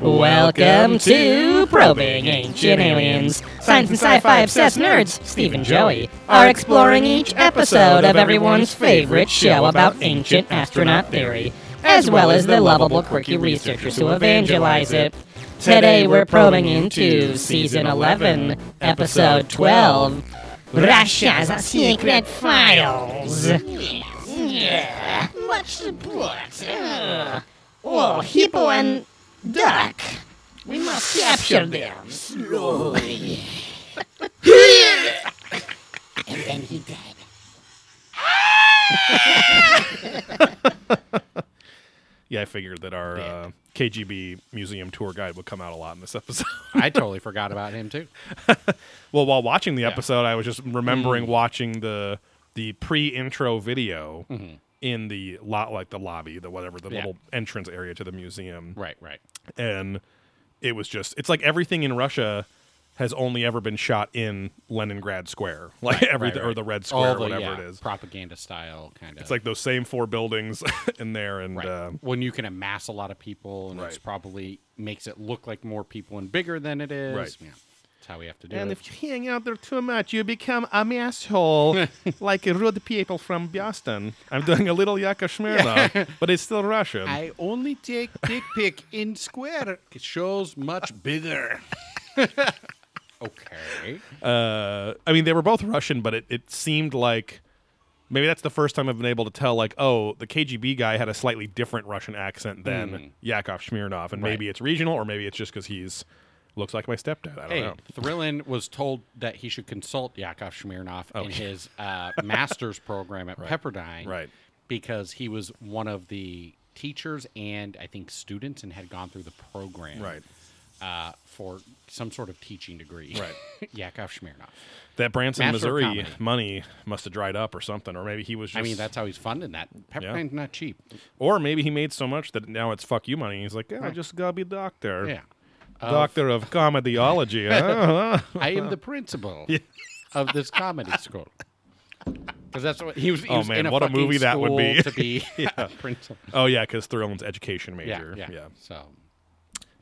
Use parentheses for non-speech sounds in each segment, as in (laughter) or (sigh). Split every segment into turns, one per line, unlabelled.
Welcome to Probing Ancient Aliens. Science and sci-fi obsessed nerds, Steve and Joey, are exploring each episode of everyone's favorite show about ancient astronaut theory, as well as the lovable, quirky researchers who evangelize it. Today we're probing into Season 11, Episode 12, Russia's Secret Files. Yeah, much support. Uh, oh, hippo and duck. We must capture them slowly. and then he died. (laughs)
Yeah, I figured that our uh, KGB museum tour guide would come out a lot in this episode.
I totally forgot about him too. (laughs)
well, while watching the episode, I was just remembering
Mm.
watching the the pre-intro video
Mm-hmm.
in the lot, like the lobby, the whatever, the
Yeah.
little entrance area to the museum,
Right, right.
And it was just it's like everything in Russia has only ever been shot in Leningrad Square, (laughs) like everything
right, right.
or the Red Square,
the
whatever
yeah,
it is.
propaganda style kind of.
It's like those same four buildings (laughs) in there, and
right.
uh,
when you can amass a lot of people, and it's probably makes it look like more people and bigger than it is.
Right.
Yeah, that's how we have to do
And
it.
if you hang out there too much, you become a asshole, (laughs) like a rude people from Boston. I'm doing a little Yakashmirna, but it's still Russian.
I only take dick pic in square. It shows much bigger. (laughs) okay.
uh, I mean, they were both Russian, but it, it seemed like maybe that's the first time I've been able to tell, like, oh, the KGB guy had a slightly different Russian accent than
Mm.
Yakov Smirnoff, and
Right.
maybe it's regional, or maybe it's just because he's looks like my stepdad. I don't
Hey,
know.
Thrillin was told that he should consult Yakov Smirnoff
Oh,
in his uh, (laughs) master's program at Pepperdine.
Right.
Because he was one of the teachers and I think students and had gone through the program.
Right.
Uh, for some sort of teaching degree.
Right. (laughs)
Yakov Smirnoff.
That Branson,
Master
Missouri money must have dried up or something, or maybe he was just.
I mean, that's how he's funding that. Pepperdine's not cheap.
Or maybe he made so much that now it's fuck you money. He's like, yeah, I just gotta be a doctor.
Yeah.
Doctor of comedyology. huh? (laughs)
I am the principal (laughs) of this comedy school. Because that's what he was. He
Oh,
was
man,
in a
what a
fucking
movie that would
school
be.
to be (laughs) a principal.
oh yeah, because Thrillin's education major.
yeah,
yeah.
So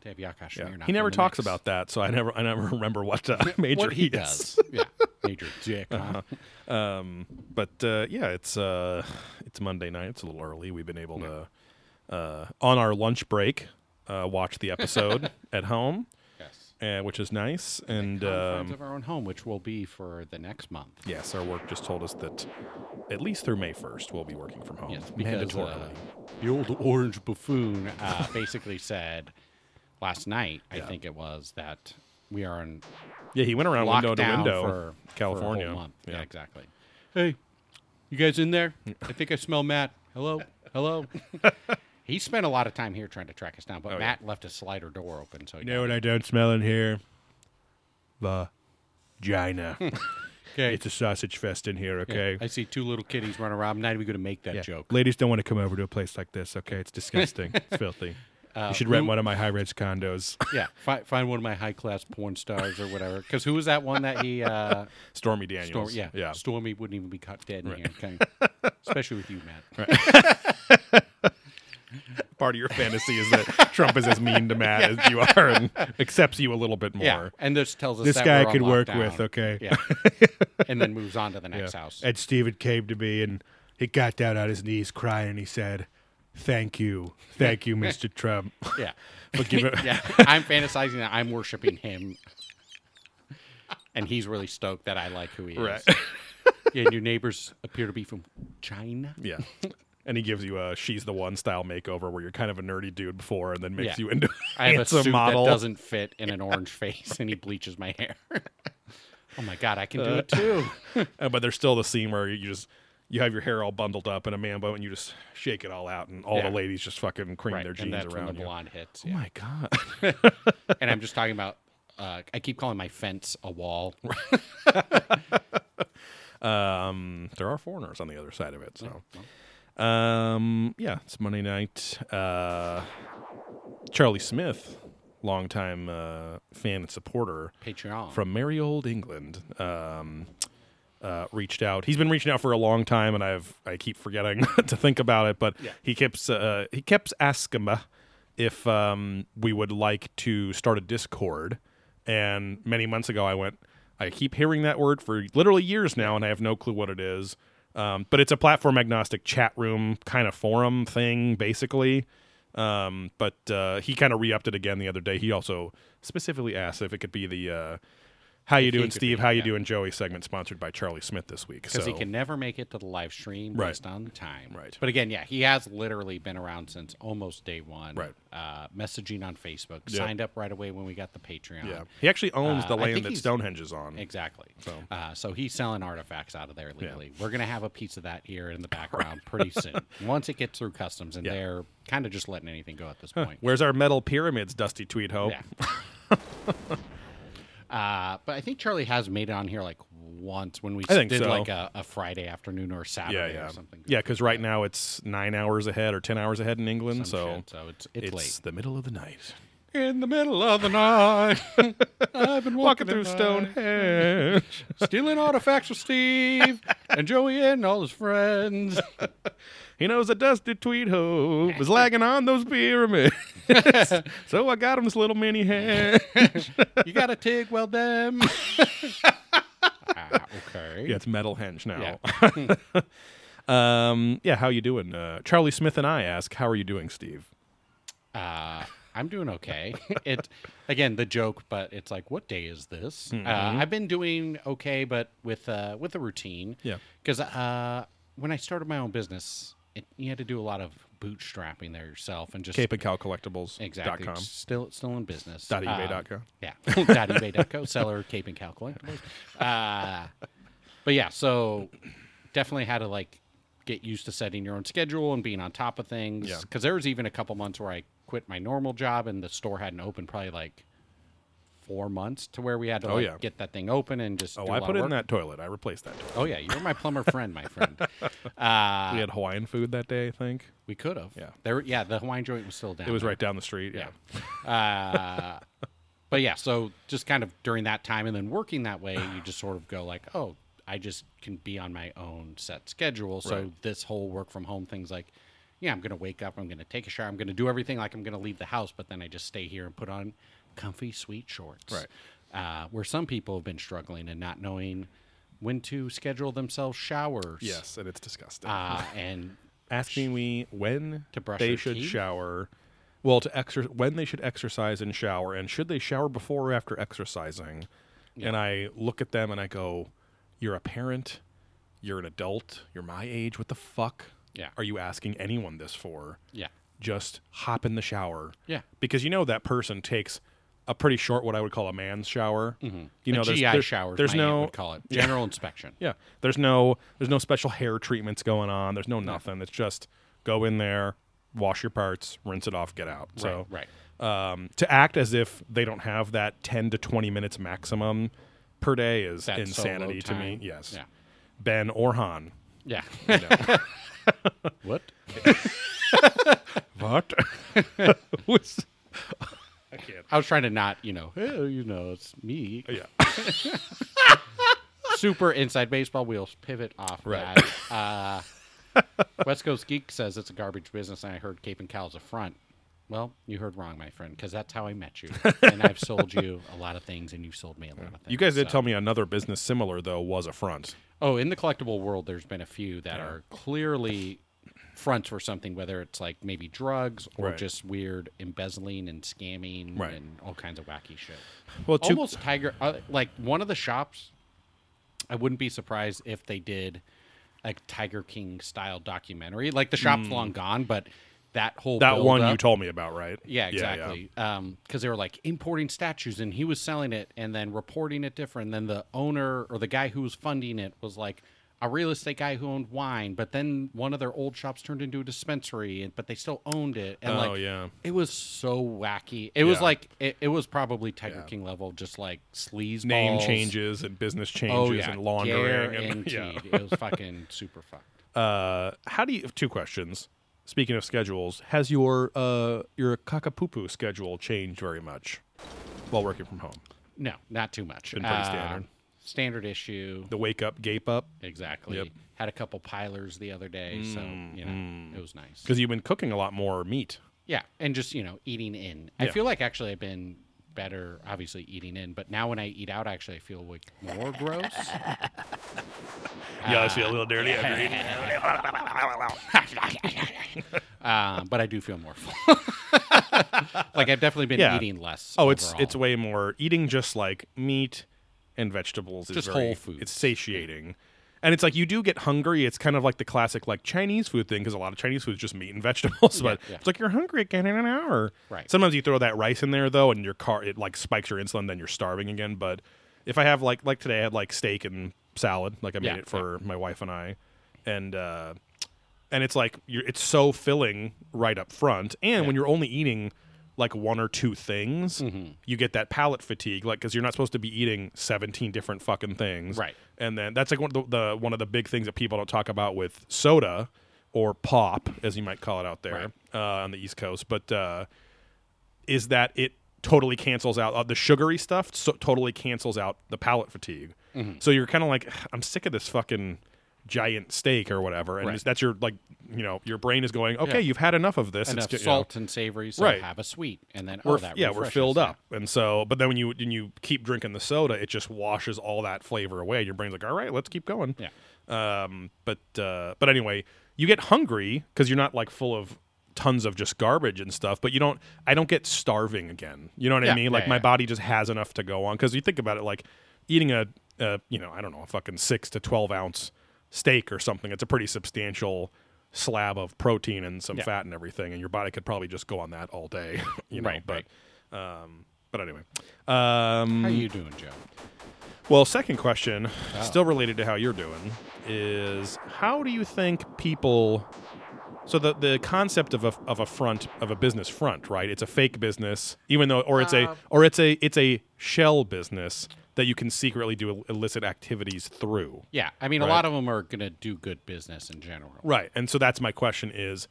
to have Yakash
Yeah. He never talks about that, so I never, I never remember what uh, major
what he,
is.
does. yeah, major dick. huh?
Um, but uh, yeah, it's uh, it's Monday night. It's a little early. We've been able to, uh, on our lunch break, uh, watch the episode (laughs) at home,
Yes.
uh, which is nice. And
Confines
um,
of our own home, which will be for the next month.
yes, our work just told us that at least through May first, we'll be working from home
Yes, because uh, the old orange buffoon uh, basically said last night, I think it was, that we are in
yeah, he went around window to
lockdown
window,
for for a whole
California.
month. Yeah.
Yeah.
exactly. Hey, you guys in there? I think I smell Matt. Hello, hello. (laughs) he spent a lot of time here trying to track us down, but
Oh, yeah.
Matt left his slider door open, so he
You know what I don't smell in here? Vagina. (laughs)
Okay.
it's a sausage fest in here, okay?
I see two little kitties running around. I'm not even going to make that
Yeah.
joke.
Ladies don't want to come over to a place like this, okay? It's disgusting. it's (laughs) filthy. you should rent
who-
one of my high res condos. (laughs)
Yeah, find, find one of my high class porn stars or whatever. Because who was that one that he? Uh,
Stormy Daniels.
Storm, yeah,
Yeah.
Stormy wouldn't even be caught dead in here, of, especially with you, Matt. (laughs)
Part of your fantasy is that Trump is as mean to Matt as you are and (laughs) accepts you a little bit more.
Yeah, and this tells us
This
that
guy could work with, okay?
Yeah, (laughs) and then moves on to the next
Yeah.
house.
Ed Steven came to me and he got down on his knees crying and he said, Thank you. Thank you, Mr. Trump.
Yeah,
For giving-
yeah. I'm fantasizing that I'm worshiping him, and he's really stoked that I like who he is.
Right.
Yeah, and your neighbors appear to be from China.
Yeah. And he gives you a she's the one style makeover where you're kind of a nerdy dude before and then makes
Yeah.
you into a (laughs)
I have a suit
model.
that doesn't fit in an orange face, and he bleaches my hair. (laughs) oh my god, I can do it too. (laughs)
Uh, but there's still the scene where you just you have your hair all bundled up in a man boat and you just shake it all out and all
Yeah.
the ladies just fucking cream
Right,
their
and
jeans
that's when
around
the
you.
blonde hits.
Oh my god.
and I'm just talking about. Uh, I keep calling my fence a wall.
Um, there are foreigners on the other side of it. So, um, yeah, it's Monday night. Uh, Charlie Smith, longtime uh, fan and supporter
Patreon.
from merry old England, um, uh, reached out. He's been reaching out for a long time, and I've I keep forgetting (laughs) to think about it. But
Yeah.
he keeps uh, he keeps asking me if um, we would like to start a Discord. And many months ago, I went, I keep hearing that word for literally years now, and I have no clue what it is. Um, but it's a platform agnostic chat room kind of forum thing, basically. Um, but uh, he kind of re upped it again the other day. He also specifically asked if it could be the uh, How You Doing, Steve? How You
yeah.
Doing, Joey segment sponsored by Charlie Smith this week.
because
so,
he can never make it to the live stream
Right.
based on time.
Right.
But again, yeah, he has literally been around since almost day one.
Right.
Uh, messaging on Facebook,
Yep.
signed up right away when we got the Patreon.
Yeah, he actually owns
Uh,
the land that Stonehenge is on.
Exactly.
So-
uh, so he's selling artifacts out of there legally. We're gonna have a piece of that here in the (laughs) background pretty soon. Once it gets through customs, and
Yeah.
they're kind of just letting anything go at this point.
Where's our metal pyramids, Dusty Tweed Hope?
Yeah. (laughs) uh, but I think Charlie has made it on here like once when we did
so.
like a, a Friday afternoon or Saturday
yeah, yeah.
or something.
Yeah, because right now it's nine hours ahead or ten hours ahead in England,
Some
so
shit, so it's it's,
it's
late.
the middle of the night.
In the middle of the night, (laughs) I've been
Walking through
in the night,
Stonehenge.
stealing artifacts from Steve and Joey and all his friends. (laughs)
he knows a Dusty Tweed Hope is (laughs) lagging on those pyramids. (laughs) so I got him this little mini hand. (laughs)
You got a TIG? Well, them. Ah, okay.
yeah, it's metal henge now.
Yeah.
Um, yeah, how you doing? Uh, Charlie Smith and I ask, how are you doing, Steve?
Uh, I'm doing okay. it again the joke, but it's like, what day is this?
Mm-hmm.
Uh, I've been doing okay, but with uh, with a routine.
Yeah.
Because uh, when I started my own business, it, you had to do a lot of bootstrapping there yourself and just
Cape and Cow Collectibles.
exactly
com.
still still in business.
Dot
Um,
com. (laughs)
Yeah. dot ebay.co, seller, Cape and Cal Collectibles. Uh, but yeah, so definitely had to like get used to setting your own schedule and being on top of things.
Yeah.
Because there was even a couple months where I quit my normal job and the store hadn't opened probably like four months to where we had to
Oh,
like,
yeah.
get that thing open and just
Oh, I put it in that toilet. I replaced that toilet.
Oh yeah, you're my plumber friend, my friend. Uh, (laughs)
we had Hawaiian food that day, I think.
we could have.
Yeah.
There. Yeah, the Hawaiian joint was still down.
It was
there.
right down the street. Yeah.
Uh, (laughs) but yeah, so just kind of during that time and then working that way, you just sort of go like, oh, I just can be on my own set schedule. So
Right.
this whole work from home thing's like, yeah, I'm going to wake up, I'm going to take a shower, I'm going to do everything like I'm going to leave the house, but then I just stay here and put on comfy, sweet shorts.
Right.
Uh, where some people have been struggling and not knowing when to schedule themselves showers.
Yes, and it's disgusting.
Uh, (laughs) and
Asking me when
To brush
they should
teeth?
shower. Well, to exer- when they should exercise and shower, and should they shower before or after exercising? And I look at them and I go, "You're a parent. You're an adult. You're my age. What the fuck
Yeah.
are you asking anyone this for?
yeah.
Just hop in the shower.
Yeah.
because you know that person takes a pretty short, what I would call a man's shower. Mm-hmm. You know,
a
there's,
GI
there's,
showers,
There's no
would call it general inspection. (laughs)
Yeah, there's no there's no special hair treatments going on. There's no nothing. It's just go in there, wash your parts, rinse it off, get out. So
right.
Um, to act as if they don't have that 10 to 20 minutes maximum per day is
That
insanity to me. Yes.
Yeah.
Ben or Han.
Yeah.
You know. (laughs)
what? (laughs)
what? Was- I.
I was trying to not, you know, "Oh, you know, it's me.
Yeah. (laughs)
Super inside baseball wheels pivot off
Right.
that. Uh, West Coast Geek says it's a garbage business, and I heard Cape and Cal's a front. Well, you heard wrong, my friend, because that's how I met you, and I've sold you a lot of things, and you've sold me a lot of things.
You guys did
so-
tell me another business similar though was a front.
Oh, in the collectible world, there's been a few that are clearly fronts for something, whether it's like maybe drugs or
Right.
just weird embezzling and scamming
Right.
and all kinds of wacky shit.
Well, two,
Almost Tiger, uh, like one of the shops, I wouldn't be surprised if they did a Tiger King style documentary. Like the shop's long gone, but that whole
that one you told me about, right?
yeah, exactly. Because they were like importing statues, and he was selling it and then reporting it different. And then the owner or the guy who was funding it was like a real estate guy who owned wine, but then one of their old shops turned into a dispensary, and but they still owned it. And
Oh,
like,
yeah.
it was so wacky. It was like it, it was probably Tiger
Yeah.
King level, just like sleaze
Name
balls.
changes and business changes
Oh yeah,
and laundering. And, (laughs) yeah.
It was fucking super fucked.
Uh, how do you? Two questions. Speaking of schedules, has your uh your kakapupu schedule changed very much while working from home?
No, not too much.
Been pretty
Uh,
standard.
Standard issue.
The wake up, gape up,
Exactly.
Yep.
Had a couple pilers the other day, so
Mm,
you know it was nice.
because you've been cooking a lot more meat.
Yeah, and just you know eating in. I feel like actually I've been better, obviously eating in, but now when I eat out, actually I feel like more gross. (laughs)
Yeah, I feel a little dirty after eating.
um, but I do feel more full. (laughs) like I've definitely been
Yeah.
eating less.
Oh, it's it's way more eating just like meat and vegetables. Is
Just
very,
whole foods.
It's satiating, and it's like you do get hungry. It's kind of like the classic like Chinese food thing because a lot of Chinese food is just meat and (laughs) vegetables. but
yeah.
it's like you're hungry again in an hour.
Right.
Sometimes you throw that rice in there though, and your car it like spikes your insulin. Then you're starving again. But if I have like like today, I had like steak and salad. Like I made
Yeah,
it for my wife and I, and. uh and it's like you're it's so filling right up front and when you're only eating like one or two things
Mm-hmm.
you get that palate fatigue like because you're not supposed to be eating 17 different fucking things
Right.
and then that's like one of the, the one of the big things that people don't talk about with soda or pop as you might call it out there uh, on the east coast but uh, is that it totally cancels out uh, the sugary stuff so totally cancels out the palate fatigue
Mm-hmm.
so you're kind of like i'm sick of this fucking giant steak or whatever and
Right.
that's your like you know your brain is going okay
Yeah.
you've had enough of this
enough
It's, you know,
salt and savory, so
Right.
have a sweet, and then
we're,
oh, that
yeah we're filled
yeah.
up and so but then when you when you keep drinking the soda it just washes all that flavor away your brain's like all right let's keep going
Yeah.
um but uh but anyway you get hungry because you're not like full of tons of just garbage and stuff but you don't i don't get starving again you know what i
Yeah,
mean
yeah,
like my body just has enough to go on because you think about it like eating a, a you know i don't know a fucking six to 12 ounce steak or something it's a pretty substantial slab of protein and some
Yeah.
fat and everything and your body could probably just go on that all day (laughs) you know
Right,
but
right.
um but anyway um
How you doing, Joe?
well, second question,
Oh.
still related to how you're doing, is how do you think people? So the the concept of a of a front of a business front, right? It's a fake business, even though, or it's a or it's a it's a shell business that you can secretly do illicit activities through.
Yeah, I mean,
Right.
a lot of them are going to do good business in general.
Right. And so that's my question is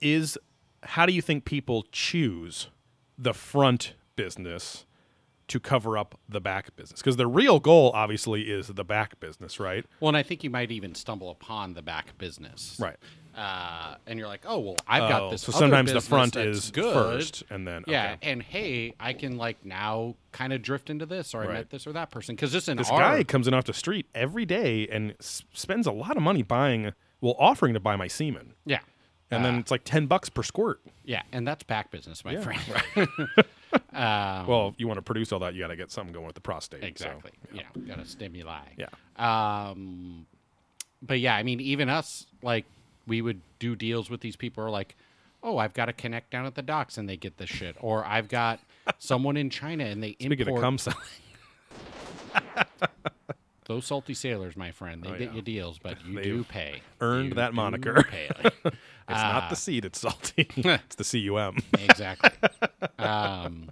is how do you think people choose the front business to cover up the back business? Because the real goal obviously is the back business, right?
Well, and I think you might even stumble upon the back business.
Right.
Uh, and you're like, oh, well, I've
Oh,
got this.
so sometimes the front is
good.
first and then
Yeah,
okay.
and hey, I can like now kind of drift into this, or I
Right.
met this or that person because in
This
our
guy comes in off the street every day and s- spends a lot of money buying well offering to buy my semen.
yeah,
And then it's like 10 bucks per squirt.
yeah, and that's back business, my
Yeah,
friend. (laughs) (laughs) um,
Well, if you want to produce all that, you got to get something going with the prostate. so,
exactly. yeah, got to stimuli.
Yeah.
Um, but yeah, I mean, even us, like, we would do deals with these people who are like, oh, I've got to connect down at the docks and they get this shit. Or I've got (laughs) someone in China and they
Speaking
import
of cum selling, (laughs)
those salty sailors, my friend. They
Oh,
get
yeah.
you deals, but (laughs) you
They've
do pay.
earned
You
that moniker.
pay.
it's not
Ah.
the sea it's salty. it's the cum.
exactly. um,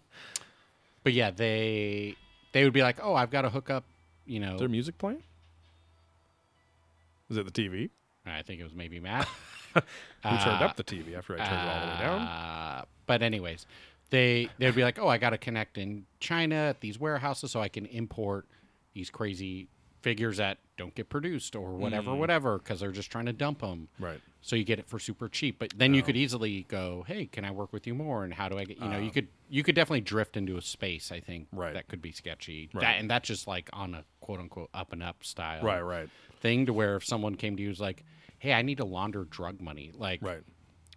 but yeah, they they would be like, oh, I've got to hook up, you know.
Is there music playing? Is it the TV?
I think it was maybe Matt. (laughs)
Who turned up the TV after I turned it all the way down?
Uh, but anyways, they they'd be like, "Oh, I got to connect in China at these warehouses so I can import these crazy figures that don't get produced or whatever,
Mm.
whatever, because they're just trying to dump them."
Right.
So you get it for super cheap, but then you could easily go, "Hey, can I work with you more?" And how do I get? You know, you could you could definitely drift into a space. I think
Right.
that could be sketchy.
Right.
That, and that's just like on a quote unquote up and up style
Right, right,
thing to where if someone came to you was like, "Hey, I need to launder drug money," like
right.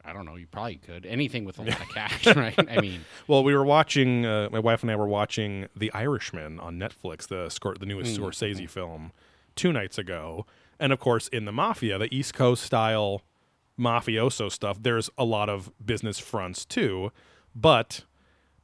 I don't know. You probably could anything with a lot of (laughs) cash, (laughs) right? I mean,
Well, we were watching. Uh, my wife and I were watching The Irishman on Netflix, the Scor- the newest
Mm.
Scorsese film, two nights ago. And of course, in the mafia, the East Coast style mafioso stuff, there's a lot of business fronts too. But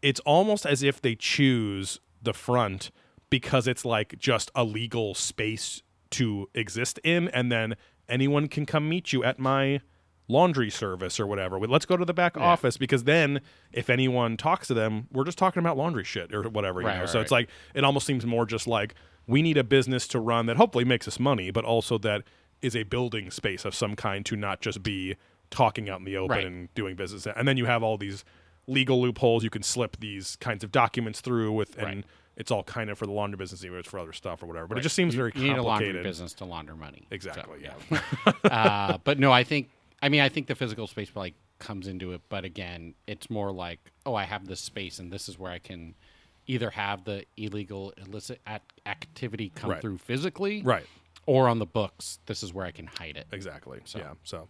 it's almost as if they choose the front because it's like just a legal space to exist in, and then anyone can come meet you at my laundry service or whatever. Let's go to the back office because then if anyone talks to them, we're just talking about laundry shit or whatever. You
Right,
know?
right,
so it's like it almost seems more just like we need a business to run that hopefully makes us money, but also that is a building space of some kind to not just be talking out in the open
Right.
and doing business. And then you have all these legal loopholes you can slip these kinds of documents through with and
Right.
It's all kind of for the laundry business even if it's for other stuff or whatever. But it just seems
you,
very
you need a laundry
complicated.
business to launder money. So,
Exactly, yeah. (laughs)
uh, but no, I think I mean I think the physical space like comes into it, but again, it's more like, oh, I have this space, and this is where I can either have the illegal illicit act- activity come
Right.
through physically,
Right.
or on the books. This is where I can hide it.
Exactly. Yeah. So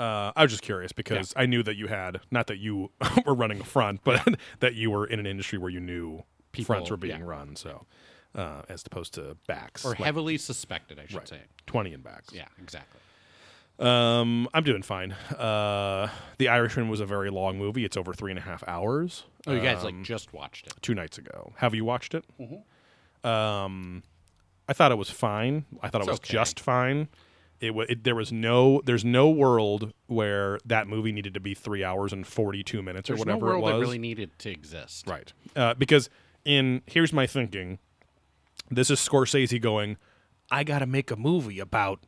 uh, I was just curious because I knew that you had not that you (laughs) were running a front, but (laughs) that you were in an industry where you knew fronts were being
yeah.
run. So uh, as opposed to backs
Or
like
heavily suspected, I should
right,
say.
twenty in backs.
Yeah, exactly.
Um, I'm doing fine. Uh, the Irishman was a very long movie. It's over three and a half hours.
Oh, you guys
Um,
like just watched it.
two nights ago. Have you watched it?
Mm-hmm.
Um, I thought it was fine. I thought it was
okay.
just fine. It, it there was no there's no world where that movie needed to be three hours and forty two minutes
There's
or
no
whatever
world
it was.
that really needed to exist.
Right. Uh, because in here's my thinking. This is Scorsese going. I got to make a movie about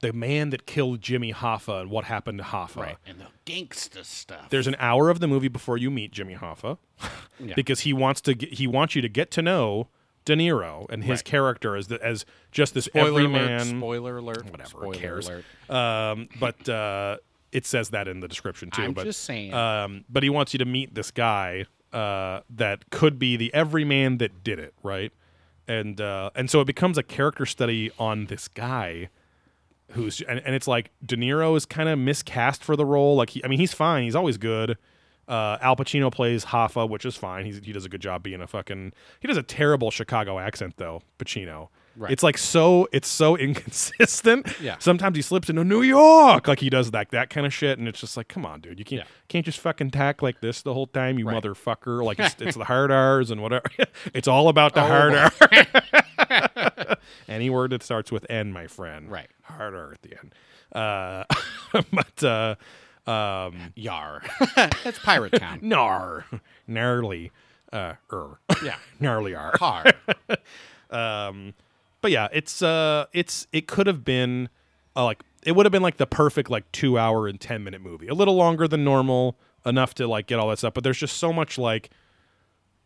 the man that killed Jimmy Hoffa and what happened to Hoffa.
Right. And the gangsta stuff.
There's an hour of the movie before you meet Jimmy Hoffa, (laughs)
Yeah.
because he wants to get, he wants you to get to know De Niro and his
Right.
character as the, as just this
spoiler alert, spoiler alert.
Whatever,
spoiler
cares?
alert.
Um, but uh, it says that in the description too.
I'm
but
just saying.
um, but he wants you to meet this guy uh, that could be the everyman that did it, right? And uh, and so it becomes a character study on this guy who's and, and it's like De Niro is kind of miscast for the role. Like he, I mean, he's fine. He's always good. Uh, Al Pacino plays Hoffa, which is fine. He's, he does a good job being a fucking. He does a terrible Chicago accent though, Pacino.
Right.
It's like so. It's so (laughs) inconsistent.
Yeah.
Sometimes he slips into New York, like he does that that kind of shit, and it's just like, come on, dude, you can't
Yeah.
can't just fucking tack like this the whole time, you
Right.
motherfucker. Like it's, it's (laughs) the hard R's and whatever. (laughs) it's all about the
Oh,
hard. R. Any word that starts with N, my friend.
Right.
Hard R at the end. Uh, but uh, um,
Yar. That's Pirate Town.
gnar, gnarly, uh, er,
Yeah.
gnarly R.
Car.
Um, but yeah, it's uh, it's it could have been uh, like it would have been like the perfect like two hour and ten minute movie, a little longer than normal, enough to like get all that stuff. But there's just so much like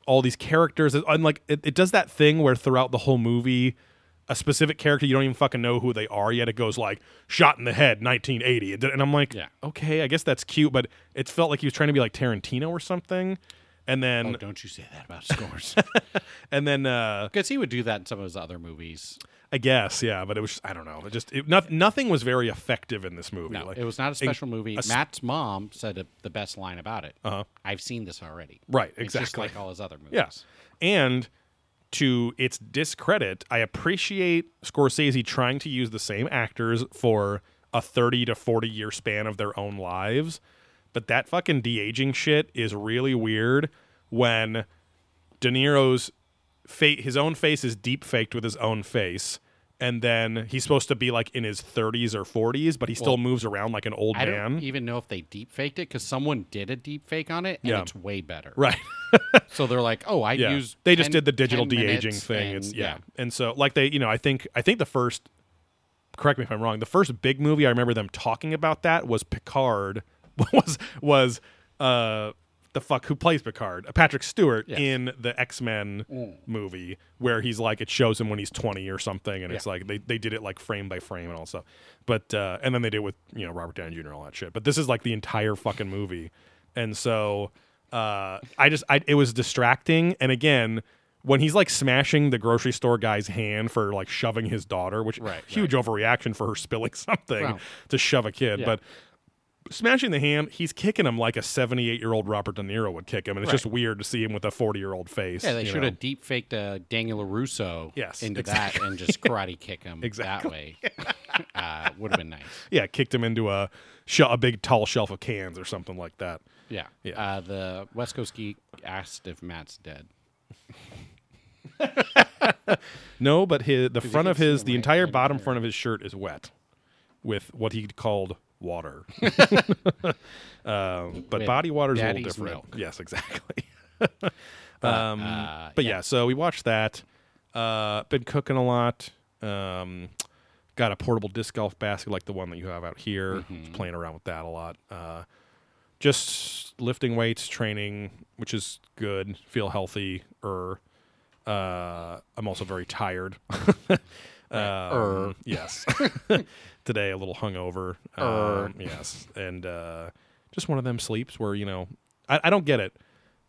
all these characters, and like it, it does that thing where throughout the whole movie. A specific character you don't even fucking know who they are yet. It goes like shot in the head, 1980, and, and I'm like,
Yeah.
okay, I guess that's cute, but it felt like he was trying to be like Tarantino or something. And then,
Oh, don't you say that about scores. (laughs)
and then, uh,
Because he would do that in some of his other movies.
I guess, yeah, but it was I don't know. It just it, not, nothing was very effective in this movie.
No,
Like-
it was not a special movie.
a
Matt's mom said a, the best line about it.
Uh-huh.
I've seen this already.
right,
It's just
exactly.
like all his other movies.
Yes, and to its discredit, I appreciate Scorsese trying to use the same actors for a thirty to forty year span of their own lives, but that fucking de aging shit is really weird when De Niro's fa- his own face is deep faked with his own face. And then he's supposed to be like in his 30s or 40s, but he still
Well,
moves around like an old
I
man.
don't even know if they deep faked it because someone did a deep fake on it and
Yeah.
it's way better.
right. (laughs)
So they're like, oh, I
yeah.
used.
they just did the digital de aging thing.
and-
it's yeah. And so like they, you know, I think I think the first correct me if I'm wrong, the first big movie I remember them talking about that was Picard (laughs) was was uh the fuck who plays Picard? Uh, Patrick Stewart
Yes.
in the X-Men movie where he's like it shows him when he's 20 or something and it's like they, they did it like frame by frame and all stuff. But uh and then they did it with, you know, Robert Downey Jr. and all that shit. But this is like the entire fucking movie. And so uh I just I it was distracting and again when he's like smashing the grocery store guy's hand for like shoving his daughter, which
Right,
huge overreaction for her spilling (laughs) something
Wow.
to shove a kid,
Yeah.
but smashing the hand, he's kicking him like a 78 year old Robert De Niro would kick him, and it's just weird to see him with a 40 year old face.
Yeah, they should have deep faked uh, Daniel Russo
Yes,
into
exactly.
that and just karate kick him (laughs)
Exactly.
that way. uh, Would have been nice. (laughs)
yeah, kicked him into a sh- a big tall shelf of cans or something like that.
Yeah.
Yeah.
Uh, the West Coast Geek asked if Matt's dead. (laughs)
No, but his the front of his the
right
entire bottom
there.
front of his shirt is wet with what he called water. (laughs) (laughs) um, but
With
body water is a
daddy's
little different.
milk.
Yes, exactly. (laughs) um,
uh,
but yeah. so we watched that. Uh, been cooking a lot. Um, got a portable disc golf basket like the one that you have out here.
Mm-hmm.
Just playing around with that a lot. Uh, just lifting weights, training, which is good. Feel healthy. Or uh, I'm also very tired. um,
Er.
Yes. Today a little hungover.
Er.
Um, yes, and uh, just one of them sleeps where you know I, I don't get it.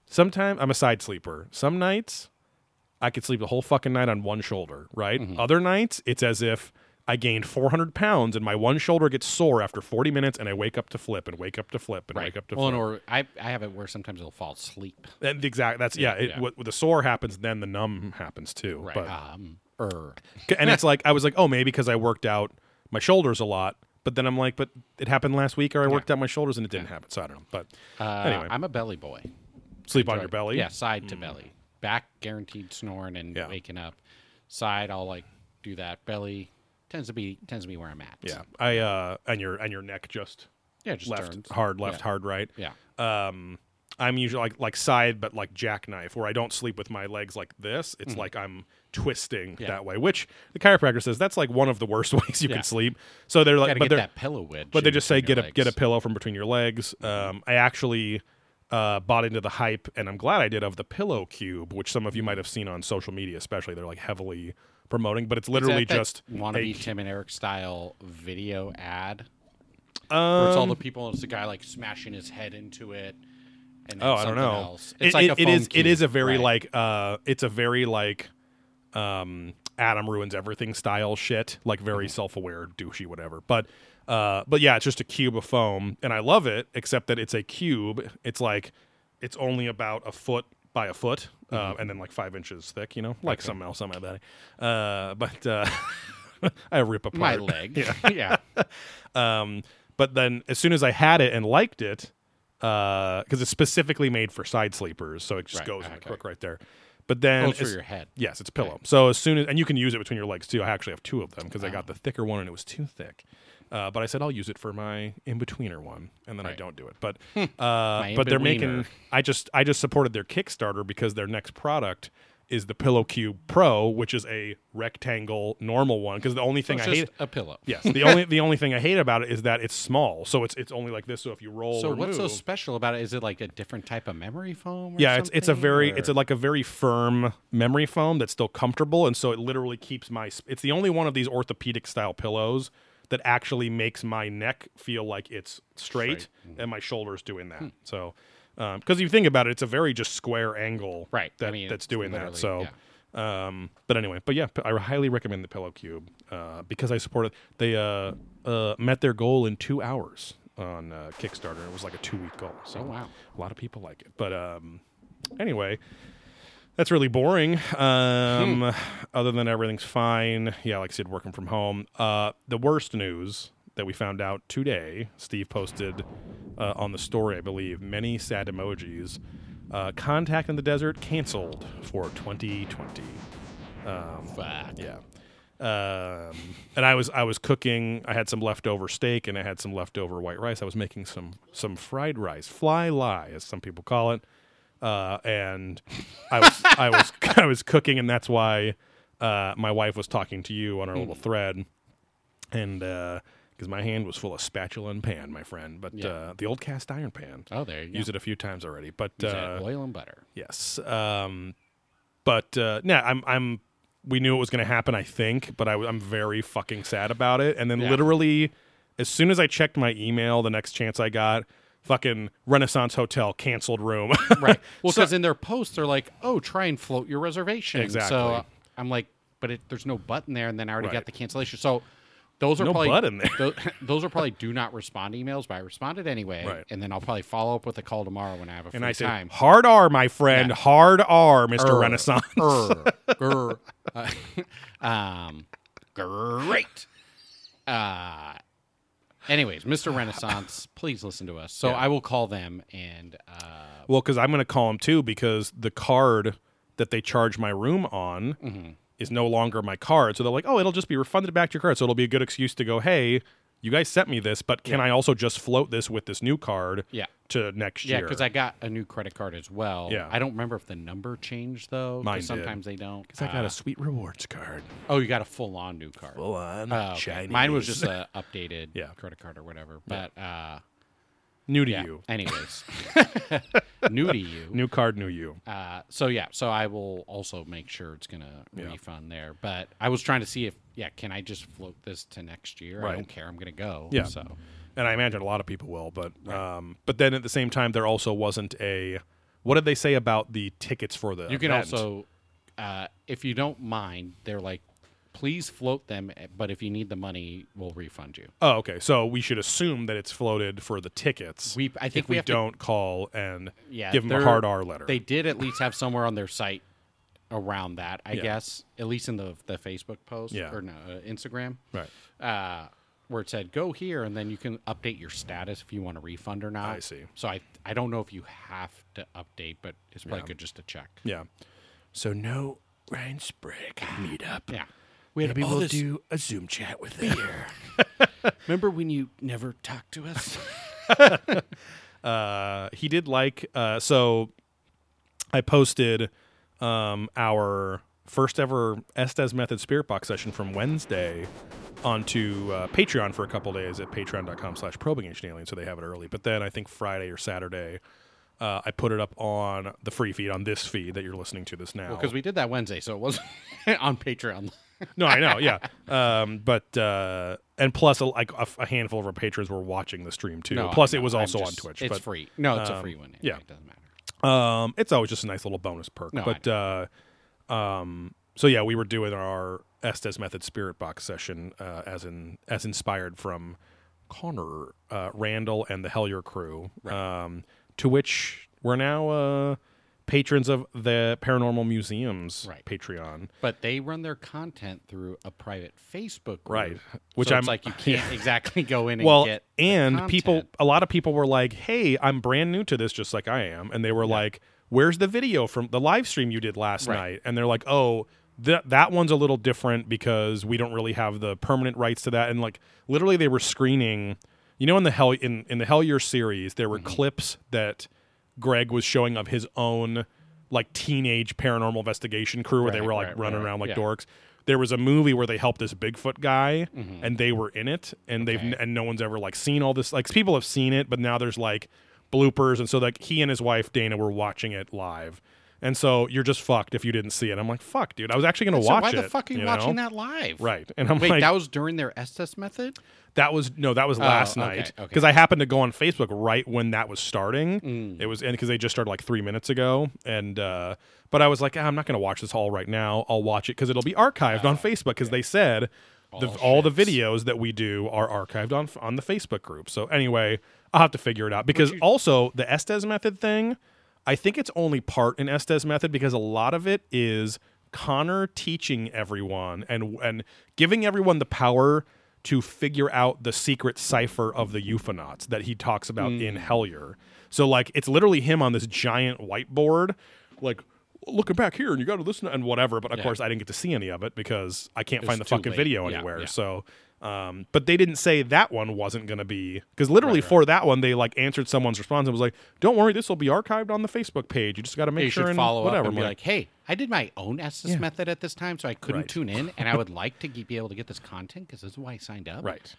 Sometimes I'm a side sleeper. Some nights I could sleep the whole fucking night on one shoulder, right?
Mm-hmm.
Other nights it's as if I gained 400 pounds and my one shoulder gets sore after 40 minutes, and I wake up to flip and wake up to flip and
Right.
wake up to
well,
flip.
or I, I have it where sometimes it'll fall asleep.
And exactly. That's yeah. it,
yeah.
What, what the sore happens, then the numb happens too.
Right.
But
um, er. (laughs)
and it's like I was like, oh, maybe because I worked out my shoulders a lot. But then I'm like, but it happened last week, or I worked out my shoulders and it didn't happen. So I don't know. But
Uh,
anyway,
I'm a belly boy.
sleep on your
it.
belly.
Yeah, side to belly. Back guaranteed snoring and
Yeah.
waking up. Side, I'll like do that. Belly tends to be tends to be where I'm at.
yeah. I uh, and your and your neck just
yeah, just
left
turns.
hard, left
Yeah.
hard, right.
Yeah,
Um, I'm usually like like side, but like jackknife, where I don't sleep with my legs like this. It's like I'm twisting
Mm-hmm. Yeah.
that way, which the chiropractor says that's like one of the worst (laughs) ways you
Yeah.
can sleep. So they're like, but
get
they're
that pillow wedge.
but they just say get
your
a get a.
Mm-hmm.
pillow from between your legs. Um, I actually uh, bought into the hype, and I'm glad I did of the pillow cube, which some of you might have seen on social media, especially. They're like heavily promoting, but it's literally just
wannabe
a-
Tim and Eric style video ad. where it's all
Um,
the people. It's the guy like smashing his head into it. And
Oh, I don't know.
Else.
It,
It's like
it-
a
it
foam
is. It is a very
right.
like. Uh, it's a very like. Um, Adam ruins everything style shit, like very
Mm-hmm.
self-aware, douchey, whatever. But, uh, but yeah, it's just a cube of foam, and I love it. Except that it's a cube. It's like, it's only about a foot by a foot, uh,
Mm-hmm.
and then like five inches thick. You know, like something else on my body. Uh, but uh, (laughs) I rip apart
my leg. (laughs) yeah. (laughs)
um, but then as soon as I had it and liked it, uh, because it's specifically made for side sleepers, so it just
Right,
goes in the crook right there. But then,
Oh, it's for your head.
yes, it's a pillow. So as soon as and you can use it between your legs too. I actually have two of them because I got the thicker one and it was too thick. Uh, but I said I'll use it for my in betweener one, and then I don't do it. But uh, but they're making. I just I just supported their Kickstarter because their next product is the Pillow Cube Pro, which is a rectangle normal one. Because the only
So
thing
it's
I
just
hate
a pillow.
Yes. (laughs) The only the only thing I hate about it is that it's small, so it's it's only like this. So if you roll
So what's so special about it? Is it like a different type of memory foam? Or
yeah, it's it's a very
or-
it's a, like a very firm memory foam that's still comfortable, and so it literally keeps my. It's the only one of these orthopedic style pillows that actually makes my neck feel like it's straight,
Straight.
and my shoulders doing
Hmm.
that. So, because you think about it, it's a very just square angle,
Right. I mean,
that's doing that. So. Um, but anyway, but yeah, I highly recommend the Pillow Cube uh, because I support it. They uh, uh, met their goal in two hours on uh, Kickstarter. It was like a two week goal. So
Oh, wow.
a lot of people like it. But um, anyway, that's really boring. Um,
Hmm.
Other than everything's fine. Yeah, like I said, working from home. Uh, the worst news that we found out today, Steve posted uh, on the story, I believe, many sad emojis. Uh, Contact in the Desert canceled for 2020. Um,
Fuck.
yeah. Um, and I was I was cooking. I had some leftover steak and I had some leftover white rice. I was making some some fried rice, fly lie as some people call it. Uh, and I was I was (laughs) I was cooking, and that's why uh, my wife was talking to you on our little thread, and because my hand was full of spatula and pan, my friend, but
Yeah.
uh, the old cast iron pan.
Oh, there you go.
Use it a few times already, but uh,
oil and butter.
Yes. Um, but uh, yeah, I'm I'm. We knew it was going to happen, I think, but I, am very fucking sad about it. And then
Yeah.
literally, as soon as I checked my email, the next chance I got, fucking Renaissance Hotel canceled room. (laughs)
Right. Well,
So-
because in their post they're like, "Oh, try and float your reservation."
Exactly.
So uh, I'm like, but it, there's no button there, and then I already
Right.
got the cancellation. So those are
No
probably
button there.
Those, (laughs) those are probably do not respond emails, but I responded anyway.
Right.
And then I'll probably follow up with a call tomorrow when I have a free
and I said,
time.
"Hard R, my friend,
Yeah.
hard R, Mister Renaissance."
err, (laughs) grr. Uh, (laughs) um, great. Uh, anyways, Mr. Renaissance, please listen to us. So
Yeah.
I will call them and uh,
Well, because I'm going to call them too, because the card that they charge my room on
Mm-hmm.
Is no longer my card. So they're like, oh, it'll just be refunded back to your card. So it'll be a good excuse to go, hey, you guys sent me this, but can I also just float this with this new card
yeah.
to next
Yeah,
year?
Yeah, because I got a new credit card as well.
Yeah.
I don't remember if the number changed though. 'cause
Mine did.
sometimes they don't.
'Cause I got
Uh,
a sweet rewards card.
oh, you got a full on new card.
Full on
Oh, okay. Mine was just a updated (laughs)
Yeah.
credit card or whatever. But uh,
new to
yeah.
you.
Anyways, (laughs) new to you.
New card, new you.
Uh, so yeah, so I will also make sure it's gonna refund there. But I was trying to see if yeah, can I just float this to next year? I don't care. I'm gonna go.
Yeah.
So
and I imagine a lot of people will. But um, but then at the same time, there also wasn't a. What did they say about the tickets for the?
You can
event?
also, uh, if you don't mind, they're like, please float them, but if you need the money, we'll refund you.
Oh, okay. So we should assume that it's floated for the tickets.
We- I think
if
we
we, don't call and
Yeah,
give them a hard R letter.
They did at least have somewhere on their site around that, I
Yeah.
guess, at least in the the Facebook post
Yeah.
or no, uh, Instagram,
right.
uh, where it said go here and then you can update your status if you want a refund or not.
I see.
So I I don't know if you have to update, but it's probably
Yeah.
good just to check.
Yeah. So no Ryan Sprague meetup.
Yeah.
We
had this-
do a Zoom chat with them. (laughs)
Remember when you never talked to us? (laughs)
uh, he did like uh, so I posted um, our first ever Estes Method Spirit Box session from Wednesday onto uh, Patreon for a couple days at patreon.com slash probing ancient alien so they have it early. But then I think Friday or Saturday uh, I put it up on the free feed on this feed that you're listening to this now.
Because we did that Wednesday, so it wasn't (laughs) on Patreon.
No, I know, yeah. Um, but uh, and plus, a, like a, a handful of our patrons were watching the stream too.
No,
plus, it was
I'm
also on Twitch.
It's
but,
free. No, it's a
um,
free one.
yeah.
it doesn't matter.
Um, it's always just a nice little bonus perk.
No, I
but uh, um, so yeah, we were doing our Estes Method Spirit Box session uh, as in as inspired from Connor uh, Randall and the Hellier crew, um, to which we're now uh, patrons of the Paranormal Museum's
Right.
Patreon.
But they run their content through a private Facebook group.
Right. Which
so
I'm-
it's like you (laughs) can't exactly go in and
well, and people, a lot of people were like, "Hey, I'm brand new to this, just like I am," and they were like, "Where's the video from the live stream you did last
Right.
night?" And they're like, "Oh." That that one's a little different because we don't really have the permanent rights to that, and like literally, they were screening. You know, in the hell in in the Hellier series, there were
Mm-hmm.
clips that Greg was showing of his own like teenage paranormal investigation crew, where they were like
right,
running
right,
around like
yeah.
dorks. There was a movie where they helped this Bigfoot guy, and they were in it, and they've
Mm-hmm.
And no one's ever like seen all this. Like people have seen it, but now there's like bloopers, and so like he and his wife Dana were watching it live, and so you're just fucked if you didn't see it. I'm like, fuck, dude, I was actually gonna
So
watch
why
it.
the fuck are you,
you
watching
know?
that live?
Right, and I'm
Wait,
like,
that was during their Estes method?
that was no, that was last
okay,
night
okay.
because I happened to go on Facebook right when that was starting.
Mm.
It was and because they just started like three minutes ago, and uh, but I was like, ah, I'm not going to watch this all right now. I'll watch it because it'll be archived on Facebook because they said the,
All
all the videos that we do are archived on on the Facebook group. So anyway, I'll have to figure it out because also the Estes method thing. I think it's only part in Estes method because a lot of it is Connor teaching everyone and and giving everyone the power to figure out the secret cipher of the euphonauts that he talks about in
Mm.
Hellier. So like it's literally him on this giant whiteboard, like looking back here and you got to listen and whatever. But of
Yeah.
course, I didn't get to see any of it because I can't
It
find the fucking
late.
video
Yeah,
anywhere.
yeah.
So, um, but they didn't say that one wasn't going to be because literally
Right, right.
for that one they like answered someone's response and was like, "Don't worry, this will be archived on the Facebook page. You just got to make
you
sure and
follow
whatever."
up and be like, "Hey, I did my own Estes
Yeah.
method at this time, so I couldn't
Right.
tune in, and I would (laughs) like to be able to get this content because this is why I signed up."
right.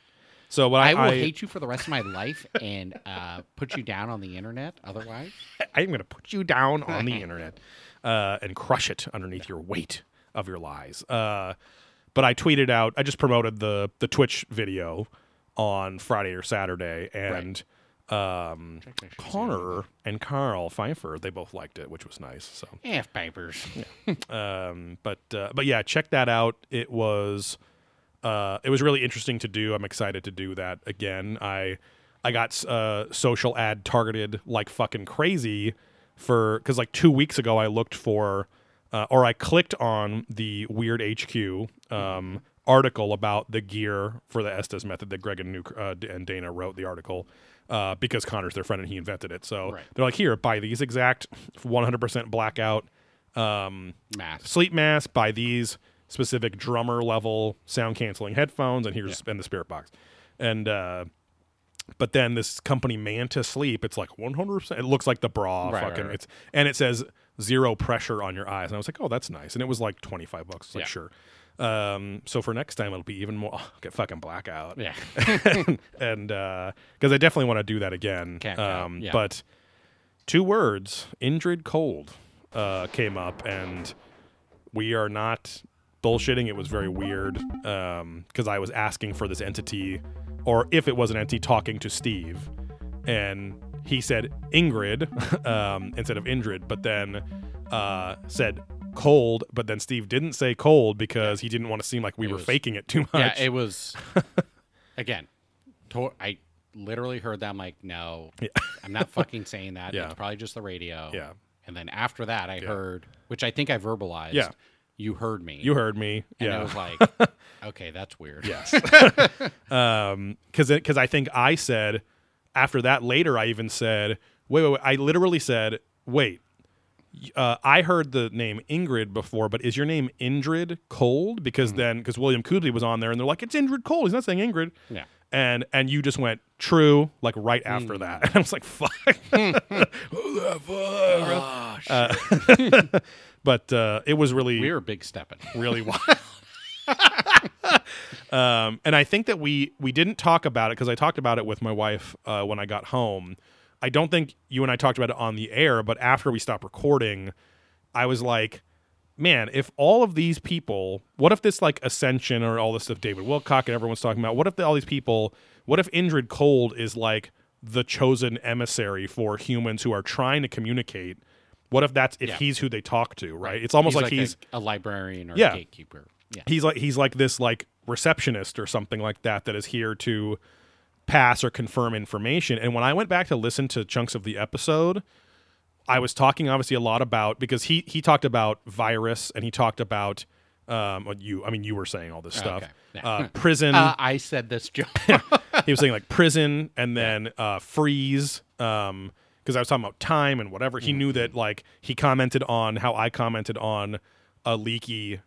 So what
I
I,
will
I,
hate you for the rest of my life and uh, put you down on the internet. Otherwise,
I'm going to put you down on the (laughs) internet uh, and crush it underneath your weight of your lies. Uh, but I tweeted out. I just promoted the the Twitch video on Friday or Saturday, and um,
Check that shit, see how
Connor and Karl Pfeiffer they both liked it, which was nice. So,
F papers.
um, but uh, but yeah, check that out. It was uh, it was really interesting to do. I'm excited to do that again. I I got uh, social ad targeted like fucking crazy for because like two weeks ago I looked for uh, or I clicked on the Weird HQ um, article about the gear for the Estes method that Greg and, uh, and Dana wrote the article uh, because Connor's their friend and he invented it. So
Right.
they're like, here, buy these exact 100% blackout um,
Mask.
sleep mask buy these specific drummer level sound canceling headphones and here's and the spirit box and uh but then this company manta sleep it's like 100% it looks like the bra
Right, right, right.
it's and it says zero pressure on your eyes and i was like oh that's nice and it was like 25 bucks like
Yeah.
sure um so for next time it'll be even more I'll get fucking blackout
Yeah. (laughs)
and uh because i definitely want to do that again
cow,
um
yeah.
but two words indrid cold uh came up and we are not bullshitting. It was very weird because I was asking for this entity, or if it was an entity, talking to Steve, and he said Ingrid (laughs) um, instead of Indrid, but then uh, said cold. But then Steve didn't say cold because he didn't want to seem like we
It
were
was-
faking it too much.
Yeah, it was. (laughs) again, to- I literally heard that. I'm like, no, I'm not fucking saying that. (laughs)
Yeah.
It's probably just the radio.
Yeah.
And then after that, I heard, which I think I verbalized.
Yeah.
You heard me.
you heard me.
And
yeah.
it was like, okay, that's weird.
Yes. um, because because I think I said after that later I even said wait wait, wait I literally said wait. Uh, I heard the name Ingrid before, but is your name Ingrid Cold? Because then, because William Kudley was on there, and they're like, "It's Indrid Cold." He's not saying Ingrid.
Yeah.
And and you just went true, like right after that. And (laughs) I was like, "Fuck, (laughs) who the fuck?" Uh, (laughs) but uh, it was really
We were big stepping.
really wild. (laughs) um, and I think that we we didn't talk about it because I talked about it with my wife uh, when I got home. I don't think you and I talked about it on the air, but after we stopped recording, I was like, man, if all of these people, what if this like Ascension or all this stuff, David Wilcock and everyone's talking about, what if all these people, what if Indrid Cold is like the chosen emissary for humans who are trying to communicate? What if that's if
Yeah.
he's who they talk to, right? It's almost
He's
like, he's
a, a librarian or
Yeah.
a gatekeeper. Yeah.
he's like he's like this like receptionist or something like that that is here to pass or confirm information and when i went back to listen to chunks of the episode i was talking obviously a lot about because he he talked about virus and he talked about um you i mean you were saying all this stuff
Okay. Yeah.
uh (laughs) prison
Uh, I said this joke. (laughs)
he was saying like prison and then uh freeze um because i was talking about time and whatever he knew that like he commented on how i commented on a leaky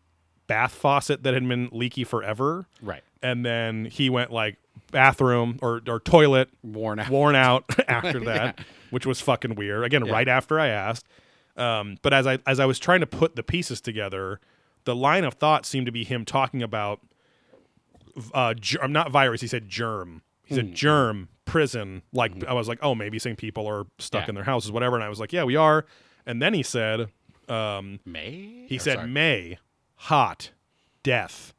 bath faucet that had been leaky forever.
Right.
and then he went like bathroom or, or toilet
Worn out.
worn out (laughs) (laughs) after that which was fucking weird. Again right after i asked. Um, but as i as i was trying to put the pieces together the line of thought seemed to be him talking about uh ger- not virus he said germ. He said germ prison like i was like oh maybe saying people are stuck
Yeah.
in their houses whatever. And i was like yeah we are. And then he said um
May?
he
Or
said
sorry.
May, hot, death,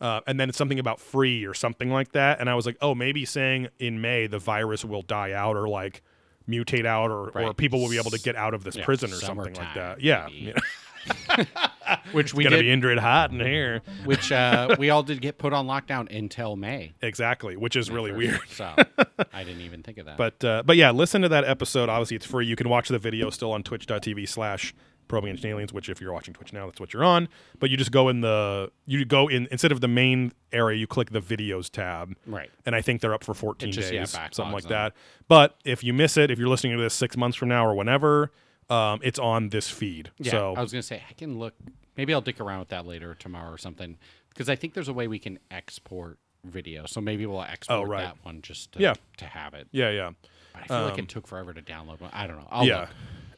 uh, and then it's something about free or something like that. And I was like, oh, maybe saying in May the virus will die out or like mutate out or, or people will be able to get out of this
Yeah,
prison or something like that. Yeah, (laughs) (laughs)
which we
it's gonna
did,
be Indrid hot in here.
which uh, (laughs) we all did get put on lockdown until May.
Exactly, which is really weird.
So I didn't even think of that.
But uh, but yeah, listen to that episode. Obviously, it's free. You can watch the video still on twitch.tv slash probing ancient aliens, which if you're watching Twitch now, that's what you're on. But you just go in the you go in instead of the main area, you click the videos tab.
Right.
And I think they're up for 14
just,
days,
backlogs
something like
them.
that. But if you miss it, if you're listening to this six months from now or whenever, um, it's on this feed.
yeah,
so
I was gonna say I can look. Maybe I'll dick around with that later tomorrow or something because I think there's a way we can export video. So maybe we'll export
Oh, right.
that one just to,
Yeah.
to have it.
yeah, yeah.
But I feel like it took forever to download one. I don't know. I'll
yeah.
look.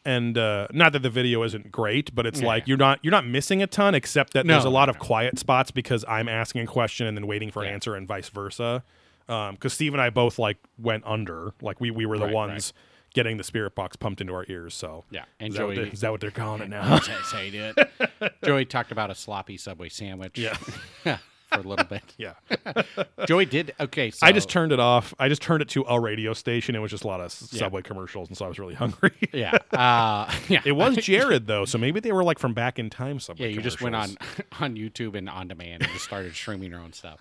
And uh, not that the video isn't great, but it's
Yeah.
like you're not you're not missing a ton, except that
No,
there's a lot
no,
of quiet spots because I'm asking a question and then waiting for an
Yeah.
answer, and vice versa. Because Steve and I both like went under, like we we were the
Right,
ones getting the spirit box pumped into our ears. So
Yeah, and
is, that what
Joey-
they- is that what they're calling it now?
That's how you do it. Joey talked about a sloppy Subway sandwich.
Yeah. (laughs)
for a little bit. (laughs)
yeah. (laughs)
Joey did okay. So
I just turned it off. I just turned it to a radio station. It was just a lot of s- Subway commercials, and so I was really hungry. (laughs)
yeah, uh, yeah.
it was Jared though, so maybe they were like from back in time. Subway.
Yeah, you just went on
commercials.
on YouTube and on demand and just started streaming your own stuff.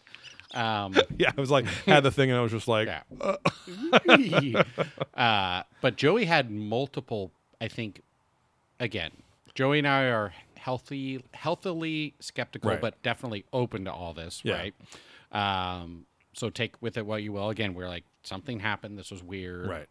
Um,
Yeah, I was like had the thing, and I was just like,
yeah. uh, but Joey had multiple. I think, again, Joey and I are healthy, healthily skeptical,
Right.
but definitely open to all this.
Yeah.
Right. Um, so take with it what you will. Again, we're like something happened. This was weird.
right.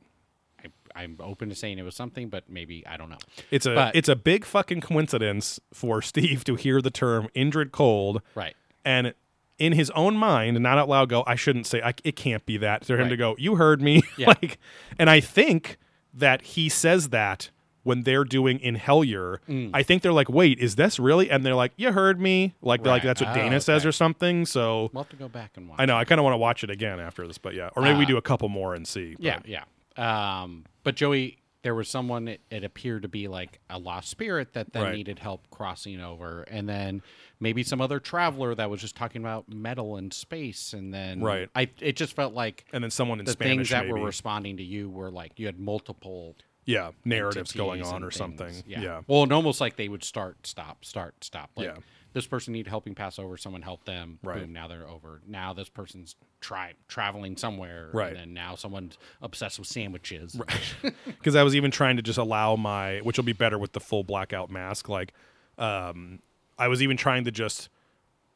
I, I'm open to saying it was something, but maybe I don't know.
It's a
But-
it's a big fucking coincidence for Steve to hear the term Indrid Cold
Right.
and in his own mind, not out loud, go, I shouldn't say, I, it can't be that. For him
Right.
to go, you heard me. (laughs)
Yeah.
like, and I think that he says that when they're doing in Hellier. I think they're like, wait, is this really? And they're like, you heard me. Like, they're like that's what
Oh,
Dana says or something. So
We'll have to go back and watch.
I know I kind of want to watch it again after this, but yeah, or maybe we
Uh,
do a couple more and see. but-
Yeah, yeah. Um, but Joey, there was someone it, it appeared to be like a lost spirit that then
Right.
needed help crossing over and then maybe some other traveler that was just talking about metal and space and then
Right.
i it just felt like
and then someone in
the
Spanish
things that
maybe.
were responding to you were like you had multiple
yeah narratives going on or something.
things.
Yeah.
well and almost like they would start stop start stop like
Yeah.
this person need helping pass over someone help them
Right.
boom now they're over now this person's try traveling somewhere
Right.
and then now someone's obsessed with sandwiches Right. (laughs)
because I was even trying to just allow my, which will be better with the full blackout mask. Like, um, I was even trying to just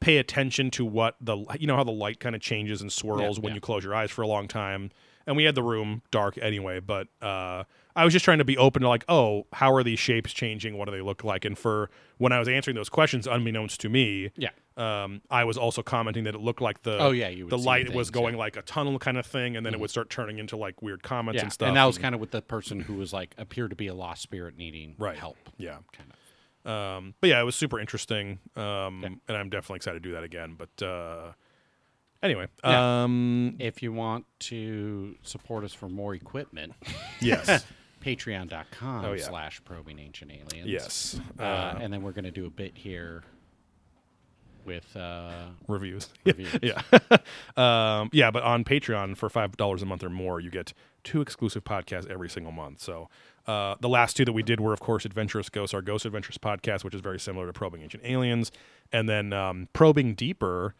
pay attention to what the, you know, how the light kind of changes and swirls
Yeah,
when
yeah.
you close your eyes for a long time. And we had the room dark anyway, but uh, I was just trying to be open to like, oh, how are these shapes changing? What do they look like? And for when I was answering those questions, unbeknownst to me,
yeah
um, I was also commenting that it looked like the
Oh, yeah, you
the light was going
yeah. Mm-hmm.
like a tunnel kind of thing, and then it would start turning into like weird comets
yeah
and stuff.
And that was kind of with the person who was like appeared to be a lost spirit needing
Right.
help
yeah.
kind of
Um, but yeah, it was super interesting, um, and I'm definitely excited to do that again. But uh, anyway,
Yeah.
um,
if you want to support us for more equipment
yes, (laughs)
patreon.com
Oh, yeah.
slash probing ancient aliens
yes,
uh,
uh,
and then we're going to do a bit here with uh,
reviews. (laughs)
reviews.
yeah, (laughs) um, yeah. But on Patreon for five dollars a month or more, you get two exclusive podcasts every single month. So uh, the last two that we did were, of course, Adventurous Ghosts, our Ghost Adventures podcast, which is very similar to Probing Ancient Aliens, and then um, Probing Deeper.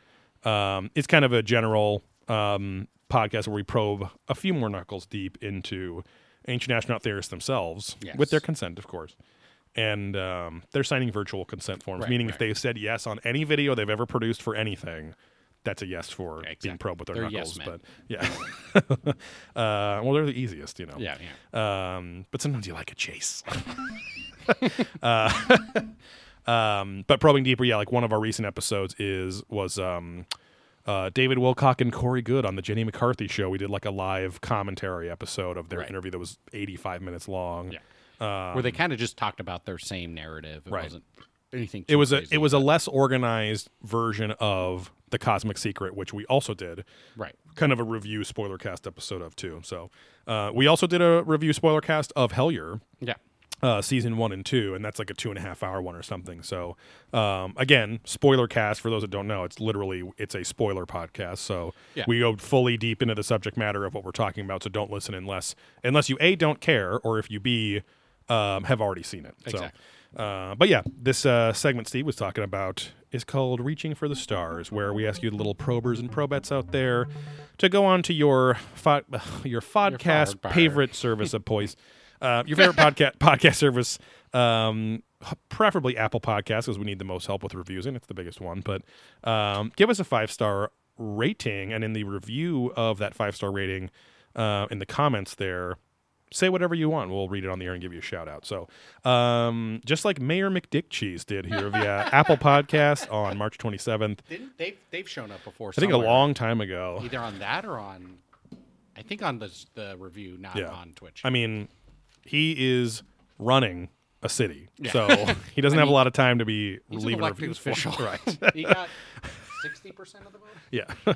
Um, it's kind of a general um, podcast where we probe a few more knuckles deep into ancient astronaut theorists themselves,
Yes.
with their consent, of course. And um, they're signing virtual consent forms,
Right,
meaning
right.
if they said yes on any video they've ever produced for anything, that's a yes for being
exactly.
probed with their
They're
knuckles.
yes
but yeah, (laughs) uh, well, they're the easiest, you know.
yeah yeah
Um, but sometimes you like a chase. (laughs) uh, (laughs) um, but probing deeper, yeah, like one of our recent episodes is was um, uh, David Wilcock and Corey Goode on the Jenny McCarthy show. We did like a live commentary episode of their
Right.
interview that was 85 minutes long.
Yeah.
Um,
where they kind of just talked about their same narrative. It
Right.
wasn't anything.
it was a it was a less organized version of the Cosmic Secret, which we also did.
right.
kind of a review spoiler cast episode of too. So uh, we also did a review spoiler cast of Hellier,
Yeah.
Uh, season one and two, and that's like a two and a half hour one or something. So um, again, spoiler cast for those that don't know, it's literally it's a spoiler podcast. So
Yeah.
we go fully deep into the subject matter of what we're talking about. So don't listen unless unless you a don't care or if you b um, have already seen it.
Exactly.
So, uh, but yeah, this uh, segment Steve was talking about is called "Reaching for the Stars," where we ask you, the little probers and probets out there, to go on to your fo- (sighs) your podcast favorite service of (laughs) choice, uh, your favorite podcast (laughs) podcast service, um, preferably Apple Podcasts, because we need the most help with reviews, and it's the biggest one. But um, give us a five star rating, and in the review of that five star rating, uh, in the comments there, say whatever you want. We'll read it on the air and give you a shout out. So, um, just like Mayor McDick Cheese did here via (laughs) Apple Podcast on March 27th,
Didn't they? They've shown up before.
I think a
somewhere.
long time ago.
either on that or on. I think on the the review, not
Yeah.
on Twitch.
I mean, he is running a city,
Yeah.
so he doesn't (laughs) have a lot of time to be
He's an
leaving
elected
reviews. for-
official.
right?
he got sixty percent of the vote. (laughs)
Yeah. uh,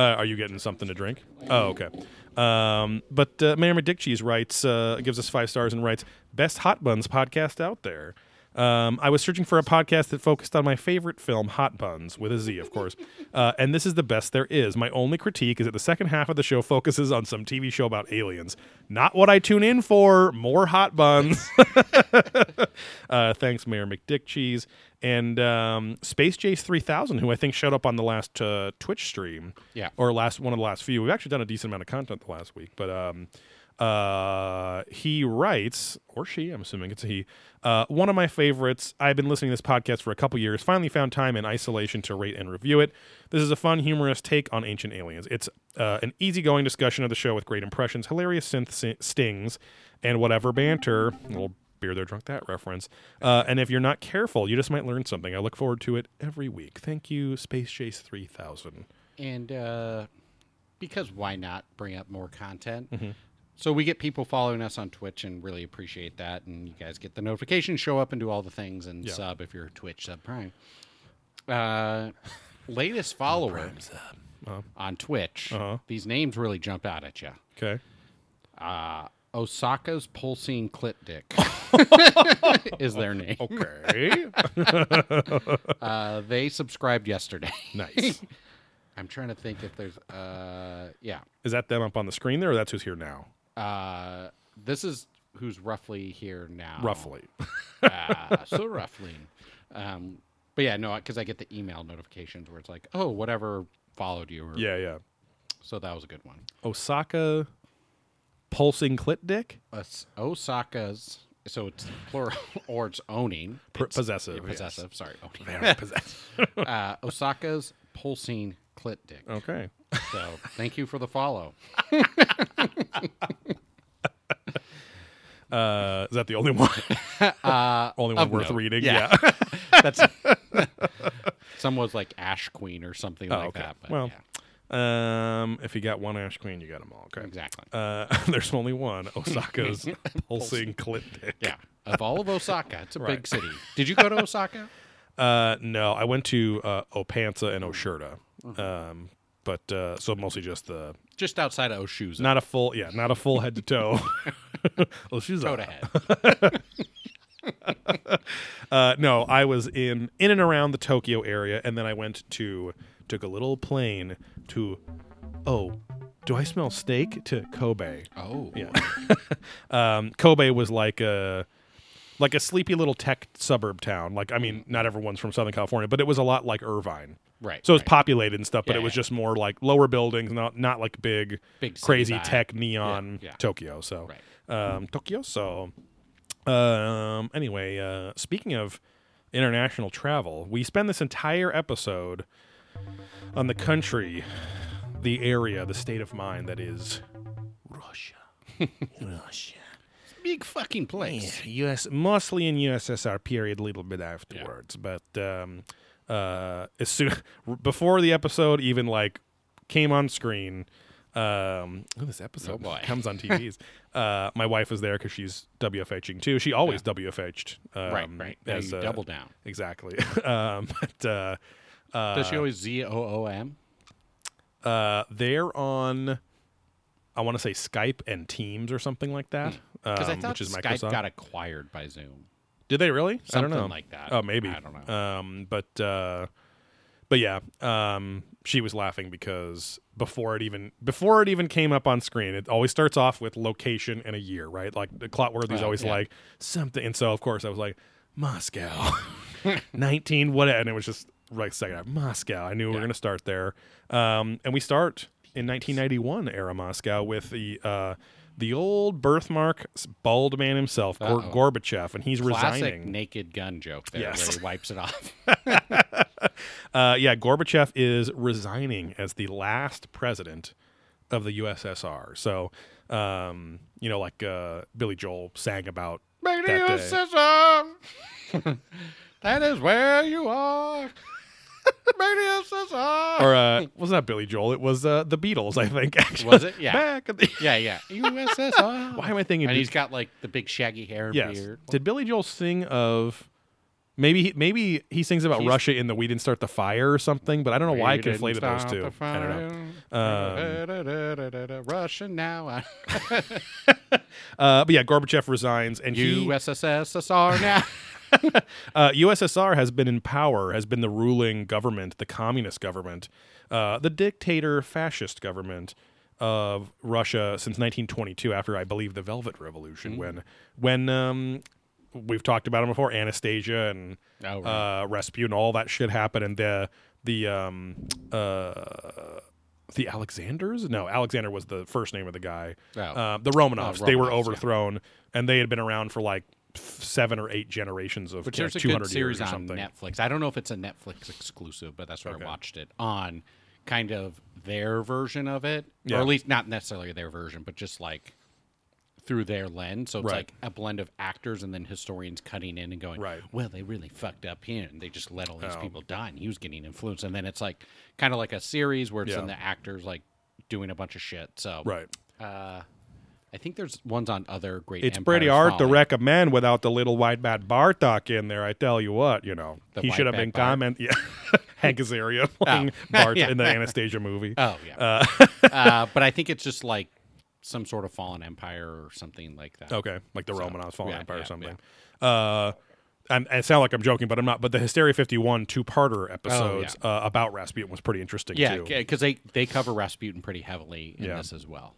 are you getting something to drink? Oh, okay. Um, but uh, Mayor McDickcheese writes, uh, gives us five stars and writes, best hot buns podcast out there. Um, I was searching for a podcast that focused on my favorite film, Hot Buns, with a Z, of course. (laughs) Uh, and this is the best there is. My only critique is that the second half of the show focuses on some TV show about aliens. Not what I tune in for. More hot buns. (laughs) (laughs) uh, thanks, Mayor McDickcheese. And um, Space Jace 3000, who I think showed up on the last uh, Twitch stream.
Yeah.
Or last one of the last few. We've actually done a decent amount of content the last week. But um, uh, he writes, or she, I'm assuming it's a he, uh, one of my favorites. I've been listening to this podcast for a couple years. Finally found time in isolation to rate and review it. This is a fun, humorous take on ancient aliens. It's uh, an easygoing discussion of the show with great impressions, hilarious synth stings, and whatever banter. A little beer there, drunk that reference. Uh, and if you're not careful, you just might learn something. I look forward to it every week. Thank you, Space Chase 3000.
and uh, because why not bring up more content?
Mm-hmm.
So we get people following us on Twitch and really appreciate that. And you guys get the notifications, show up, and do all the things, and
Yeah.
sub if you're a Twitch sub Prime. Uh, latest follower on Twitch.
Uh-huh.
These names really jump out at you.
Okay.
Osaka's pulsing clit dick (laughs) is their name.
Okay. (laughs)
Uh, they subscribed yesterday.
nice. (laughs)
I'm trying to think if there's. Uh, yeah.
Is that them up on the screen there, or that's who's here now?
Uh, this is who's roughly here now.
Roughly. (laughs)
uh, so roughly. Um, but yeah, no, because I get the email notifications where it's like, oh, whatever followed you. Or,
Yeah, yeah.
So that was a good one.
Osaka pulsing clit dick?
Os- Osaka's. So it's plural (laughs) or it's owning.
P-
It's-
possessive,
yeah,
yes.
possessive. Sorry. Owning.
Very possessive. (laughs)
uh, Osaka's pulsing clit dick.
okay.
So thank you for the follow. (laughs)
Uh, is that the only one? (laughs)
Uh,
only one worth
note.
reading?
Yeah.
Yeah. (laughs)
That's some was like Ash Queen or something
Oh,
like
okay.
that. But
Well,
yeah,
um, if you got one Ash Queen, you got them all. Okay.
exactly.
Uh, there's only one Osaka's pulsing clit dick.
yeah, of all of Osaka, it's a
Right.
big city. Did you go to Osaka?
Uh, no, I went to uh, Opansa and Oshirta.
Mm-hmm.
Um, but uh, so mostly just the
Just outside of Oshuza.
not a full yeah, not a full head to toe. (laughs) Oshiza.
toe to head. (laughs)
Uh, no, I was in in and around the Tokyo area, and then I went to took a little plane to. Oh, do I smell steak? To Kobe.
Oh,
Yeah. (laughs) um, Kobe was like a like a sleepy little tech suburb town. Like I mean, not everyone's from Southern California, but it was a lot like Irvine.
Right.
So it was
right.
populated and stuff, but
Yeah,
it was
yeah.
just more like lower buildings, not not like big,
Big
crazy tech neon
yeah.
Tokyo. So
Right.
um, Tokyo. So um, anyway, uh, speaking of international travel, we spend this entire episode on the country, the area, the state of mind that is Russia. (laughs) Russia.
big fucking place.
US mostly in USSR period, a little bit afterwards. But um, uh, as soon (laughs) before the episode even like came on screen, um, oh, this episode
Oh, (laughs)
comes on (laughs) TVs. uh, my wife was there because she's WFHing too. She always WFH'd. Um,
right, right. Now
as, uh,
double down.
exactly. um, but uh, uh,
Does she always Z O O M?
uh, they're on. I want to say Skype and Teams or something like that,
Because I
um,
thought
which is
Skype
Microsoft.
got acquired by Zoom.
Did they really? I don't
Something
know.
like that.
Oh, maybe.
I don't know.
Um, but uh, but yeah, um, she was laughing because before it even before it even came up on screen, it always starts off with location and a year, right? Like the Clotworthy's
Oh,
always
yeah.
like something, and so of course I was like Moscow, (laughs) nineteen what? And it was just like second half Moscow. I knew we were going to start there, um, and we start in 1991 era Moscow with the. Uh, the old birthmark bald man himself, Gor- Gorbachev, and he's
Classic
resigning.
naked gun joke there
Yes.
where he wipes it off. (laughs)
Uh, yeah, Gorbachev is resigning as the last president of the USSR. So, um, you know, like uh, Billy Joel sang about that day. (laughs)
That is where you are. (laughs)
Or uh, wasn't that Billy Joel? It was uh, the Beatles, I think. Actually, (laughs)
Was it? Yeah.
Back the- (laughs)
yeah, yeah. USSR.
Why am I thinking?
And he's got like the big shaggy hair and
yes.
beard.
Did Billy Joel sing of? Maybe he, maybe he sings about
He's-
Russia in the "We Didn't Start the Fire" or something, but I don't know why I conflated those two. I don't know.
fire. Russia now.
Uh, but yeah, Gorbachev resigns, and he
USSR now. (laughs)
uh, USSR has been in power, has been the ruling government, the communist government, uh, the dictator fascist government of Russia since 1922, after I believe the Velvet Revolution, when when um, we've talked about them before, Anastasia and
Oh, right.
uh, Rasputin, all that shit happened, and the the um, uh, the Alexanders? No, Alexander was the first name of the guy.
Oh.
Uh, the Romanovs.
Oh,
they were
Romanovs, yeah.
overthrown, and they had been around for like seven or eight generations of
Which
you know,
there's a
200
good series
years or
on
something.
Netflix. I don't know if it's a Netflix exclusive, but that's where
Okay.
I watched it on kind of their version of it,
Yeah.
or at least not necessarily their version, but just like through their lens. So it's
Right.
like a blend of actors and then historians cutting in and going,
Right.
well, they really fucked up here, and they just let all these
Oh.
people die, and he was getting influenced. And then it's like kind of like a series where it's
Yeah.
in the actors like doing a bunch of shit. So
Right.
uh, I think there's ones on other great.
It's
Empires
pretty hard to recommend without the little white bat Bartok in there. I tell you what, you know,
The
he
white
should have
bat
been
Bart?
comment. Yeah, (laughs) Hank Azaria (laughs) playing
Oh. (laughs)
Bart
Yeah.
in the Anastasia movie.
Oh yeah.
Uh,
uh, but I think it's just like some sort of fallen empire or something like that.
Okay, like the Romanovs fallen
yeah,
empire or
yeah,
something. Uh, and, and it sounds like I'm joking, but I'm not. But the Hysteria 51 two-parter episodes uh, about Rasputin was pretty interesting
Yeah,
too.
because they they cover Rasputin pretty heavily in
Yeah.
this as well.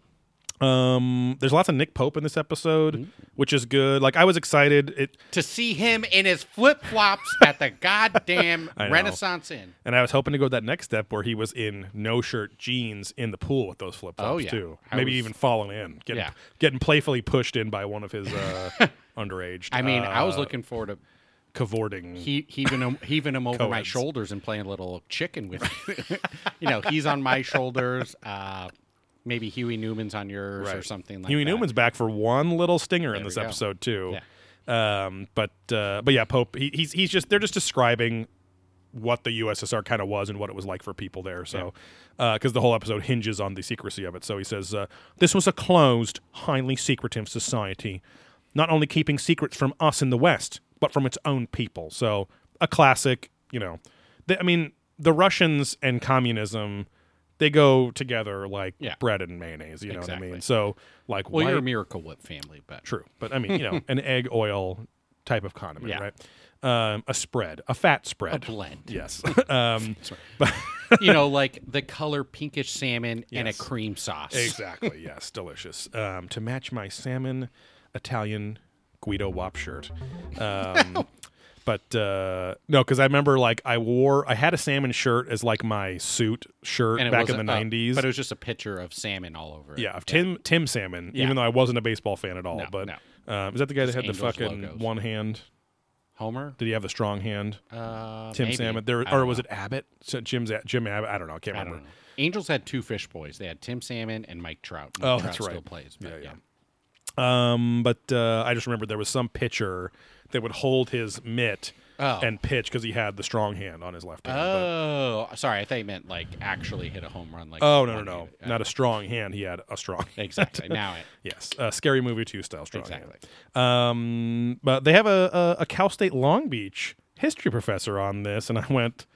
Um, there's lots of Nick Pope in this episode,
Mm-hmm.
which is good. Like I was excited. It
To see him in his flip flops at the goddamn (laughs) Renaissance Inn.
And I was hoping to go that next step where he was in no shirt jeans in the pool with those flip flops
Oh, yeah.
too.
I
Maybe
was-
even falling in, getting,
Yeah.
getting playfully pushed in by one of his uh, (laughs) underage.
I mean, I was
uh,
looking forward to
cavorting.
he heaving him heaving him over my shoulders and playing a little chicken with (laughs) you know, he's on my shoulders. Uh, maybe Huey Newman's on yours or something like that.
Huey
that.
Newman's back for one little stinger in this episode too. Um, but uh, but yeah, Pope. He, he's he's just they're just describing what the USSR kind of was and what it was like for people there. So because the whole episode hinges on the secrecy of it. So he says uh, this was a closed, highly secretive society, not only keeping secrets from us in the West, but from its own people. So a classic, you know. The, I mean, the Russians and communism. They go together like
Yeah.
bread and mayonnaise, you know what I mean? So, like,
Well, you're a Miracle Whip family, but
True, but I mean, you know, (laughs) an egg oil type of condiment,
Yeah.
right? Um, a spread, a fat spread, a
blend.
Yes. (laughs) um, but (laughs)
you know, like the color pinkish salmon and a cream sauce.
exactly, yes, delicious. Um, to match my salmon Italian Guido Wop shirt. Um, but uh, no, because I remember like I wore, I had a salmon shirt as like my suit shirt
And it
back in
wasn't-
the
uh,
'90s.
but it was just a picture of salmon all over it.
yeah, of Tim Tim Salmon,
Yeah.
even though I wasn't a baseball fan at all.
No,
but
no.
um, is that the guy that had the
Angels
fucking
logos.
one hand?
Homer.
Did he have a strong hand?
Uh,
Tim
maybe.
Salmon. There,
I
or
don't
was
know.
it Abbott? So Jim's Jim Abbott. I don't know. I can't
I
remember.
don't know. Angels had two fish boys. They had Tim Salmon and Mike Trout. Mike
Oh,
Trout
that's
Still plays. But
Yeah,
yeah,
yeah. Um, but uh, I just remember there was some pitcher that would hold his mitt
Oh.
and pitch because he had the strong hand on his left hand. but-
Oh, sorry. I thought you meant like actually hit a home run. Like
oh no no no.
Uh,
not a strong hand. He had a strong. (laughs)
exactly. Now it (laughs)
yes, a scary movie two style strong
exactly.
hand. Um, but they have a, a a Cal State Long Beach history professor on this, and I went.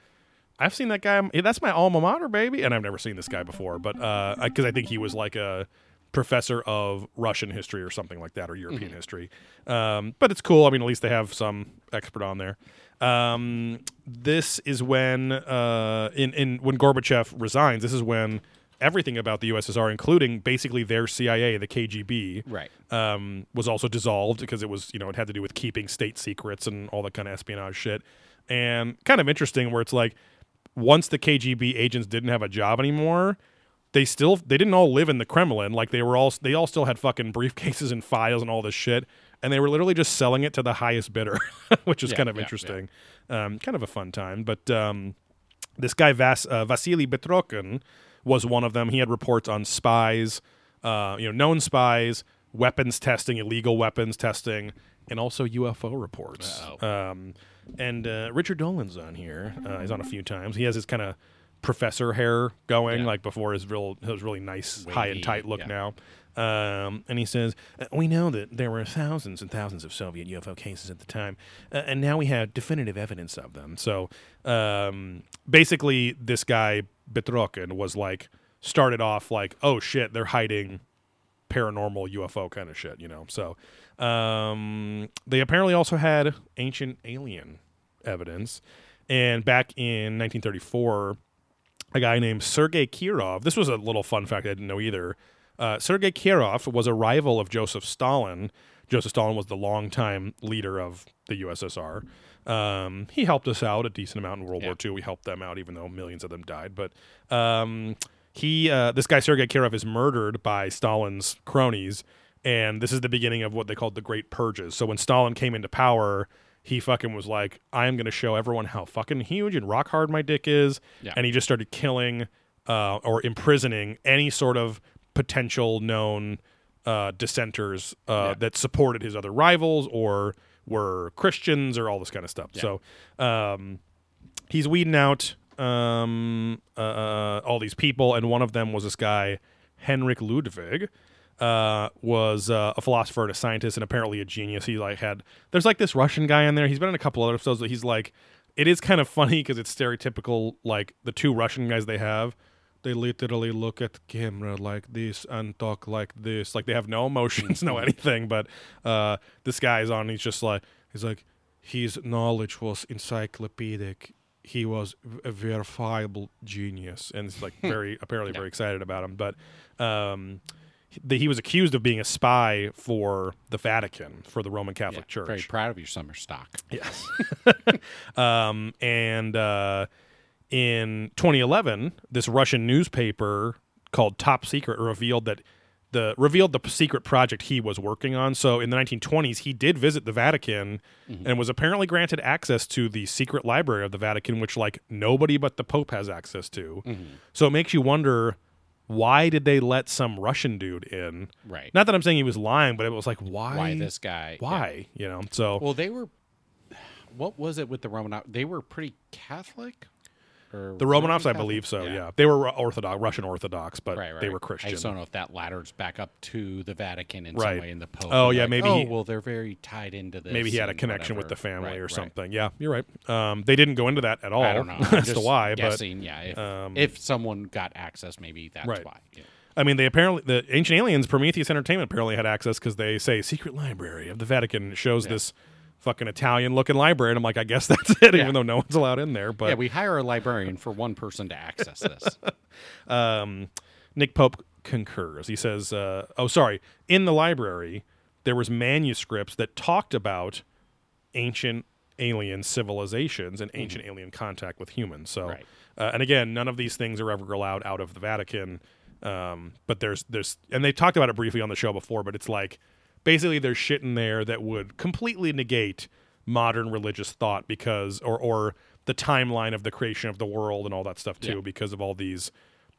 I've seen that guy. That's my alma mater, baby, and I've never seen this guy before. But because I think he was like a professor of Russian history or something like that, or European history. Um, but it's cool. I mean, at least they have some expert on there. Um, this is when uh, in in when Gorbachev resigns. This is when everything about the USSR, including basically their CIA, the KGB,
Right.
um, was also dissolved because it was you know it had to do with keeping state secrets and all that kind of espionage shit. And kind of interesting where it's like once the KGB agents didn't have a job anymore, they still they didn't all live in the Kremlin. Like they were all they all still had fucking briefcases and files and all this shit, and they were literally just selling it to the highest bidder, (laughs) which is
Yeah,
kind of
yeah,
interesting. Um, kind of a fun time, but. Um, this guy Vas- uh, Vasily Petrokhin was one of them. He had reports on spies, uh, you know, known spies, weapons testing, illegal weapons testing, and also UFO reports. Um, and uh, Richard Dolan's on here. Uh, he's on a few times. He has his kind of professor hair going,
Yeah.
like before his real his really nice high and tight look
yeah.
now. Um, and he says, "Uh, We know that there were thousands and thousands of Soviet UFO cases at the time, uh, and now we have definitive evidence of them. So um, basically, this guy, Petrokhin, was like, started off like, Oh shit, they're hiding paranormal UFO kind of shit, you know? So um, they apparently also had ancient alien evidence. And back in 1934, a guy named Sergei Kirov. This was a little fun fact I didn't know either. Uh, Sergei Kirov was a rival of Joseph Stalin. Joseph Stalin was the longtime leader of the USSR. Um, he helped us out a decent amount in World
Yeah.
War II. We helped them out, even though millions of them died. But um, he, uh, this guy Sergei Kirov, is murdered by Stalin's cronies, and this is the beginning of what they called the Great Purges. So when Stalin came into power, he fucking was like, "I am going to show everyone how fucking huge and rock hard my dick is,"
Yeah.
and he just started killing uh, or imprisoning any sort of potential known uh, dissenters uh,
Yeah.
that supported his other rivals or were Christians or all this kind of stuff. So um, he's weeding out um, uh, uh, all these people, and one of them was this guy Henrik Ludwig. Uh, was uh, a philosopher and a scientist, and apparently a genius. He like had there's like this Russian guy in there. He's been in a couple other episodes. That he's like, it is kind of funny because it's stereotypical. Like the two Russian guys they have, they literally look at camera like this and talk like this. Like they have no emotions, (laughs) no anything. But uh, this guy's on. He's just like he's like his knowledge was encyclopedic. He was a verifiable genius, and it's like (laughs) very apparently very excited about him. But um, he, he was accused of being a spy for the Vatican for the Roman Catholic Church.
Very proud of your summer stock.
Yes. (laughs) um, and uh, in 2011, this Russian newspaper called Top Secret revealed that the revealed the secret project he was working on. So in the 1920s, he did visit the Vatican and was apparently granted access to the secret library of the Vatican, which like nobody but the Pope has access to. So it makes you wonder. Why did they let some Russian dude in?
Right.
Not that I'm saying he was lying, but it was like, why?
Why this guy? yeah.
Why? You know. So
Well, they were. What was it with the Romanov? They were pretty Catholic. Or
The Romanovs, I believe so. Yeah, they were Orthodox, Russian Orthodox, but
Right, right.
they were
I
Christian.
just don't know if that ladders back up to the Vatican in
Right.
some way in the Pope.
Oh, yeah,
like,
maybe
Oh,
he-
well, they're very tied into this.
Maybe he had a connection with the family or something. Yeah, you're right. Um, they didn't go into that at all
I don't know. (laughs)
As to why,
guessing, yeah. If,
um,
if someone got access, maybe that's why. Yeah.
I mean, they apparently the ancient aliens, Prometheus Entertainment apparently had access because they say secret library of the Vatican shows this fucking Italian looking library, and I'm like, I guess (laughs) that's it,
Yeah.
even though no one's allowed in there. But
yeah, we hire a librarian for one person to access this. (laughs)
um, Nick Pope concurs. He says, uh, "Oh, sorry. In the library, there was manuscripts that talked about ancient alien civilizations and ancient alien contact with humans. So,
Right.
uh, and again, none of these things are ever allowed out of the Vatican. Um, but there's there's and they talked about it briefly on the show before, but it's like basically there's shit in there that would completely negate modern religious thought because or or the timeline of the creation of the world and all that stuff too
Yeah.
because of all these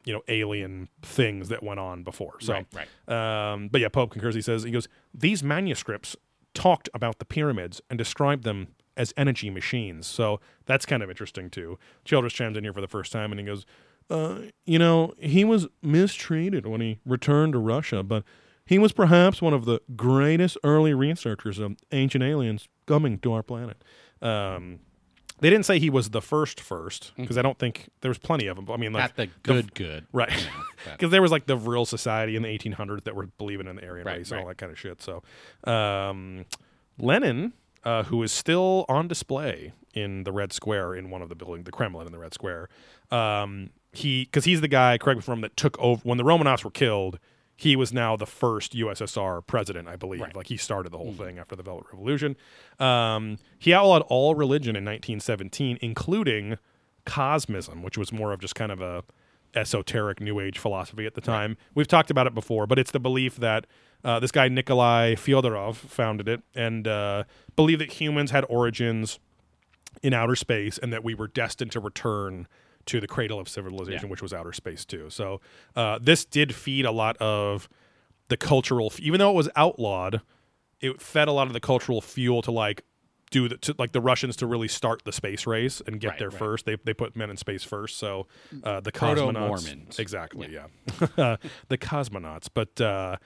you know alien things that went on before. So
Right, right.
um, but yeah, Pope concurs. He says he goes these manuscripts talked about the pyramids and described them as energy machines. So that's kind of interesting too. Childress chimes in here for the first time and he goes, uh, you know, he was mistreated when he returned to Russia, but he was perhaps one of the greatest early researchers of ancient aliens coming to our planet. Um, they didn't say he was the first first because I don't think there was plenty of them. I mean, like
Not the good, good.
Right. Because (laughs) there was like the Vril Society in the 1800s that were believing in the Aryan
Right,
race and all that kind of shit. So, um, Lenin, uh, who is still on display in the Red Square in one of the buildings, the Kremlin in the Red Square, um, he because he's the guy, correct me if I'm wrong, that took over when the Romanovs were killed. He was now the first USSR president, I believe.
Right.
Like he started the whole thing after the Velvet Revolution. Um, he outlawed all religion in 1917, including cosmism, which was more of just kind of a esoteric New Age philosophy at the time. We've talked about it before, but it's the belief that uh, this guy Nikolai Fyodorov founded it and uh, believed that humans had origins in outer space and that we were destined to return to the cradle of civilization,
Yeah.
which was outer space too. So uh, this did feed a lot of the cultural, even though it was outlawed, it fed a lot of the cultural fuel to like do the to, like the Russians to really start the space race and get
Right,
there
right.
first. They they put men in space first. So uh, the cosmonauts,
Proto-Mormons.
exactly, yeah, (laughs) the cosmonauts. But uh,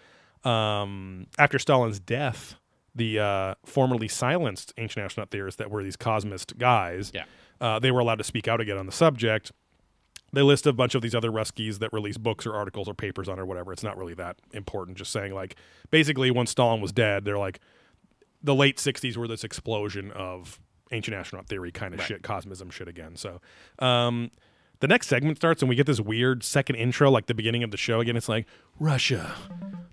um, after Stalin's death, the uh, formerly silenced ancient astronaut theorists that were these cosmist guys,
Yeah.
Uh, they were allowed to speak out again on the subject. They list a bunch of these other Ruskies that release books or articles or papers on or whatever. It's not really that important. Just saying, like, basically, when Stalin was dead, they're like, the late 60s were this explosion of ancient astronaut theory kind of
Right.
shit, cosmism shit again. So, um, the next segment starts and we get this weird second intro, like the beginning of the show again. It's like, Russia,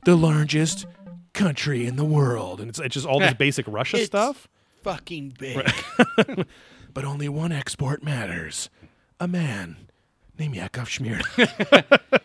the largest country in the world. And it's, it's just all this (laughs) basic Russia
It's-
stuff.
Fucking big. (laughs) (laughs)
But only one export matters a man named Yakov Shmir.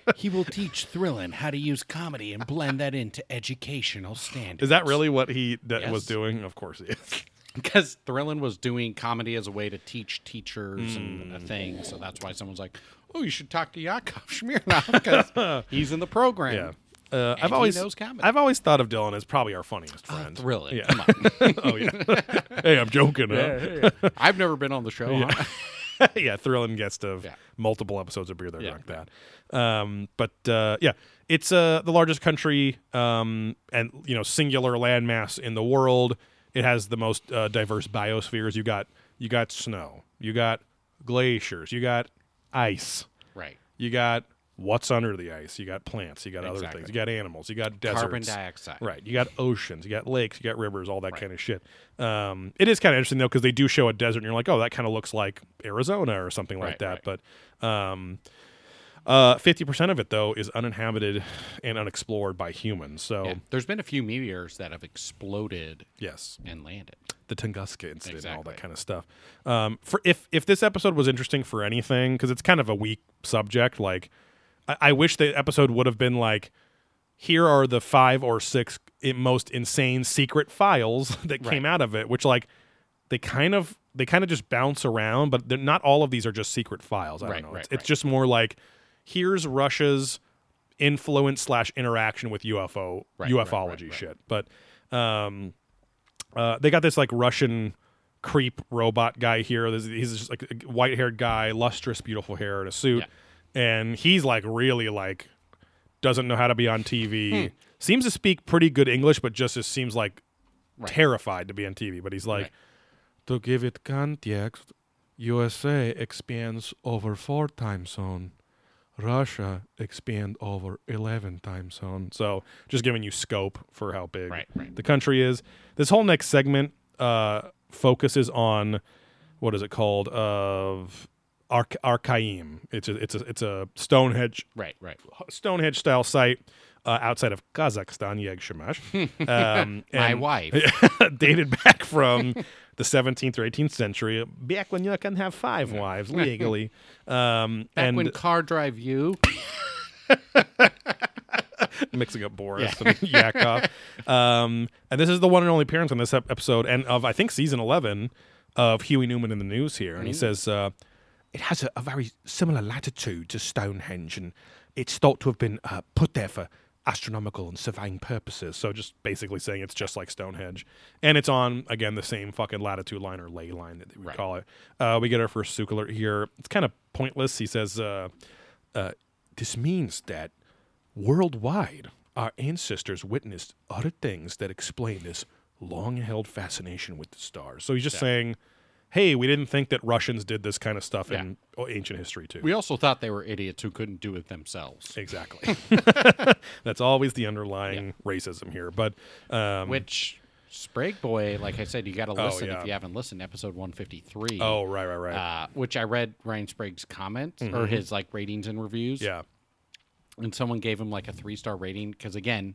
(laughs) (laughs)
he will teach Thrillin how to use comedy and blend that into educational standards.
Is that really what he that
Yes.
was doing? Of course he is. (laughs)
because Thrillin was doing comedy as a way to teach teachers and
Mm.
a thing, so that's why someone's like, "Oh, you should talk to Yakov Smirnoff because he's in the program."
Yeah. Uh, I've always. I've always thought of Dylan as probably our funniest friend.
Really?
Yeah.
come on. (laughs)
oh yeah. (laughs) hey, I'm joking. huh?
I've never been on the show. huh? (laughs)
yeah, thrilling guest of
Yeah.
multiple episodes of Beer There
Yeah.
That. Um, but uh, yeah, it's uh, the largest country um, and you know singular landmass in the world. It has the most uh, diverse biospheres. You got you got snow, you got glaciers, you got ice,
right.
you got what's under the ice. You got plants, you got other things, you got animals, you got deserts,
Carbon dioxide.
Right. You got oceans, you got lakes, you got rivers, all that kind of shit. Um, it is kind of interesting though because they do show a desert, and you're like, oh, that kind of looks like Arizona or something like
Right,
that. But um, uh, 50% of it though is uninhabited and unexplored by humans. So
Yeah. There's been a few meteors that have exploded
yes,
and landed.
the Tunguska incident and all that kind of stuff. Um, for if if this episode was interesting for anything, because it's kind of a weak subject, like I, I wish the episode would have been like, here are the five or six most insane secret files (laughs) that came
Right.
out of it, which like they kind of they kind of just bounce around, but they're, not all of these are just secret files. I
Right,
don't know.
right,
it's, it's just more like here's Russia's influence slash interaction with UFO
Right,
ufology shit. But um, uh, they got this like Russian creep robot guy here. He's just like a white haired guy, lustrous, beautiful hair in a suit, and he's like really like doesn't know how to be on TV.
Hmm.
Seems to speak pretty good English, but just as seems like
Right.
terrified to be on TV. But he's like,
Right.
to give it context, USA expands over four time zone. Russia expand over 11 time zone. So just giving you scope for how big
Right, right.
the country is. This whole next segment uh, focuses on what is it called? Of Arch- Arkaim. It's a it's a it's a Stonehenge
Right, right.
Stonehenge style site uh, outside of Kazakhstan, Yegshamash. (laughs) Um,
My wife. (laughs)
dated back from the 17th or 18th century, back when you can have five wives (laughs) legally. Um,
Back
and
when car drive you.
mixing up Boris and Yakov. Um, and this is the one and only appearance on this ep- episode and of I think season eleven of Huey Newman in the news here, and he says uh, it has a, a very similar latitude to Stonehenge, and it's thought to have been uh, put there for astronomical and surveying purposes. So just basically saying it's just like Stonehenge, and it's on again the same fucking latitude line or ley line that we
Right.
call it. Uh, we get our first Suk alert here. It's kind of pointless. He says. Uh, uh, this means that worldwide, our ancestors witnessed other things that explain this long held fascination with the stars. So he's just saying, hey, we didn't think that Russians did this kind of stuff in oh, ancient history too.
We also thought they were idiots who couldn't do it themselves.
exactly. (laughs) That's always the underlying racism here. But um,
Which Sprague Boy, like I said, you got to listen
yeah.
if you haven't listened. Episode one fifty three.
oh, right, right, right.
Uh, which I read Ryan Sprague's comment or his like ratings and reviews.
yeah.
and someone gave him like a three star rating because again,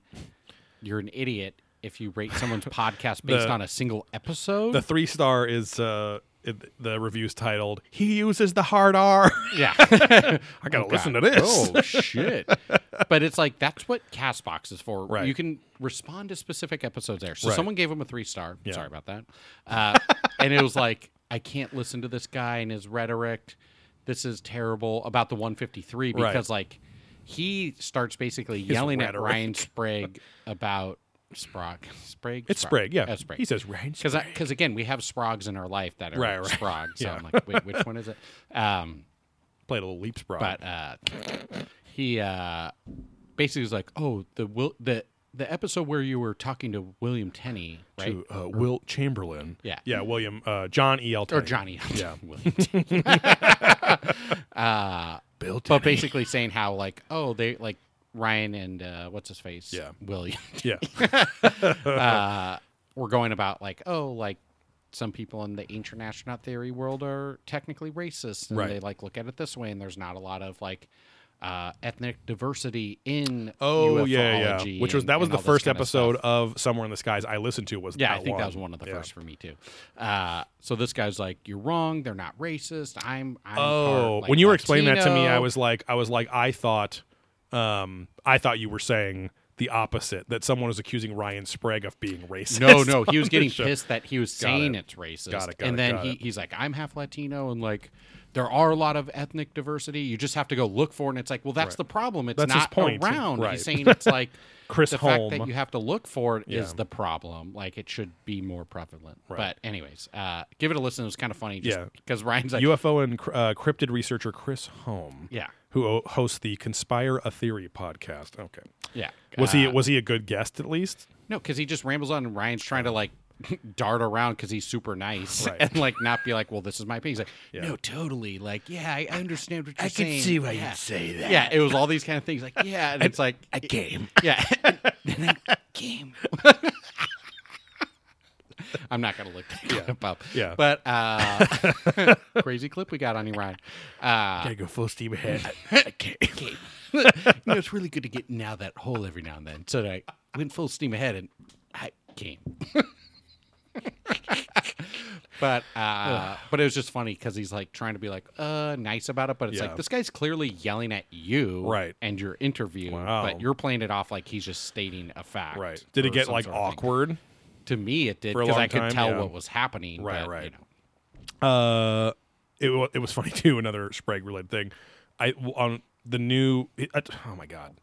you're an idiot if you rate someone's (laughs) podcast based
The-
on a single episode.
The three star is uh, it, the review's titled, He Uses the Hard R.
yeah, (laughs)
I got to listen to this.
Oh shit! (laughs) but it's like that's what Castbox is for.
Right.
You can respond to specific episodes there. So
Right.
someone gave him a three star.
Yeah.
Sorry about that. Uh, and it was like I can't listen to this guy and his rhetoric. This is terrible about the 153
Right.
because like he starts basically yelling at. Ryan Sprague about Sprague. Sprague.
It's Sprague, yeah.
Uh, Sprague.
He says, Rain
because because again we have Sprogs in our life that are
Right, right.
Sprogs. So
Yeah.
I'm like, wait, which one is it? Um,
Played a little leap sprawl.
but uh, he uh, basically was like, "Oh, the will the the episode where you were talking to William Tenney, right?
to uh, Will Chamberlain.
Yeah.
Yeah, William, uh, John E. L.
Or
Tenney.
Johnny? (laughs)
Yeah.
William Tenney. (laughs) uh,
Bill
but basically saying how like, oh, they like Ryan and uh, what's his face?
Yeah.
William. (laughs)
Yeah. (laughs)
uh, we're going about like, oh, like some people in the ancient astronaut theory world are technically racist, and
Right.
they like look at it this way, and there's not a lot of like uh, ethnic diversity in
Oh yeah, yeah. Which was
and-
that was the first episode of Somewhere in the Skies I listened to was
Yeah, I think that was one of the
Yeah.
first for me too. Uh, so this guy's like, "You're wrong. They're not racist. I'm." I'm
Oh,
part, like,
when you were explaining that to me, I was like, I was like, I thought, um, I thought you were saying the opposite that someone was accusing Ryan Sprague of being racist.
No, no, he was (laughs) getting pissed that he was saying
it.
it's racist.
Got it, got
and
it,
then he, he's like, I'm half Latino, and like, there are a lot of ethnic diversity. You just have to go look for it. And it's like, well, that's
Right.
the problem. It's
That's
not around.
Right.
He's saying it's (laughs) like
Chris
the
Holm.
fact that you have to look for it is
Yeah.
the problem. Like, it should be more prevalent.
Right.
But anyways, uh, give it a listen. It was kind of funny. Just
Yeah.
because Ryan's like,
UFO and uh, cryptid researcher Chris Holm,
yeah,
who o- hosts the Conspire a Theory podcast. Okay,
yeah.
was he
Uh,
was he a good guest at least?
No, because he just rambles on, and Ryan's trying to like (laughs) dart around because he's super nice
Right.
and like not be like, well, this is my opinion. He's like,
Yeah.
no, totally. Like, yeah, I understand what you're saying.
I can see why
yeah.
you'd say that.
Yeah, it was all these kind of things. Like, yeah, and it's like,
I came. (laughs)
yeah, (laughs)
then I came.
I'm not gonna look that clip up.
Yeah.
but uh, crazy clip we got on you, Ryan. Uh,
I go full steam ahead. I came.
you know, it's really good to get now that hole every now and then. So I went full steam ahead and I came. (laughs) but uh, but it was just funny because he's like trying to be like uh nice about it, but it's
Yeah.
like this guy's clearly yelling at you,
Right.
And your interview,
Wow.
but you're playing it off like he's just stating a fact,
Right. Did
or
it get
some
like
sort of thing.
awkward?
To me, it did
For a
because
long
I could
time,
tell
yeah.
what was happening.
Right,
but,
right.
You know.
Uh, it wa- it was (laughs) funny too. Another Sprague related thing. I on the new. It, I- oh my god.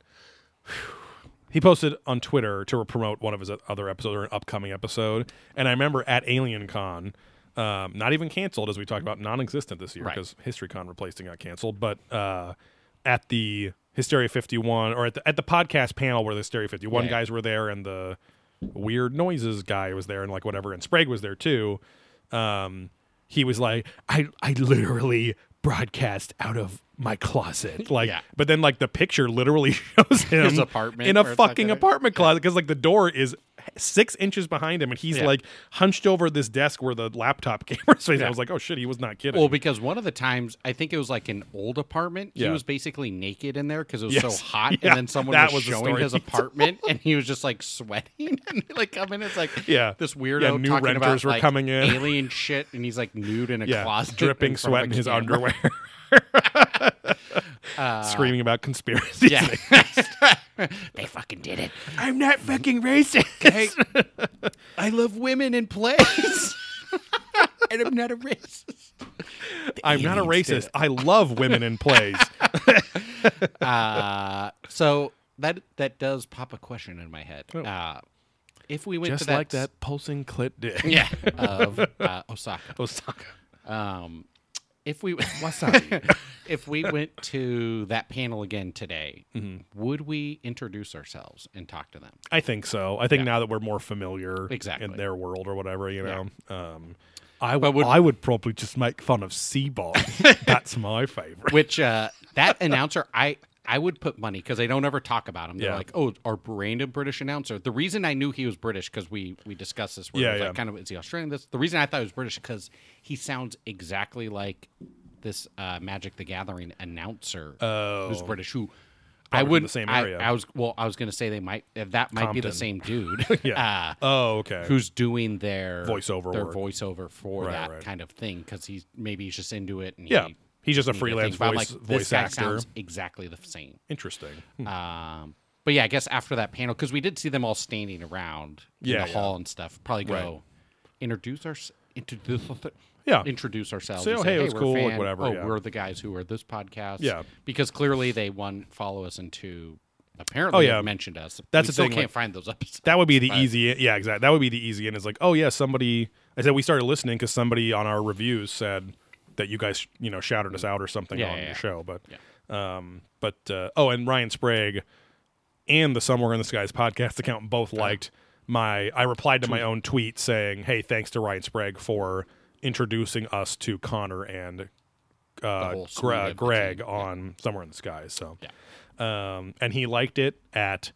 He posted on Twitter to promote one of his other episodes or an upcoming episode, and I remember at Alien Con, um, not even canceled as we talked about, non-existent this year
Right.
because History Con replaced and got canceled. But uh, at the Hysteria 51 or at the, at the podcast panel where the Hysteria 51
Yeah.
guys were there and the weird noises guy was there and like whatever and Sprague was there too. Um, he was like, I I literally broadcast out of my closet, (laughs) like.
Yeah.
But then like the picture literally (laughs) shows him
His apartment
in a fucking apartment closet because like the door is six inches behind him and he's
Yeah.
like hunched over this desk where the laptop (laughs) camera's facing. I was like, oh shit, he was not kidding.
Well, because one of the times I think it was like an old apartment,
yeah.
he was basically naked in there because it was
Yes.
so hot, (laughs)
Yeah,
and then someone was,
was
showing his apartment, (laughs) and he was just like sweating, and like come in, it's like
Yeah.
this weirdo
Yeah, new
talking
renters
about,
were
like,
coming in.
alien shit, and he's like nude in a
yeah,
closet,
dripping
in
sweat in his
camera.
Underwear. Screaming about conspiracies.
Yeah, (laughs) (laughs) they fucking did it.
I'm not fucking racist.
Hey, (laughs) I love women in plays, and I'm not a racist.
I'm not a racist. I love women in plays.
Uh, so that that does pop a question in my head. Uh, if we went
Oh. Just
to that,
like that pulsing clit dick.
yeah, of uh, Osaka.
Osaka.
Um, if we (laughs)
Wasabi. (laughs)
if we went to that panel again today,
Mm-hmm.
would we introduce ourselves and talk to them?
I think so. I think
Yeah.
now that we're more familiar
Exactly.
in their world or whatever, you
Yeah.
know. Um, I would
would-
I would probably just make fun of Seaball. (laughs) That's my favorite.
Which uh, that announcer, I I would put money because they don't ever talk about him. They're
Yeah.
like, oh, our Brandon British announcer. The reason I knew he was British because we we discussed this. Where
Yeah,
was
yeah.
Like, kind of is he Australian? This the reason I thought he was British because he sounds exactly like this uh, Magic the Gathering announcer
Oh.
who's British. Who I
Probably from
would
the same
I-
area.
I, was well. I was going to say they might uh, that might be the same dude. (laughs)
Yeah. (laughs)
uh,
oh, okay.
who's doing their
Voiceover
their
work.
voiceover for
Right,
that
right.
kind of thing because he's maybe he's just into it and
Yeah.
he,
He's just a freelance
thing. But I'm
voice
like,
voice
this guy
actor.
sounds exactly the same
Interesting.
um but yeah i guess after that panel because we did see them all standing around in
Yeah,
the
yeah.
hall and stuff probably go
Right.
introduce our introduce (laughs)
Yeah.
introduce ourselves
Say, oh, hey, it was
we're
cool,
fan.
whatever,
oh
yeah.
we're the guys who are this podcast
Yeah.
because clearly they one follow us into apparently
Oh, yeah.
mentioned us
That's
we
the
still
thing,
can't
like,
find those episodes
That would be the
but-
easy. Yeah, exactly. That would be the easy. And it's like, oh yeah, somebody. I said we started listening because somebody on our reviews said that you guys, you know, shouted us out or something
Yeah,
on
yeah,
your
yeah.
show. But, um, but uh, oh, and Ryan Sprague and the Somewhere in the Skies podcast account both
Uh-huh.
liked my. I replied to my own tweet saying, "Hey, thanks to Ryan Sprague for introducing us to Connor and uh, Gre- Greg on Somewhere in the Skies." So, um, and he liked it at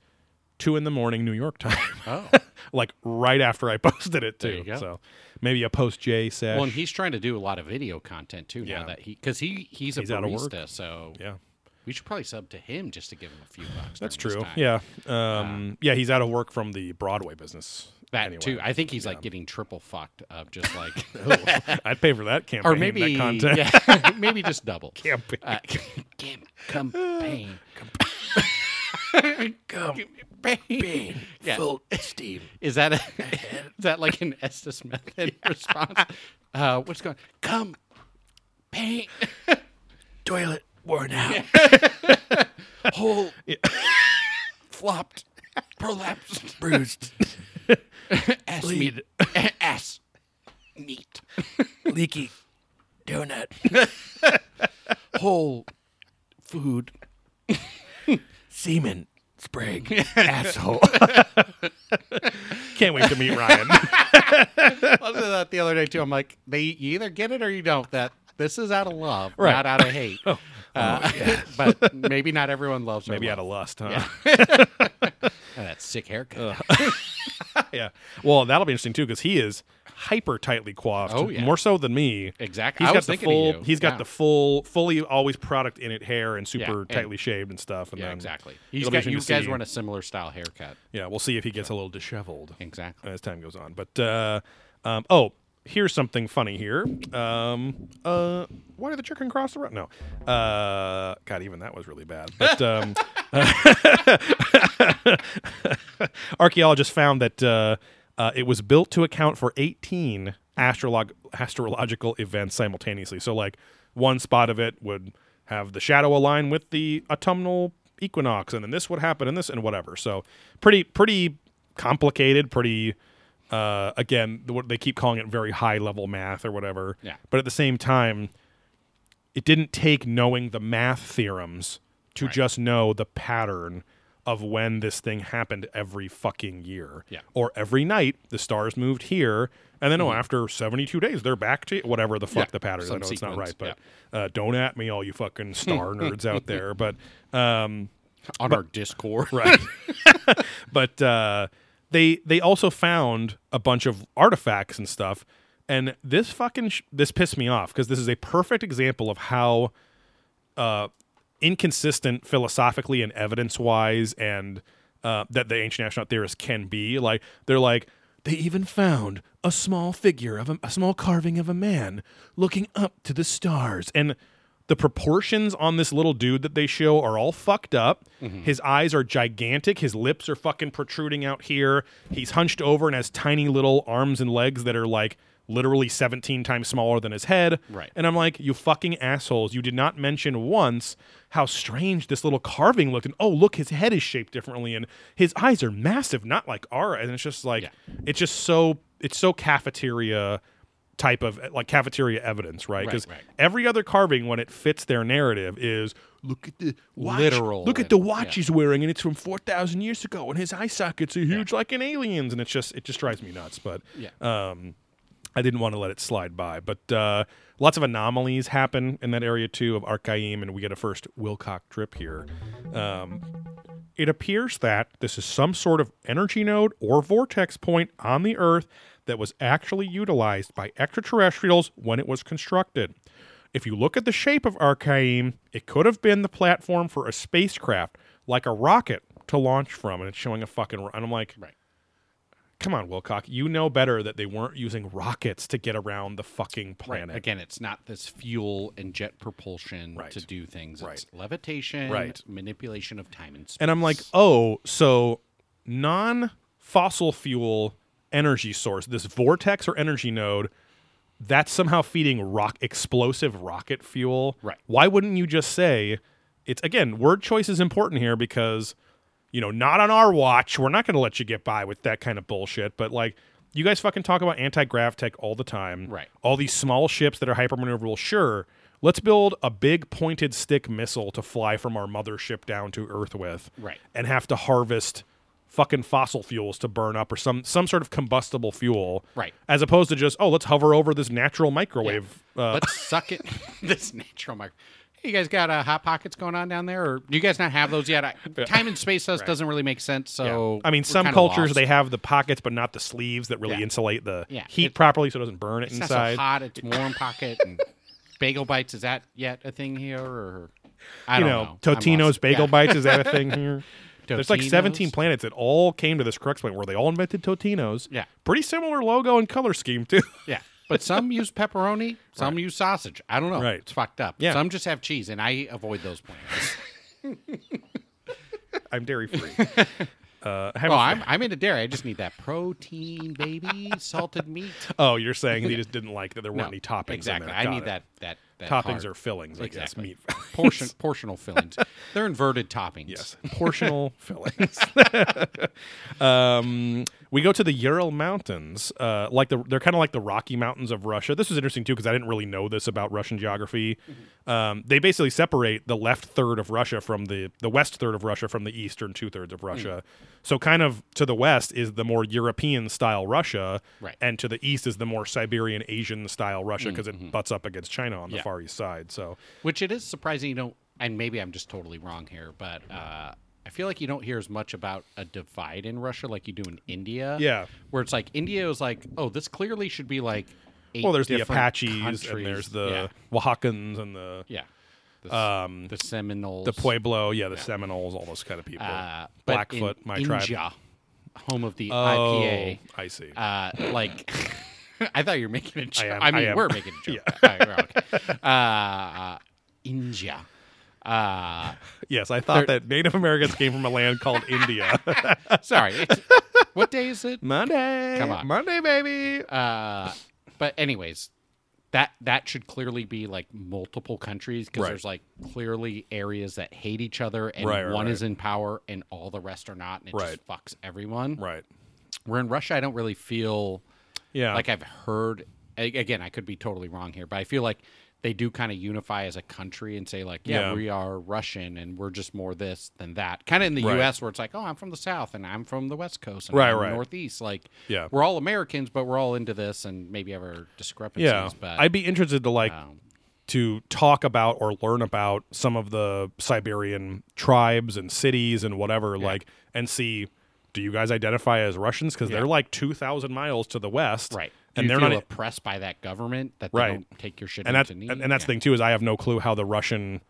two in the morning New York time. (laughs)
oh (laughs)
like right after I (laughs) posted it too. So maybe a post J sesh.
Well, and he's trying to do a lot of video content too
Yeah.
now that he because he he's a
He's out of work.
barista, so
yeah,
we should probably sub to him just to give him a few bucks.
that's true. Yeah, um, yeah, he's out of work from the Broadway business.
that
anyway.
too. I think he's like getting triple fucked up, just like,
I'd pay for that campaign.
or maybe
that content.
yeah, maybe just double.
Campaign.
Uh, cam- campaign. (sighs) (laughs)
Campaign.
Yeah.
Full steam.
Is that a, (laughs) is that like an Estes method (laughs) response? Uh, what's going? Come, paint,
Toilet worn out.
hole, flopped, prolapsed,
Bruised.
ass
Bleed.
meat, ass meat,
Leaky. Donut.
whole food.
Semen. Sprague, (laughs) asshole.
Can't wait to meet Ryan. (laughs)
I was that the other day too. I'm like, they you either get it or you don't. That this is out of love,
Right.
not out of hate. (laughs) Uh, but maybe not everyone loves.
Maybe out of lust, huh?
And that sick haircut.
yeah. Well, that'll be interesting too because he is hyper tightly coiffed.
Oh, yeah.
More so than me.
Exactly.
He's
I
got
was
the full. He's got
Yeah.
the full, fully always product in it hair and super
and-
tightly shaved and stuff. And
Yeah, exactly. He's got you guys
see.
run a similar style haircut.
Yeah, we'll see if he gets a little disheveled
Exactly.
as time goes on. But uh, um, oh, here's something funny here. Um, uh, why did the chicken cross the road? No. Uh, God, even that was really bad. But um, (laughs) (laughs) (laughs) archaeologists found that uh, uh, it was built to account for 18 astrolog- astrological events simultaneously. So, like, one spot of it would have the shadow align with the autumnal equinox, and then this would happen, and this, and whatever. So, pretty, pretty complicated, pretty. Uh, again, what they keep calling it very high level math or whatever.
Yeah.
But at the same time, it didn't take knowing the math theorems to
Right.
just know the pattern of when this thing happened every fucking year.
Yeah.
Or every night the stars moved here, and then oh, after seventy two days they're back to whatever the fuck
Mm-hmm. Yeah,
the pattern is. I know it's not right,
sequence,
but uh, don't at me, all you fucking star (laughs) nerds out there. But um,
On our Discord. (laughs)
right. (laughs) but uh, they they also found a bunch of artifacts and stuff, and this fucking sh- this pissed me off because this is a perfect example of how uh, inconsistent philosophically and evidence wise, and uh, that the ancient astronaut theorists can be. Like they're like they even found a small figure of a, a small carving of a man looking up to the stars and the proportions on this little dude that they show are all fucked up. His eyes are gigantic. His lips are fucking protruding out here. He's hunched over and has tiny little arms and legs that are like literally 17 times smaller than his head.
Right.
And I'm like, you fucking assholes. You did not mention once how strange this little carving looked. And oh, look, his head is shaped differently and his eyes are massive, not like our. And it's just like,
Yeah.
it's just so, it's so cafeteria type of like cafeteria evidence, right?
Right,
Because
right.
every other carving, when it fits their narrative, is look at the watch,
Literal
Look at the watch
yeah.
he's wearing, and it's from four thousand years ago, and his eye sockets are huge like an alien's, and it's just it just drives me nuts. But
Yeah.
um, I didn't want to let it slide by. But uh, lots of anomalies happen in that area too of Arkaim, and we get a first Wilcock trip here. Um, it appears that this is some sort of energy node or vortex point on the Earth that was actually utilized by extraterrestrials when it was constructed. If you look at the shape of Arkaim, it could have been the platform for a spacecraft, like a rocket, to launch from, and it's showing a fucking. And I'm like,
Right.
Come on, Wilcock, you know better that they weren't using rockets to get around the fucking
Right.
planet.
Again, it's not this fuel and jet propulsion
Right.
to do things. It's
Right.
levitation,
Right.
manipulation of time and space.
And I'm like, oh, so non fossil fuel energy source, this vortex or energy node, that's somehow feeding rock explosive rocket fuel.
Right.
Why wouldn't you just say it's again, word choice is important here because, you know, not on our watch. We're not gonna let you get by with that kind of bullshit. But like you guys fucking talk about anti-grav tech all the time.
Right.
All these small ships that are hyper maneuverable. sure. Let's build a big pointed stick missile to fly from our mothership down to Earth with.
Right.
And have to harvest fucking fossil fuels to burn up or some some sort of combustible fuel.
Right.
As opposed to just, oh, let's hover over this natural microwave. Uh,
Let's suck it. (laughs) (laughs) this natural mic. You guys got uh, hot pockets going on down there, or do you guys not have those yet? I, (laughs) time and space us doesn't really make sense. So
I mean, some cultures
lost.
they have the pockets, but not the sleeves that really
Yeah.
insulate the
Yeah.
heat
It-
properly, so it doesn't burn it inside.
so hot. It's warm pocket and (laughs) bagel bites. Is that yet a thing here, or I
you
don't
know,
know.
Totino's bagel
Yeah.
bites is that a thing (laughs) here? There's like 17 planets that all came to this crux point where they all invented Totino's.
Yeah.
Pretty similar logo and color scheme too.
Yeah, but some use pepperoni, some use sausage. I don't know.
Right.
It's fucked up.
Yeah.
Some just have cheese, and I avoid those plants. (laughs)
I'm dairy free. (laughs) uh, I have
oh,
a-
I'm I'm into dairy. I just need that protein, baby, salted meat.
oh, you're saying he just didn't like that there weren't
No,
any toppings. in
Exactly. I need
it.
that that that
Toppings are fillings, I guess.
Exactly.
Meat.
portion portional fillings. They're inverted toppings.
Yes, portional (laughs) fillings. um, We go to the Ural Mountains, uh, like the they're kind of like the Rocky Mountains of Russia. This was interesting too because I didn't really know this about Russian geography. Um, they basically separate the left third of Russia from the the west third of Russia from the eastern two thirds of Russia. So kind of to the west is the more European style Russia,
Right.
and to the east is the more Siberian Asian style Russia because it butts up against China on the far east side. So
Which it is surprising you don't, and maybe I'm just totally wrong here, but uh, I feel like you don't hear as much about a divide in Russia like you do in India.
Yeah.
Where it's like India is like, oh, this clearly should be like. Eight
well, there's the Apaches and there's the
yeah,
Oaxacans and the
yeah. The,
um,
the Seminoles,
the Pueblo, yeah, the Seminoles, all those kind of people.
uh,
Blackfoot, my tribe.
India, home of the
Oh,
IPA.
I see.
Uh, like, (laughs) I thought you were making a joke.
am-
I, mean,
I
we're making a joke. (laughs) All right, okay. uh, uh, India. Uh,
yes, I thought that Native Americans came from a land called India. (laughs)
sorry. What day is it?
Monday,
Come on.
Monday, baby.
Uh, but anyways, that that should clearly be like multiple countries because
Right.
there's like clearly areas that hate each other and
Right, right,
one
right.
is in power and all the rest are not, and it just fucks everyone.
Right.
Where in Russia, I don't really feel
Yeah.
like I've heard. a- Again, I could be totally wrong here, but I feel like they do kind of unify as a country and say like, yeah,
Yeah.
we are Russian and we're just more this than that. Kind of in the
Right.
U.S. where it's like, oh, I'm from the South and I'm from the West Coast and
Right,
I'm
right.
Northeast. Like,
Yeah.
we're all Americans, but we're all into this and maybe have our discrepancies.
yeah.
but
I'd be interested to like
um,
to talk about or learn about some of the Siberian tribes and cities and whatever, like, and see. Do you guys identify as Russians? Because
Yeah.
they're like two thousand miles to the west,
right.
And they're not.
oppressed by that government that they
Right.
don't take your shit
and that's
into
and, and that's
Yeah.
the thing too is I have no clue how the Russian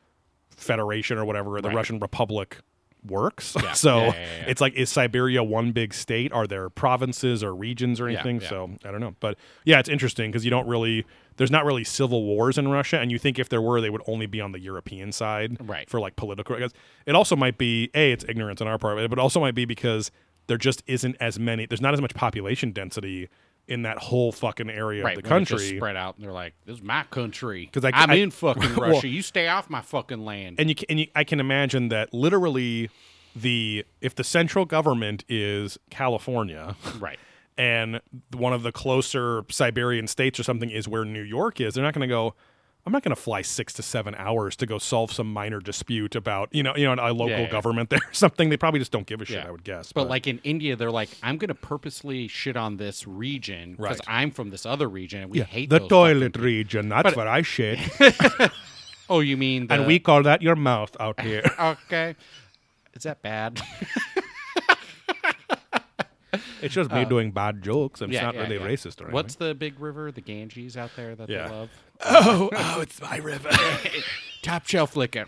Federation or whatever, or the
Right.
Russian Republic works.
Yeah. (laughs)
so
Yeah, yeah,
it's like is Siberia one big state? Are there provinces or regions or anything? So I don't know, but yeah, it's interesting because you don't really. There's not really civil wars in Russia, and you think if there were, they would only be on the European side,
Right.
For like political. because It also might be a it's ignorance on our part, but it also might be because there just isn't as many. There's not as much population density in that whole fucking area
Right,
of the
when it just
country.
spread out, and they're like, "This is my country."
Because
I'm
I-
in fucking (laughs)
well-
Russia. you stay off my fucking land."
and you can, and you, I can imagine that literally the if the central government is California,
right. (laughs)
and one of the closer Siberian states or something is where New York is, they're not going to go. I'm not going to fly six to seven hours to go solve some minor dispute about you know you know a local
yeah.
government there or (laughs) something. They probably just don't give a shit.
Yeah.
I would guess.
But, like in India, they're like, I'm going to purposely shit on this region because
Right.
I'm from this other region, and we hate
the
those
toilet
fucking-
region, that's where I shit, (laughs)
Oh, you mean the...
and we call that your mouth out here. (laughs)
okay? Is that bad?
it's just me doing bad jokes, it's
Uh, Yeah,
not
yeah,
really
yeah.
racist or anything.
What's the big river, the Ganges out there that
Yeah.
they love?
Oh, oh, it's my river.
Top shelf liquor.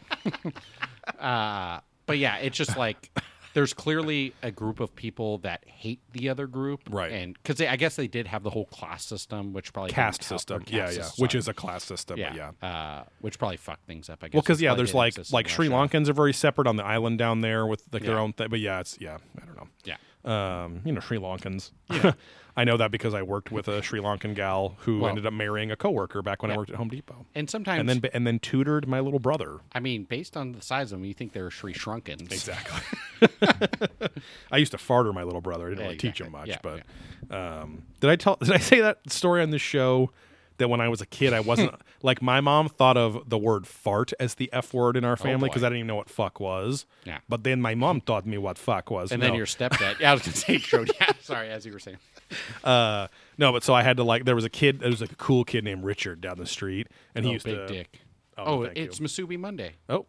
uh, but yeah, it's just like there's clearly a group of people that hate the other group,
Right.
And because I guess they did have the whole class system, which probably
caste
help-
system?
caste
Yeah, yeah,
system,
which is a class system.
yeah,
yeah.
Uh, which probably fucked things up. I guess.
Well, because yeah, there's like like Sri Lankans are very separate on the island down there with like their own thing. But yeah, it's yeah, I don't know.
Yeah.
Um, you know, Sri Lankans. Yeah. (laughs) I know that because I worked with a Sri Lankan gal who
Well-
ended up marrying a coworker back when I worked at Home Depot,
And sometimes,
and then and then tutored my little brother.
I mean, based on the size of them, you think they're Sri Shrunkins.
Exactly. (laughs) I used to farter my little brother. I didn't
Yeah,
really teach him much,
exactly.
but um, did I tell? Did I say that story on the show? That when I was a kid, I wasn't (laughs) like my mom thought of the word fart as the f word in our family because
boy.
I didn't even know what fuck was.
Yeah.
But then my mom taught me what fuck was.
And
No.
then your stepdad. Yeah, I was gonna say true. Yeah, sorry, as you were saying. (laughs)
uh, no, but so I had to like there was a kid, there was like a cool kid named Richard down the street, and he
oh,
used
big
to
dick.
Oh,
Oh,
thank you.
it's Masubi Monday.
oh,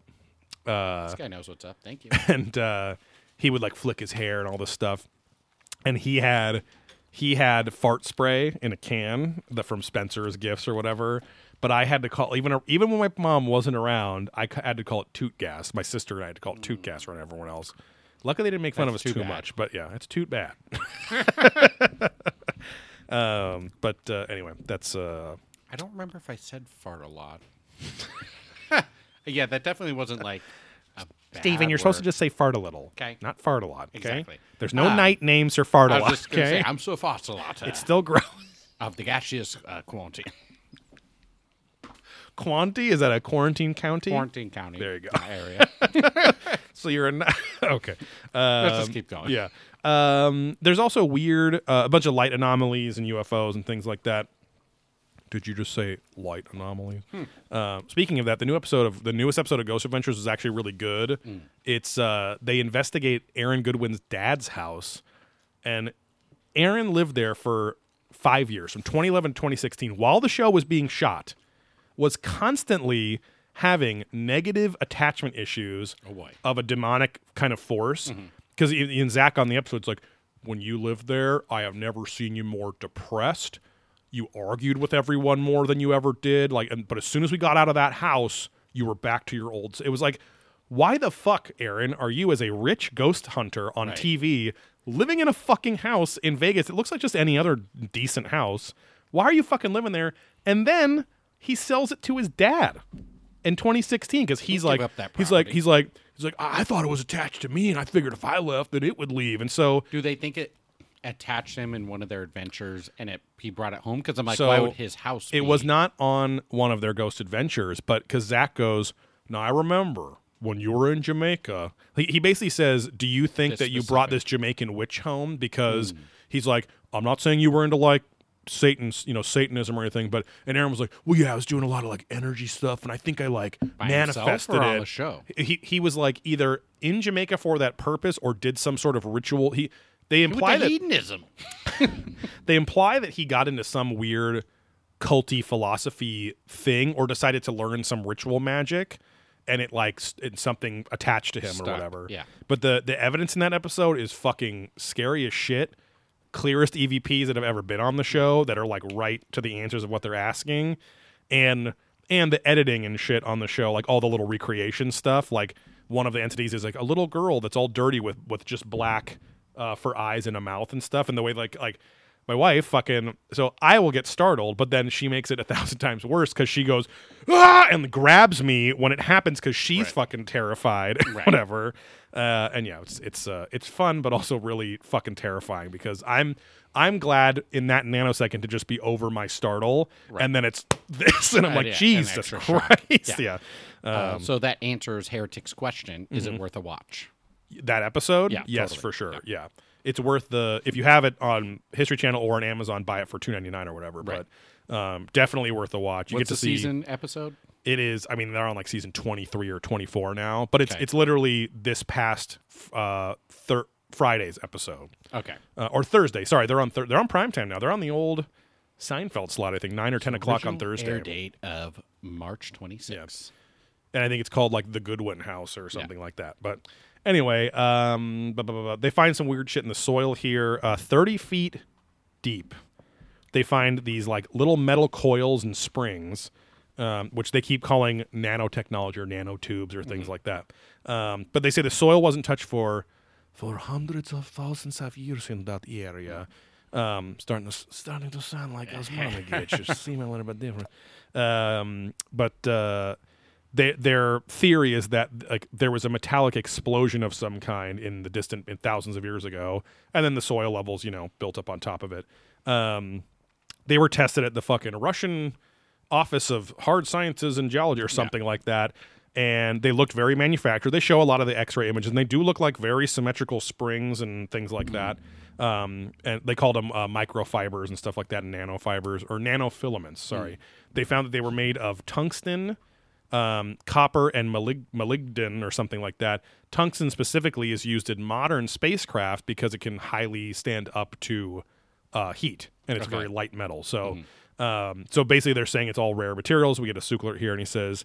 uh,
This guy knows what's up. Thank you. (laughs)
and uh, he would like flick his hair and all this stuff. And he had he had fart spray in a can that from Spencer's Gifts or whatever. But I had to call even even when my mom wasn't around, I had to call it toot gas. My sister and I had to call it toot gas around everyone else. Luckily, they didn't make fun
That's
of us
too
too much. But yeah, it's toot bad. (laughs) um, but uh, anyway, that's uh,
I don't remember if I said fart a lot. (laughs) yeah, that definitely wasn't like.
Steven. You're supposed to just say fart a little.
Okay.
Not fart a lot. Okay.
Exactly.
There's no
Ah.
night names or fart a lot.
was just
okay.
say I'm so fart a lot.
it's still gross. (laughs)
of the gaseous uh, quantity.
Quanti is that a quarantine county?
Quarantine County.
There you go.
Area. (laughs)
So you're in. (laughs) okay. Um,
Let's just keep going.
Yeah. Um, there's also weird, uh, a bunch of light anomalies and UFOs and things like that. Did you just say light anomalies?
Hmm.
Uh, speaking of that, the new episode of the newest episode of Ghost Adventures is actually really good.
Hmm.
It's uh, they investigate Aaron Goodwin's dad's house, and Aaron lived there for five years, from 2011 to 2016, while the show was being shot. Was constantly having negative attachment issues
Oh,
of a demonic kind of force.
Mm-hmm.
Because in Zak on the episode, it's like, when you lived there, I have never seen you more depressed. You argued with everyone more than you ever did. Like, and, but as soon as we got out of that house, you were back to your old. It was like, why the fuck, Aaron, are you as a rich ghost hunter on
Right.
TV living in a fucking house in Vegas? It looks like just any other decent house. Why are you fucking living there? And then he sells it to his dad in 2016 because he's like, he's like, he's like, he's like, I I thought it was attached to me, and I figured if I left, that it would leave. And so,
Do they think it attached him in one of their adventures and it he brought it home? Because I'm like,
so
why would his house?
It
be-
was not on one of their ghost adventures, but because Zak goes, now I remember when you were in Jamaica. He, he basically says, "Do you think
This
that you brought this Jamaican witch home?" Because
Hmm.
he's like, "I'm not saying you were into like." Satan's, you know, Satanism or anything, but and Aaron was like, "Well, yeah, I was doing a lot of like energy stuff, and I think I like
By
manifested it."
the show?
He he was like either in Jamaica for that purpose or did some sort of ritual. He they imply
the
that
hedonism. (laughs)
they imply that he got into some weird culty philosophy thing or decided to learn some ritual magic and it like it's something attached to him
Stuck,
or whatever
yeah.
but the the evidence in that episode is fucking scary as shit clearest evps that have ever been on the show that are like right to the answers of what they're asking and and the editing and shit on the show like all the little recreation stuff like one of the entities is like a little girl that's all dirty with with just black uh, for eyes and a mouth and stuff and the way like like my wife fucking so I will get startled, but then she makes it a (laughs) thousand times worse because she goes ah and grabs me when it happens because she's
Right.
fucking terrified, (laughs)
Right.
whatever. Uh, and yeah, it's it's uh, it's fun, but also really fucking terrifying because I'm I'm glad in that nanosecond to just be over my startle,
Right.
and then it's (laughs) this, and I'm
Right,
like
yeah,
Jesus. Christ, yeah.
Uh,
Um,
so that answers Heretic's question: Is it worth a watch?
That episode,
Yeah,
yes,
totally.
for sure, yeah. It's worth the if you have it on History Channel or on Amazon, buy it for two ninety nine or whatever.
Right.
But um, definitely worth the watch. You
What's
get to
the
see
season episode?
It is. I mean, they're on like season twenty three or twenty four now, but it's
Okay.
it's literally this past uh, thir- Friday's episode
Okay.
uh, or Thursday. Sorry, they're on thir- they're on primetime now. They're on the old Seinfeld slot. I think nine or ten o'clock on Thursday,
Air date of March 26th.
and I think it's called like the Goodwin House or something like that. But anyway, um, blah, blah, blah, blah. they find some weird shit in the soil here, uh, thirty feet deep. They find these like little metal coils and springs, um, which they keep calling nanotechnology or nanotubes or things like that. Um, but they say the soil wasn't touched for for hundreds of thousands of years in that area. Um, starting to starting to sound like Osmanagić, just (laughs) seem a little bit different. Um, but uh, they, their theory is that like there was a metallic explosion of some kind in the distant in thousands of years ago, and then the soil levels, you know, built up on top of it. Um, they were tested at the fucking Russian Office of Hard Sciences and Geology or something like that. And they looked very manufactured. They show a lot of the X-ray images, and they do look like very symmetrical springs and things like that. Um, and they called them uh, microfibers and stuff like that, and nanofibers or nanofilaments. Sorry, they found that they were made of tungsten, um, copper, and malig- molybdenum or something like that. Tungsten specifically is used in modern spacecraft because it can highly stand up to uh, heat, and it's
Okay.
very light metal. So, um, so basically, they're saying it's all rare materials. We get a Sukler here, and he says,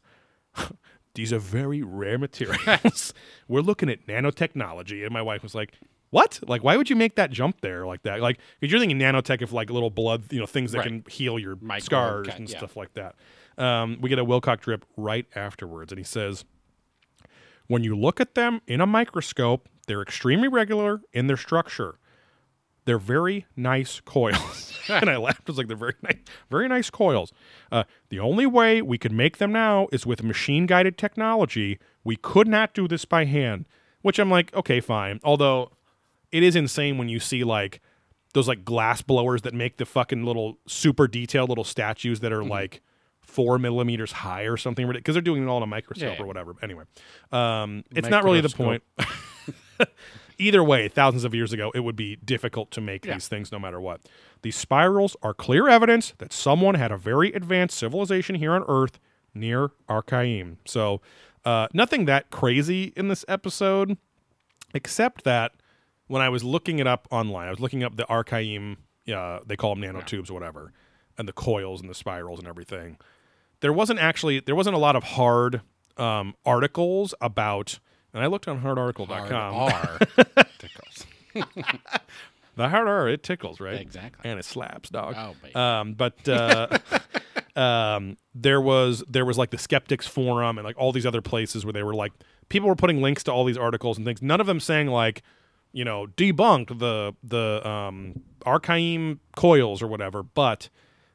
(laughs) "These are very rare materials. (laughs) We're looking at nanotechnology." And my wife was like, "What? Like, why would you make that jump there like that? Like, because you're thinking nanotech of like little blood, you know, things that
Right.
can heal your
Micro
scars
cut,
and
yeah.
stuff like that." Um, we get a Wilcock drip right afterwards, and he says. When you look at them in a microscope, they're extremely regular in their structure. They're very nice coils. (laughs) and I laughed. I was like, they're very nice, very nice coils. Uh, the only way we could make them now is with machine guided technology. We could not do this by hand, which I'm like, okay, fine. Although it is insane when you see like those like glass blowers that make the fucking little super detailed little statues that are like four millimeters high or something because they're doing it all in a microscope
Yeah.
or whatever. Anyway, um, it's not really the point. (laughs) Either way, thousands of years ago, it would be difficult to make
Yeah.
these things no matter what. These spirals are clear evidence that someone had a very advanced civilization here on Earth near Arkaim. So, uh, nothing that crazy in this episode, except that when I was looking it up online, I was looking up the Arkaim, uh, they call them nanotubes or whatever, and the coils and the spirals and everything. There wasn't actually, there wasn't a lot of hard um, articles about, and I looked on hardarticle.com.
Hard R (laughs) tickles. (laughs)
The hard R, it tickles, right?
Exactly.
And it slaps, dog.
Oh, baby.
Um, but uh, (laughs) um, there was there was like the skeptics forum and like all these other places where they were like people were putting links to all these articles and things. None of them saying like, you know, debunked the the um, Arkaim coils or whatever. But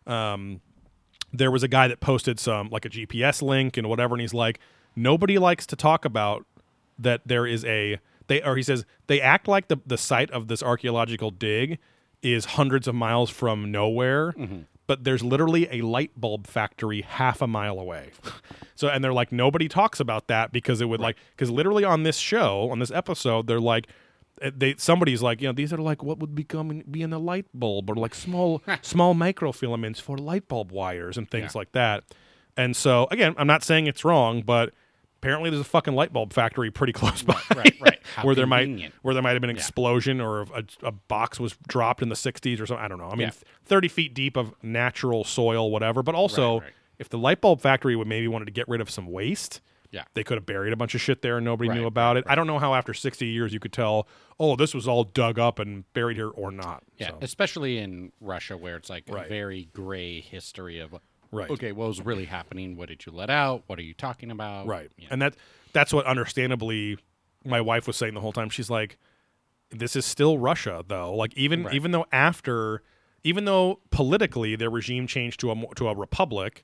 um, there was a guy that posted some like a GPS link and whatever, and he's like, nobody likes to talk about that there is a they or he says they act like the the site of this archaeological dig is hundreds of miles from nowhere. Mm-hmm. But there's literally a light bulb factory half a mile away. (laughs) so and they're like nobody talks about that because it would like because literally on this show on this episode they're like Uh, they somebody's like you know these are like what would become be in a light bulb or like small (laughs) small microfilaments for light bulb wires and things
Yeah.
like that and so again i'm not saying it's wrong but apparently there's a fucking light bulb factory pretty (laughs) close by
right, right. How (laughs)
where there might where there might have been an explosion or a, a box was dropped in the 60s or something i don't know i mean
Yeah.
30 feet deep of natural soil whatever but also
Right, right.
if the light bulb factory would maybe wanted to get rid of some waste
Yeah.
they could have buried a bunch of shit there and nobody
Right,
knew about
right,
it. I don't know how after 60 years you could tell, oh, this was all dug up and buried here or not.
Yeah,
So,
especially in Russia, where it's like
Right.
a very gray history of,
Right.
okay, what was really happening? What did you let out? What are you talking about?
right.
Yeah.
And that that's what understandably my wife was saying the whole time. She's like, this is still Russia though. Like even
Right.
even though after even though politically their regime changed to a to a republic,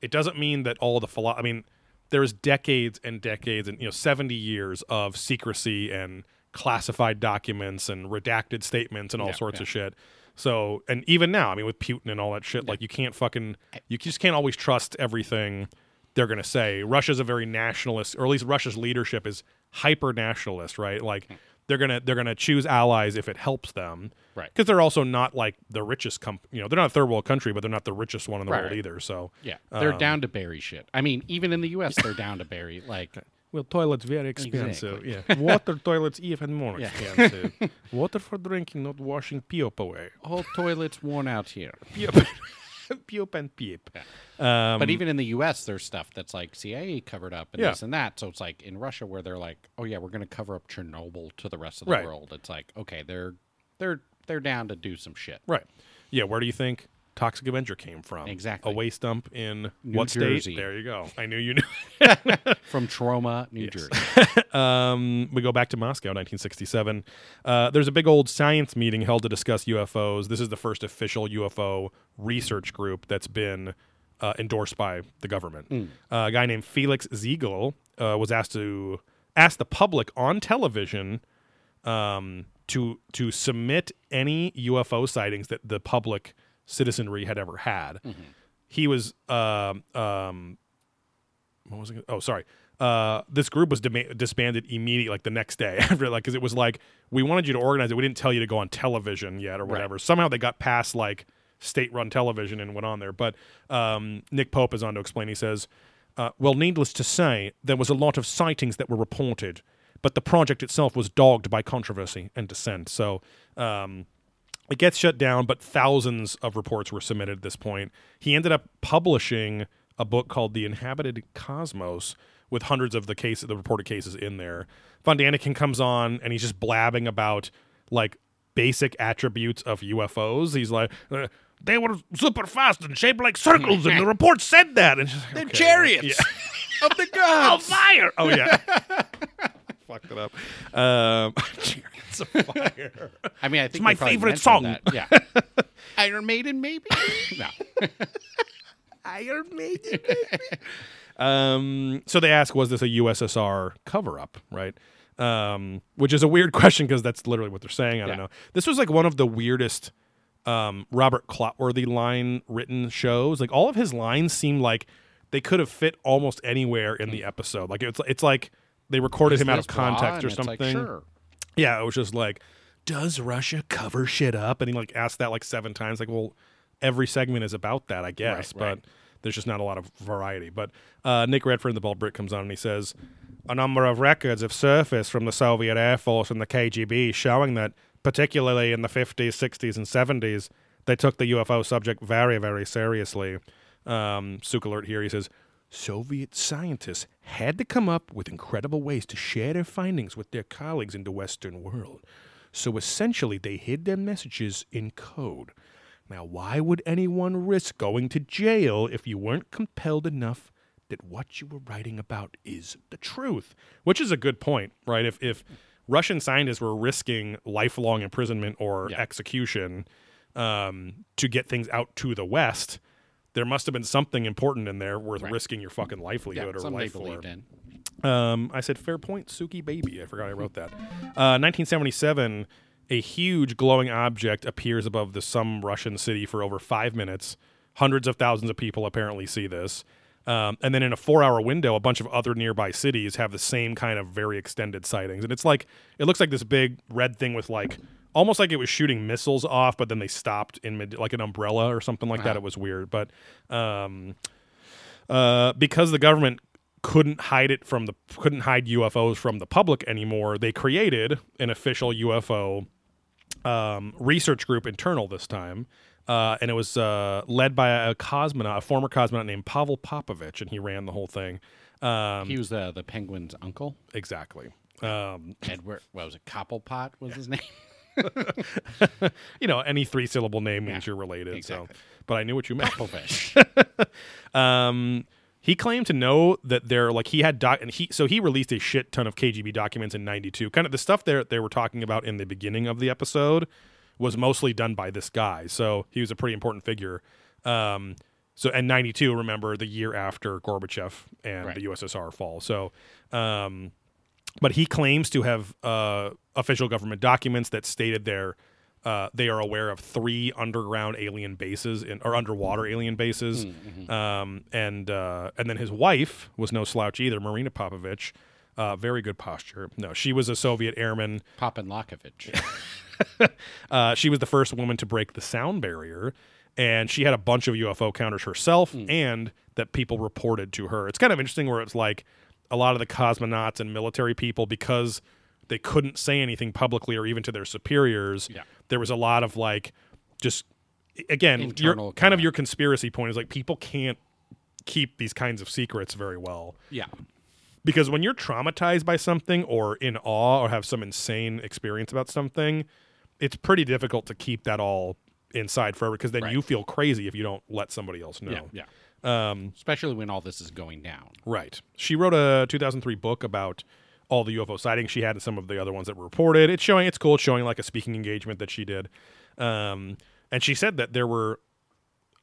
it doesn't mean that all the philo- I mean, there's decades and decades and you know 70 years of secrecy and classified documents and redacted statements and all
Yeah,
sorts
yeah.
of shit. So, and even now, I mean, with Putin and all that shit, like you can't fucking, you just can't always trust everything they're going to say. Russia's a very nationalist, or at least Russia's leadership is hyper nationalist, right? Like
Hmm.
They're gonna they're gonna choose allies if it helps them,
Right.
Because they're also not like the richest com- you know, they're not a third world country, but they're not the richest one in the
Right,
world
right.
either. So
Yeah, they're
Um,
down to bury shit. I mean, even in the U.S., they're down to bury (laughs) like
Well, toilets very expensive.
Exactly.
Yeah, water (laughs) toilets even more
Yeah.
expensive. (laughs) water for drinking, not washing puke away.
all toilets worn out here.
Puke, (laughs) puke and peep. Um,
But even in the U.S., there's stuff that's like CIA covered up and
Yeah.
this and that. So it's like in Russia where they're like, oh yeah, we're going to cover up Chernobyl to the rest of the
Right.
world. It's like okay, they're they're they're down to do some shit.
right, yeah. Where do you think Toxic Avenger came from?
Exactly.
A waste dump in
New
what
Jersey.
state? There you go. I knew you knew. (laughs)
From Troma, New Jersey. (laughs)
Um, we go back to Moscow, 1967. Uh, there's a big old science meeting held to discuss UFOs. This is the first official UFO research group that's been uh, endorsed by the government. Uh, a guy named Felix Ziegel uh, was asked to ask the public on television um, to to submit any UFO sightings that the public citizenry had ever had. He was um, um, what was it? Oh, sorry. Uh, this group was disbanded immediately, like the next day (laughs) after, like, because it was like we wanted you to organize it. We didn't tell you to go on television yet or whatever. Somehow they got past like state-run television and went on there. But um, Nick Pope is on to explain. He says, uh, "Well, needless to say, there was a lot of sightings that were reported, but the project itself was dogged by controversy and dissent. So." Um, it gets shut down, but thousands of reports were submitted at this point. He ended up publishing a book called The Inhabited Cosmos with hundreds of the case the reported cases in there. Von Daniken comes on and he's just blabbing about like basic attributes of UFOs. He's like, uh, they were super fast and shaped like circles, and the (laughs) report said that. And like,
They're
okay,
chariots (laughs) of the gods. (laughs)
Oh, fire! Oh yeah, fucked it up. Um, (laughs) chariots of fire.
I mean, I think it's my
favorite song.
that. Yeah, (laughs) Iron Maiden, maybe. no, (laughs)
Iron Maiden. um, so they ask, was this a USSR cover up, right? Um, which is a weird question because that's literally what they're saying. I don't
Yeah.
know. This was like one of the weirdest um, Robert Clotworthy line written shows. Like all of his lines seem like they could have fit almost anywhere in the episode. Like it's it's like they recorded
Is
him out of context or something.
Like, sure.
Yeah, it was just like, does Russia cover shit up? And he like asked that like seven times. Like, well, every segment is about that, I guess,
Right, right.
but there's just not a lot of variety. But uh, Nick Redfern, the bald Brit, comes on and he says, a number of records have surfaced from the Soviet Air Force and the KGB showing that, particularly in the 50s, 60s, and 70s, they took the UFO subject very, very seriously. Um, Suk alert here. He says, Soviet scientists had to come up with incredible ways to share their findings with their colleagues in the Western world. So essentially, they hid their messages in code. Now, why would anyone risk going to jail if you weren't compelled enough that what you were writing about is the truth? Which is a good point, right? If if Russian scientists were risking lifelong imprisonment or
Yeah.
execution um, to get things out to the West, there must have been something important in there worth
Right.
risking your fucking
Yeah,
livelihood or
some they
life for. Um, I said fair point, Suki baby. I forgot I wrote that. Uh, 1977, a huge glowing object appears above the some Russian city for over five minutes. Hundreds of thousands of people apparently see this. Um, and then in a four-hour window, a bunch of other nearby cities have the same kind of very extended sightings. And it's like it looks like this big red thing with like almost like it was shooting missiles off, but then they stopped in mid, like an umbrella or something like that. It was weird, but um, uh, because the government couldn't hide it from the couldn't hide UFOs from the public anymore, they created an official UFO um, research group internal this time. Uh, and it was uh, led by a cosmonaut, a former cosmonaut named Pavel Popovich, and he ran the whole thing. Um,
He was uh, the penguin's uncle.
exactly. Um,
Edward, what was it? Cobblepot was his name. (laughs)
you know, any three syllable name means
Yeah,
you're related.
exactly.
So, but I knew what you meant.
Popovich. (laughs)
Um, he claimed to know that there, like he had doc, and he so he released a shit ton of KGB documents in '92. Kind of the stuff there they were talking about in the beginning of the episode was mostly done by this guy. So he was a pretty important figure. Um, so and '92, remember the year after Gorbachev and
Right.
the USSR fall. So, um, but he claims to have uh, official government documents that stated there uh, they are aware of three underground alien bases in, or underwater alien bases, um, and uh, and then his wife was no slouch either, Marina Popovich. Uh, very good posture. No, she was a Soviet airman.
Popin Lokovich. (laughs)
Uh, she was the first woman to break the sound barrier, and she had a bunch of UFO counters herself, and that people reported to her. It's kind of interesting where it's like a lot of the cosmonauts and military people because they couldn't say anything publicly or even to their superiors.
Yeah.
There was a lot of like just again, your, kind of your conspiracy point is like people can't keep these kinds of secrets very well
yeah.
because when you're traumatized by something or in awe or have some insane experience about something, it's pretty difficult to keep that all inside forever because then
Right.
you feel crazy if you don't let somebody else know.
Yeah. Yeah.
Um,
Especially when all this is going down.
right. She wrote a 2003 book about all the UFO sightings she had and some of the other ones that were reported. It's showing, it's cool. It's showing like a speaking engagement that she did. Um, and she said that there were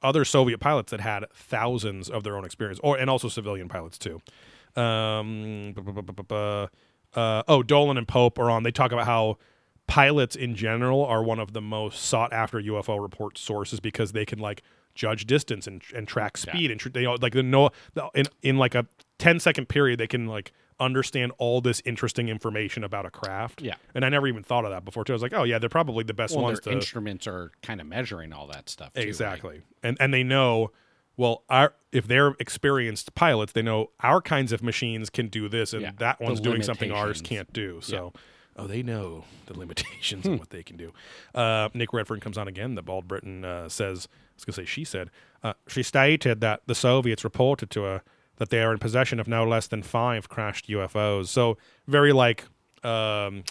other Soviet pilots that had thousands of their own experience, or and also civilian pilots too. Um, uh, oh, Dolan and Pope are on. They talk about how pilots in general are one of the most sought after UFO report sources because they can like judge distance and, and track speed and tr- they like they know in in like a 10 second period they can like understand all this interesting information about a craft.
Yeah.
And I never even thought of that before too. I was like, oh yeah, they're probably the best
Well,
ones
their
to
instruments are kind of measuring all that stuff. Too, right?
Exactly. And and they know well our if they're experienced pilots, they know our kinds of machines can do this and
Yeah.
that
The
one's doing something ours can't do. So oh they know the limitations of what they can do. Uh, Nick Redfern comes on again, the bald Briton uh, says I was gonna say she said uh, she stated that the Soviets reported to her that they are in possession of no less than five crashed UFOs. So very like um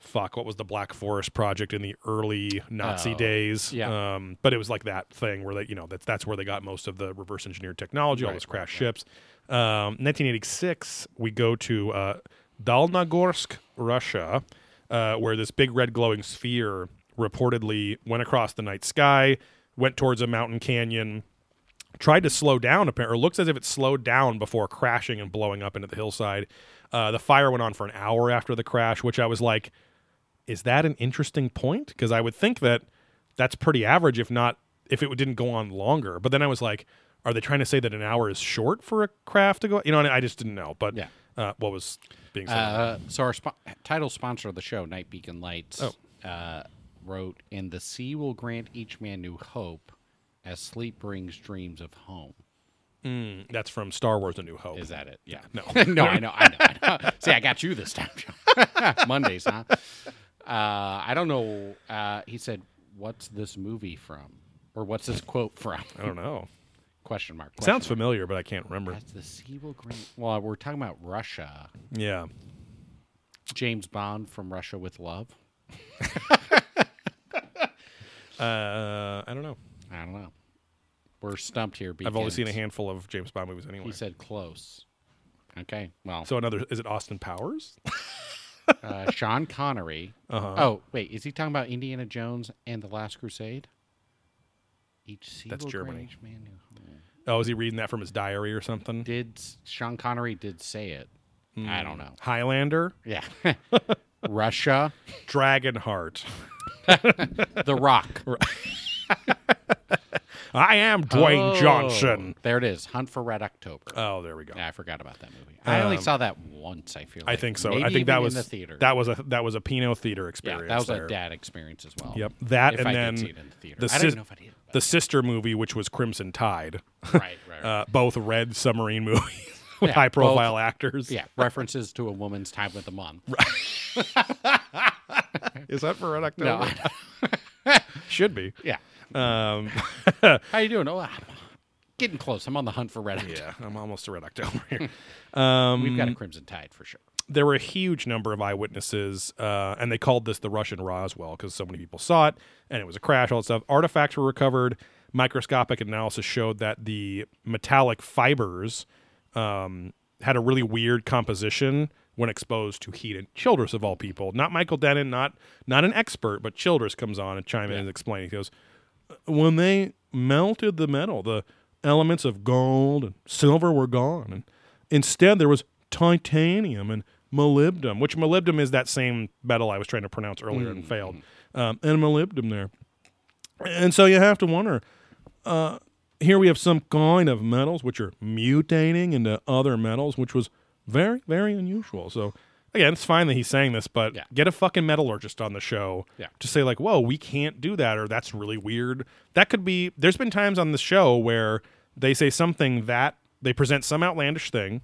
fuck, what was the Black Forest project in the early Nazi
Oh,
days?
yeah.
Um, but it was like that thing where they, you know, that's that's where they got most of the reverse engineered technology, all
Right,
those
right,
crash ships. Um, 1986, we go to uh, Dalnegorsk, Russia, uh, where this big red glowing sphere reportedly went across the night sky, went towards a mountain canyon, tried to slow down or looks as if it slowed down before crashing and blowing up into the hillside uh, the fire went on for an hour after the crash which i was like is that an interesting point because i would think that that's pretty average, if not if it didn't go on longer. But then I was like, are they trying to say that an hour is short for a craft to go? You know, I just didn't know. But
Yeah.
Uh, what was being said?
Uh, so our spo- title sponsor of the show, Night Beacon Lights,
Oh.
uh, wrote, "And the sea will grant each man new hope, as sleep brings dreams of home."
Mm, that's from Star Wars: A New Hope.
Is that it? Yeah.
No. (laughs)
no, I know, I know, I know. (laughs) See, I got you this time. (laughs) Mondays, huh? Uh, I don't know. Uh, he said, "What's this movie from?" Or what's this quote from?
I don't know.
Question mark.
It sounds
question
familiar, but I can't remember.
mark. As the sea will grant. Well, we're talking about Russia.
Yeah.
James Bond from Russia with Love. (laughs)
Uh, I don't know.
I don't know. We're stumped here.
I've only seen a handful of James Bond movies anyway.
He said close. Okay. Well,
so another is it Austin Powers? (laughs)
uh, Sean Connery.
Uh-huh.
Oh, wait. Is he talking about Indiana Jones and the Last Crusade? Each sea
That's Germany.
each man new home.
Oh, is he reading that from his diary or something?
Did Sean Connery did say it? I don't hmm. know.
Highlander,
Yeah. (laughs) Russia,
Dragonheart. (laughs)
The Rock. (laughs)
I am Dwayne
Oh,
Johnson.
There it is. Hunt for Red October.
Oh, there we go.
Yeah, I forgot about that movie. I only
Um,
saw that once. I feel. Like.
I think so.
Maybe
I think that was
in the theater.
that was a that was a Pinot theater
yeah,
experience.
that was
there.
a dad experience as well.
Yep, that
If
and
I
then
did see it in the theater,
the
I don't know if I did.
the sister movie, which was Crimson Tide.
right, right, (laughs) right.
Uh, both red submarine (laughs) movies with
Yeah,
high profile actors.
yeah, references to a woman's time with the month. (laughs)
Is that for Red October? No, Should be.
yeah.
Um, (laughs)
How you doing? Oh, I'm getting close. I'm on the hunt for Red October.
yeah, I'm almost to Red October here. (laughs) Um,
We've got a Crimson Tide for sure.
there were a huge number of eyewitnesses, uh, and they called this the Russian Roswell because so many people saw it, and it was a crash, all that stuff. Artifacts were recovered. Microscopic analysis showed that the metallic fibers um, had a really weird composition when exposed to heat. And Childress, of all people, not Michael Dennin, not not an expert, but Childress comes on and chime in and explain. He goes, when they melted the metal, the elements of gold and silver were gone, and instead there was titanium and molybdenum, which molybdenum is that same metal I was trying to pronounce earlier and failed, um, and molybdenum there. And so you have to wonder. Uh, here we have some kind of metals which are mutating into other metals, which was very, very unusual. So again, it's fine that he's saying this, but
Yeah.
get a fucking metallurgist on the show
Yeah.
to say like, "Whoa, we can't do that," or "That's really weird." That could be. There's been times on the show where they say something that they present some outlandish thing,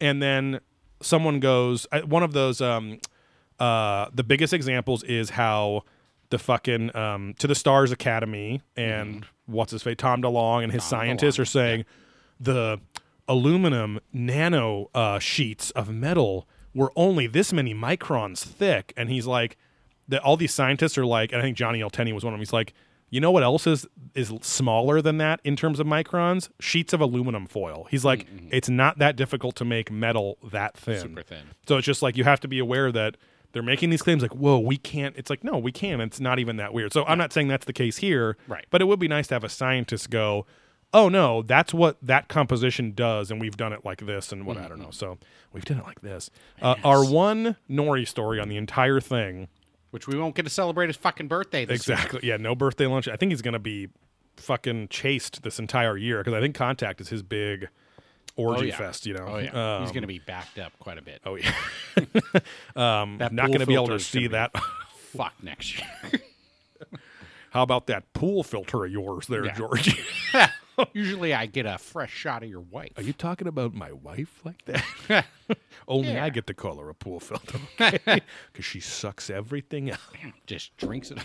and then someone goes. uh, One of those. Um, uh, the biggest examples is how the fucking um, to the Stars Academy and what's his face Tom DeLonge and his
Mm-hmm. Tom
scientists
DeLonge,
are saying the aluminum nano uh, sheets of metal were only this many microns thick, and he's like, that all these scientists are like, and I think Johnny L. Tenney was one of them. He's like, you know what else is is smaller than that in terms of microns? Sheets of aluminum foil. He's like, mm-hmm. it's not that difficult to make metal that thin.
Super thin.
So it's just like you have to be aware that they're making these claims like, whoa, we can't. It's like, no, we can. It's not even that weird. So I'm not saying that's the case here.
Right.
But it would be nice to have a scientist go, oh, no, that's what that composition does. And we've done it like this and what, I don't know. So we've done it like this. Uh, our one Noory story on the entire thing.
Which we won't get to celebrate his fucking birthday this year.
Exactly. Yeah. No birthday lunch. I think he's going to be fucking chased this entire year because I think Contact is his big orgy
Oh, yeah.
fest, you know?
Oh yeah, he's
Um,
going to be backed up quite a bit.
Oh, yeah. (laughs) um,
That
not going to be able to see that. (laughs)
Fuck next year.
How about that pool filter of yours there,
Yeah.
Georgie? (laughs) (laughs)
Usually I get a fresh shot of your wife.
Are you talking about my wife like that? (laughs) (laughs) Only I get to call her a pool filter? Because she sucks everything out.
Just drinks it.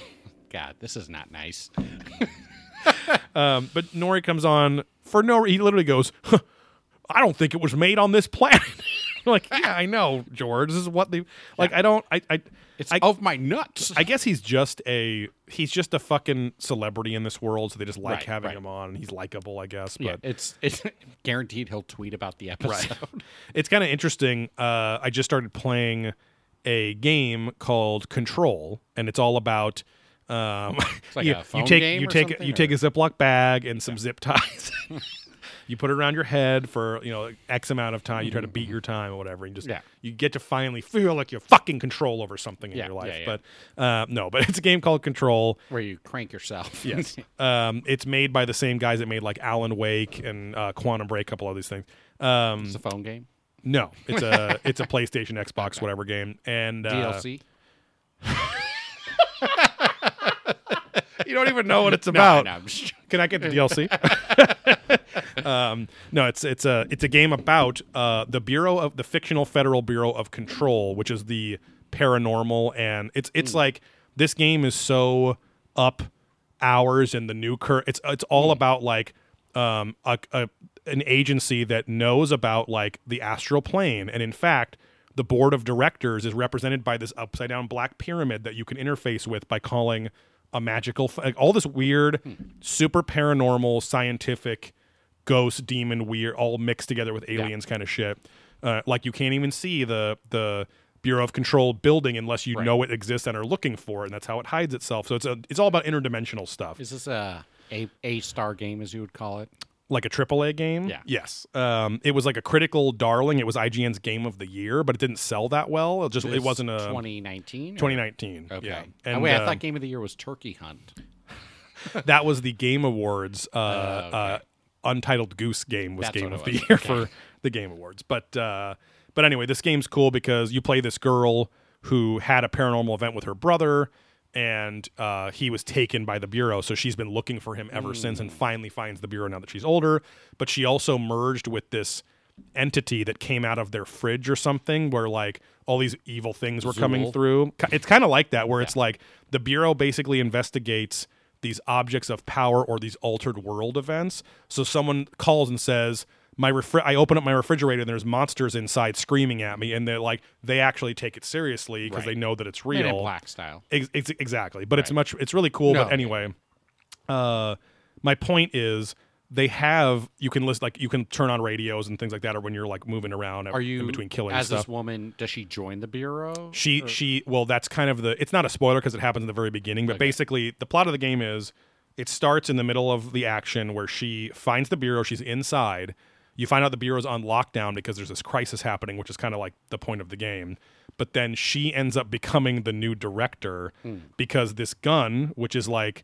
God, this is not nice.
Um, but Noory comes on for no. He literally goes, "Huh, "I don't think it was made on this planet." (laughs) like, yeah, I know, George. This is what they like. I don't. I. I
It's
I,
of my nuts.
I guess he's just a he's just a fucking celebrity in this world, so they just like
Right,
having
right.
him on. and He's likable, I guess.
yeah,
But
it's it's (laughs) guaranteed he'll tweet about the episode. (laughs)
it's kind of interesting. Uh, I just started playing a game called Control, and it's all about. Um,
like
you,
a phone
you take
game
you
or
take
something,
you take a Ziploc bag and some zip ties. You put it around your head for you know X amount of time. You try to beat your time or whatever. And just
Yeah.
you get to finally feel like you have fucking control over something in
Yeah,
your life.
yeah, yeah.
But uh, no, but (laughs) it's a game called Control.
Where you crank yourself. (laughs)
Yes. um, it's made by the same guys that made like Alan Wake and uh, Quantum Break, a couple of these things. Um,
it's a phone game.
no, it's a (laughs) it's a PlayStation, Xbox, whatever game, and uh,
DLC.
You don't even know what it's about.
no, I'm
Can I get the DLC? Um, no, it's it's a it's a game about uh, the Bureau of the fictional Federal Bureau of Control, which is the paranormal, and it's it's like this game is so up hours in the new cur. It's it's all about like um a, a an agency that knows about like the astral plane, and in fact. The board of directors is represented by this upside down black pyramid that you can interface with by calling a magical f- like all this weird super paranormal scientific ghost demon weird all mixed together with aliens kind of shit uh, like you can't even see the the bureau of control building unless you
Right.
know it exists and are looking for it and that's how it hides itself so it's a it's all about interdimensional stuff
Is this a a a star game as you would call it?
like a AAA game
Yeah.
yes um, it was like a critical darling it was IGN's game of the year but it didn't sell that well it just it wasn't a
2019.
2019
Okay.
yeah
oh,
and
wait, I
um,
thought game of the year was Turkey Hunt. (laughs)
that was the Game Awards. Uh,
Oh, okay.
Untitled Goose Game was
That's
Game of the. Year
Okay.
for the Game Awards. But uh, but anyway, this game's cool because you play this girl who had a paranormal event with her brother, and uh, he was taken by the bureau. So she's been looking for him ever since,
Hmm.
and finally finds the bureau now that she's older. But she also merged with this entity that came out of their fridge or something where like all these evil things were coming through it's kind of like that where it's like the bureau basically investigates these objects of power or these altered world events so someone calls and says my refri- I open up my refrigerator and there's monsters inside screaming at me and they're like they actually take it seriously because
Right.
they know that it's real
Black style.
Ex- ex- exactly. But it's much. It's really cool.
No,
but anyway, uh, my point is they have you can list like you can turn on radios and things like that, or when you're like moving around.
Are you
in between killing
as
stuff?
this woman? Does she join the bureau?
She
Or-
she well that's kind of the it's not a spoiler because it happens in the very beginning, but
Okay.
basically the plot of the game is it starts in the middle of the action where she finds the bureau, she's inside. You find out the bureau's on lockdown because there's this crisis happening, which is kind of like the point of the game. But then she ends up becoming the new director hmm. because this gun, which is like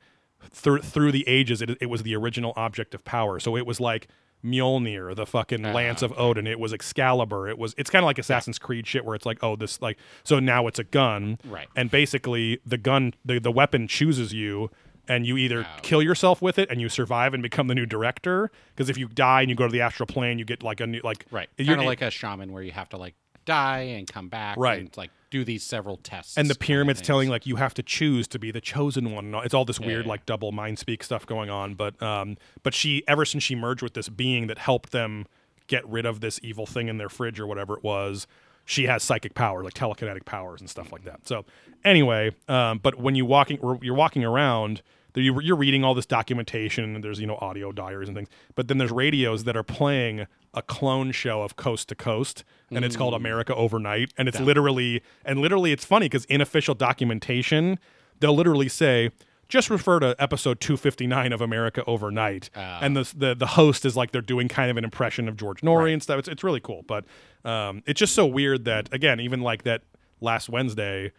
through through the ages, it, it was the original object of power. So it was like Mjolnir, the fucking ah. Lance of Odin. It was Excalibur. It was. It's kind of like Assassin's Creed shit, where it's like, oh, this like. So now it's a gun,
Right.
And basically, the gun, the the weapon chooses you, and you either kill yourself with it and you survive and become the new director. Because if you die and you go to the astral plane, you get like a new like
right,
you're-
kind of like a shaman where you have to like die and come back,
Right.
And, like do these several tests,
and the
kind of
pyramid's telling like you have to choose to be the chosen one. It's all this weird
yeah.
like double mind speak stuff going on. But um, but she ever since she merged with this being that helped them get rid of this evil thing in their fridge or whatever it was, she has psychic power like telekinetic powers and stuff like that. So anyway, um, but when you walking you're walking around. You- You're reading all this documentation, and there's you know audio diaries and things, but then there's radios that are playing a clone show of Coast to Coast, and it's called America Overnight, and it's literally and literally it's funny because in official documentation they'll literally say just refer to episode 259 of America Overnight, and the, the the host is like they're doing kind of an impression of George Noory and stuff. It's it's really cool, but um, it's just so weird that again, even like that last Wednesday,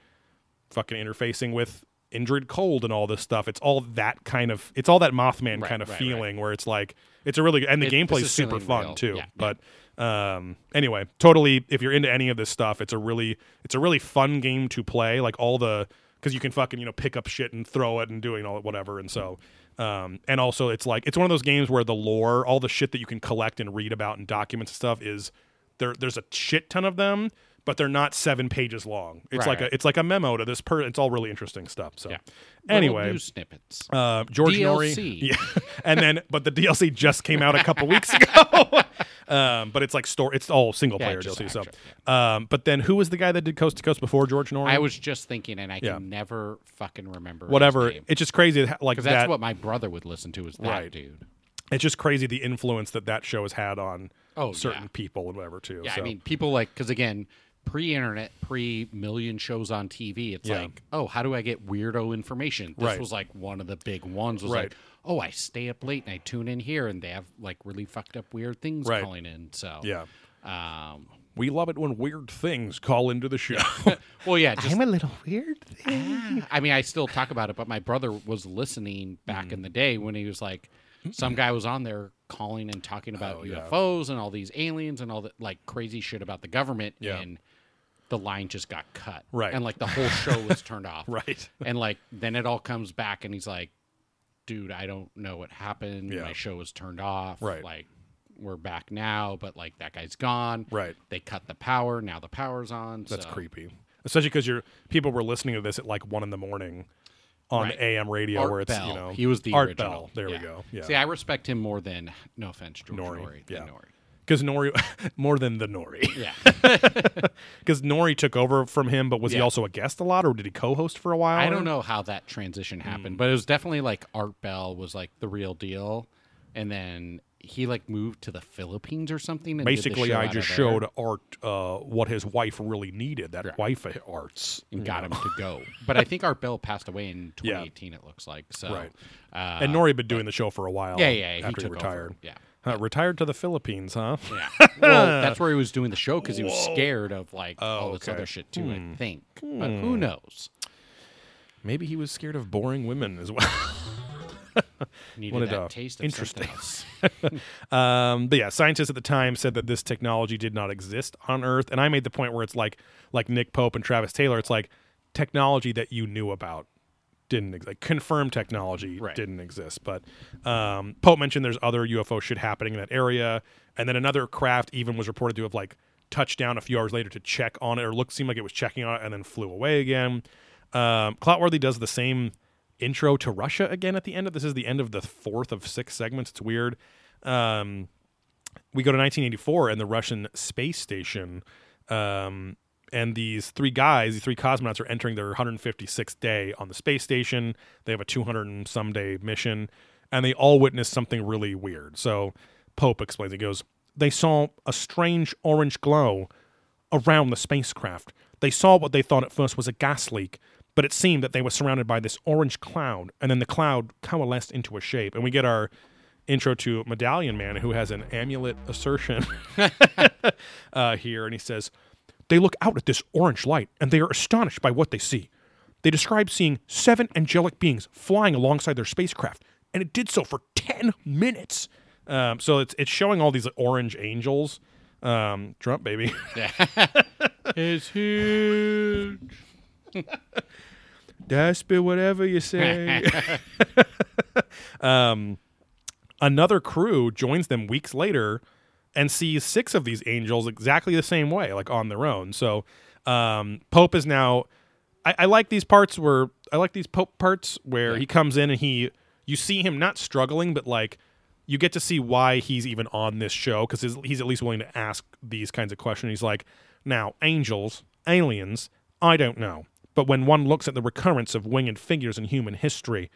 fucking interfacing with Indrid Cold and all this stuff. It's all that kind of it's all that Mothman
Right,
kind of
right, right.
feeling where it's like it's a really and the
It-
gameplay's
is
super fun
real.
too.
Yeah,
but um anyway, totally if you're into any of this stuff, it's a really it's a really fun game to play. Like all the because you can fucking you know pick up shit and throw it and doing all whatever and so um and also it's like it's one of those games where the lore all the shit that you can collect and read about and documents and stuff is there there's a shit ton of them but they're not seven pages long it's
Right,
like
right.
a it's like a memo to this per it's all really interesting stuff so
Yeah.
Anyway
news snippets.
uh, George Noory,
DLC. (laughs)
yeah, and then but the DLC just came out a couple weeks (laughs) ago. um, but it's like store, it's all single player
just
DLC. So, um, but then who was the guy that did Coast to Coast before George Noory?
I was just thinking, and I can never fucking remember
whatever. It's just crazy, that- like
that's
that.
what my brother would listen to. Is that
Right.
dude?
it's just crazy the influence that that show has had on
Oh,
certain
yeah.
people and whatever too.
Yeah,
so.
I mean, people like because again, pre-internet, pre-million shows on TV. It's
Yeah.
like, oh, how do I get weirdo information? This
Right.
was like one of the big ones. Was
Right.
like, oh, I stay up late and I tune in here, and they have like really fucked up weird things
Right.
calling in. So
Yeah.
um,
We love it when weird things call into the show. (laughs)
well, yeah, just
a little weird.
I mean, I still talk about it, but my brother was listening back
Mm.
in the day when he was like, some guy was on there calling and talking about
Oh, yeah.
UFOs and all these aliens and all that like crazy shit about the government,
Yeah.
and the line just got cut,
Right.
And like the whole show was turned (laughs) off,
Right.
And like then it all comes back, and he's like, "Dude, I don't know what happened.
Yeah.
My show was turned off.
Right.
Like we're back now, but like that guy's gone.
Right.
They cut the power. Now the power's on.
That's
so-
creepy. Especially because you're people were listening to this at like one in the morning on
Right.
AM radio
Art
where it's
Bell.
you know
he was the
Art
original.
Bell. There
Yeah.
we go. Yeah.
See, I respect him more than no offense, George
Noory,
Noory.
yeah.
Noory.
Because Noory (laughs) more than the Noory.
Yeah. (laughs)
Because Noory took over from him, but was he also a guest a lot, or did he co-host for a while?
I
or-
don't know how that transition happened, but it was definitely like Art Bell was like the real deal, and then he like moved to the Philippines or something. And did the
Basically, I just showed Art uh, what his wife really needed. That
Right.
wife of Art's.
and got him to go. (laughs) But I think Art Bell passed away in
Yeah.
2018. It looks like so.
Right.
Uh,
and Noory had been doing the show for a while.
yeah, yeah, he
After he
took
retired.
over. Yeah.
Huh, retired to the Philippines, huh?
Yeah. (laughs) Well, that's where he was doing the show because he was scared of like all this
Oh, okay.
other shit too.
Hmm.
I think, but who knows?
Maybe he was scared of boring women as well. (laughs)
Needed
Wanted
that
to-
taste of
interesting.
something else. (laughs)
Um, but yeah, scientists at the time said that this technology did not exist on Earth, and I made the point where it's like, like Nick Pope and Travis Taylor, it's like technology that you knew about didn't like confirmed technology
Right.
didn't exist. But um, Pope mentioned there's other UFO shit happening in that area, and then another craft even was reported to have like touched down a few hours later to check on it, or looked seemed like it was checking on it, and then flew away again. Um, Clotworthy does the same intro to Russia again at the end of this is the end of the fourth of six segments. It's weird. Um, we go to 1984 and the Russian space station, um, and these three guys, these three cosmonauts, are entering their 156th day on the space station. They have a 200 and some day mission, and they all witness something really weird. So Pope explains. He goes, "They saw a strange orange glow around the spacecraft. They saw what they thought at first was a gas leak, but it seemed that they were surrounded by this orange cloud, and then the cloud coalesced into a shape. And we get our intro to Medallion Man, who has an amulet assertion (laughs) uh, here, and he says, They look out at this orange light, and they are astonished by what they see. They describe seeing seven angelic beings flying alongside their spacecraft, and it did so for 10 minutes. Um, so it's, it's showing all these orange angels. Um, Trump, baby. (laughs)
it's huge.
That's be whatever you say. (laughs) (laughs) um, another crew joins them weeks later and sees six of these angels exactly the same way, like on their own. So um, Pope is now. I, I like these parts where I like these Pope parts where he comes in and he you see him not struggling, but like you get to see why he's even on this show because he's, he's at least willing to ask these kinds of questions. He's like, now angels, aliens, I don't know. But when one looks at the recurrence of winged figures in human history,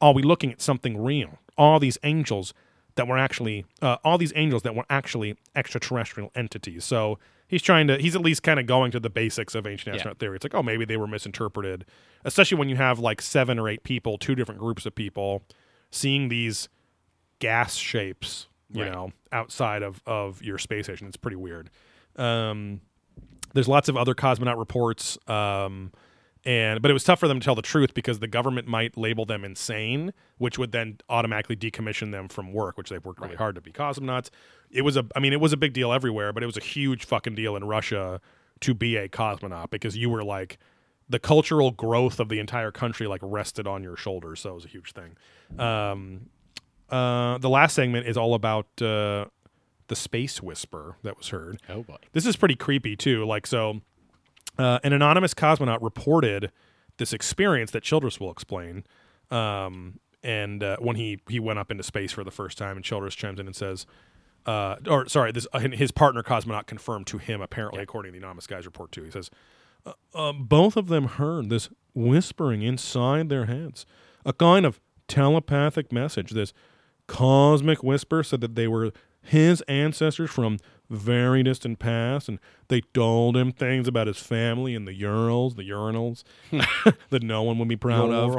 are we looking at something real? Are these angels that were actually, uh, all these angels that were actually extraterrestrial entities? So he's trying to, he's at least kind of going to the basics of ancient
Yeah.
astronaut theory. It's like, oh, maybe they were misinterpreted, especially when you have like seven or eight people, two different groups of people seeing these gas shapes, you
Right.
know, outside of, of your space station. It's pretty weird. Um, there's lots of other cosmonaut reports. Um, and but it was tough for them to tell the truth because the government might label them insane, which would then automatically decommission them from work, which they've worked really
Right.
hard to be cosmonauts. It was a, I mean, it was a big deal everywhere, but it was a huge fucking deal in Russia to be a cosmonaut because you were like the cultural growth of the entire country like rested on your shoulders, so it was a huge thing. Um, uh, the last segment is all about uh, the space whisper that was heard.
Oh boy.
This is pretty creepy too. Like so, uh, an anonymous cosmonaut reported this experience that Childress will explain. Um, and uh, when he he went up into space for the first time, and Childress chimes in and says, uh, or sorry, this uh, his partner cosmonaut confirmed to him apparently, according to the anonymous guy's report too. He says, uh, um, both of them heard this whispering inside their heads, a kind of telepathic message. This cosmic whisper said that they were his ancestors from very distant past, and they told him things about his family and the Urals, the urinals, (laughs) that no one would be proud of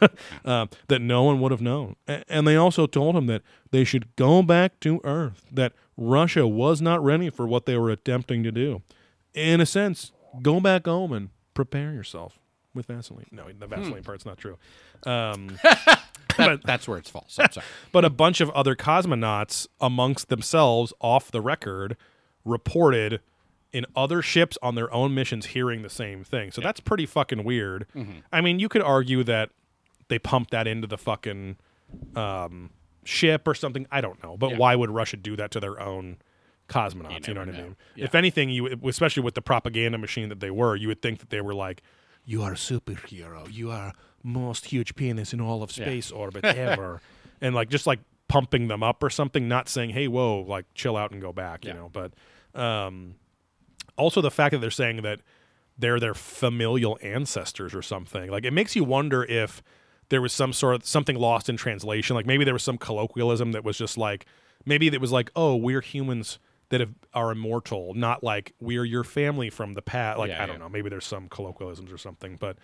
(laughs) uh, that no one would have known. A- and they also told him that they should go back to Earth, that Russia was not ready for what they were attempting to do. In a sense, go back home and prepare yourself with Vaseline. No, the Vaseline part's not true. Um, (laughs)
That- that's where it's false. I'm sorry. (laughs)
but a bunch of other cosmonauts amongst themselves off the record reported in other ships on their own missions hearing the same thing. So that's pretty fucking weird. I mean, you could argue that they pumped that into the fucking um, ship or something. I don't know. But why would Russia do that to their own cosmonauts? You, know what I mean? If anything, you especially with the propaganda machine that they were, you would think that they were like, "You are a superhero. You are most huge penis in all of space orbit (laughs) ever," and like just like pumping them up or something, not saying, "Hey, whoa, like chill out and go back," you know. But um, also the fact that they're saying that they're their familial ancestors or something, like it makes you wonder if there was some sort of something lost in translation. Like maybe there was some colloquialism that was just like maybe that was like, "Oh, we're humans." That have, are immortal, not like we're your family from the past. Like
Yeah,
I don't
yeah.
know, maybe there's some colloquialisms or something, but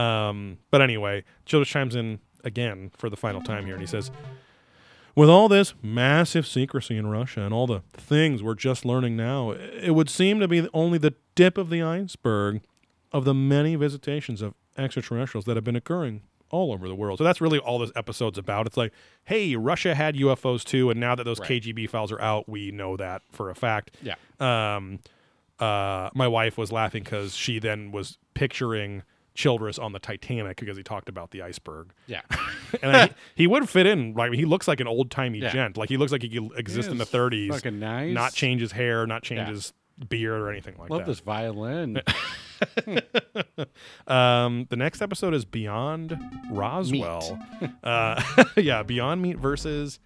um, but anyway, just chimes in again for the final time here, and he says, with all this massive secrecy in Russia and all the things we're just learning now, it would seem to be only the tip of the iceberg of the many visitations of extraterrestrials that have been occurring all over the world. So that's really all this episode's about. It's like, hey, Russia had UFOs too, and now that those
Right.
KGB files are out, we know that for a fact.
Yeah.
Um, uh, my wife was laughing because she then was picturing Childress on the Titanic because he talked about the iceberg
Yeah. (laughs)
and I, he would fit in. Like he looks like an old timey
Yeah.
gent. Like he looks like he could exist in the 30s,
fucking nice.
not change his hair, not change
Yeah.
his beard or anything like
Love
that.
Love this violin. (laughs)
Um, the next episode is Beyond Roswell. (laughs) uh, (laughs) yeah, Beyond Meat versus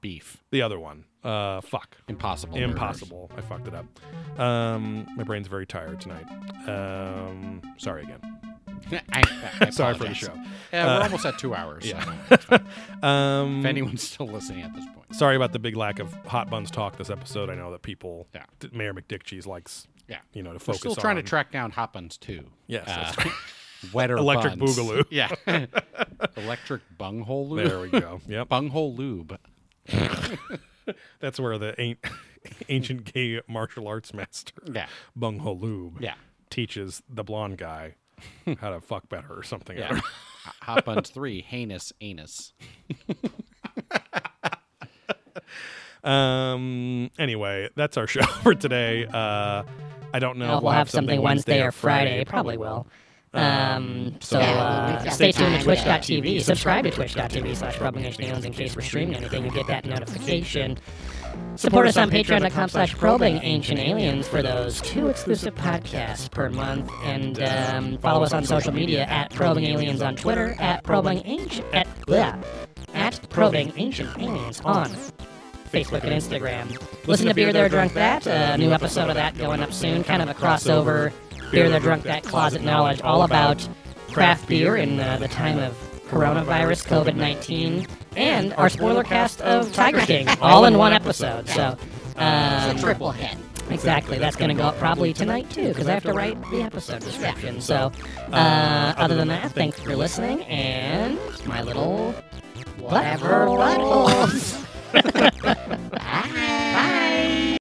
Beef.
the other one. Uh, fuck.
Impossible. murders.
Impossible. I fucked it up. Um, my brain's very tired tonight. Um, sorry again. (laughs)
I, I (laughs)
Sorry for the show.
Yeah, we're
Uh,
almost at two hours. so
yeah. (laughs) Um,
if anyone's still listening at this point.
sorry about the big lack of hot buns talk this episode. I know that people,
Yeah.
Mayor McDickcheese likes,
Yeah.
you know, to
We're
focus.
still trying
on.
to track down hot buns too.
Yes,
Uh, wetter
Electric
buns.
Boogaloo.
Yeah. Electric bunghole lube.
There we go. Yep.
Bunghole lube.
That's where the an- ancient gay martial arts master,
Yeah.
Bung Ho Loob,
Yeah.
teaches the blonde guy (laughs) how to fuck better or something. I
Yeah.
don't (laughs)
hot buns three. Heinous anus. (laughs)
Um. Anyway, that's our show for today. Uh, I don't know. If
we'll have something Wednesday or Friday. Probably will. Um, so
Yeah,
uh, stay tuned to
time,
twitch.tv. Subscribe to twitch.tv slash rubbing aliens in case we're streaming anything. You get that notification. Support us on patreon.com slash probing ancient aliens for those two exclusive podcasts per month. And um, follow us on social media at probing aliens on Twitter, at probing ancient, at, bleh, at probing ancient aliens on Facebook and Instagram. Listen to Beer There Drunk That, a new episode of that going up soon, kind of a crossover. Beer There Drunk That closet knowledge, all about craft beer in uh, the time of coronavirus, COVID 19, and our spoiler cast of Tiger King, all in one episode. So,
It's
um,
a triple hit.
Exactly. That's going to go up probably tonight too, because I have to write the episode description. So, uh, other than that, thanks for listening, and my little
Whatever
buttholes. (laughs) (laughs)
buttholes.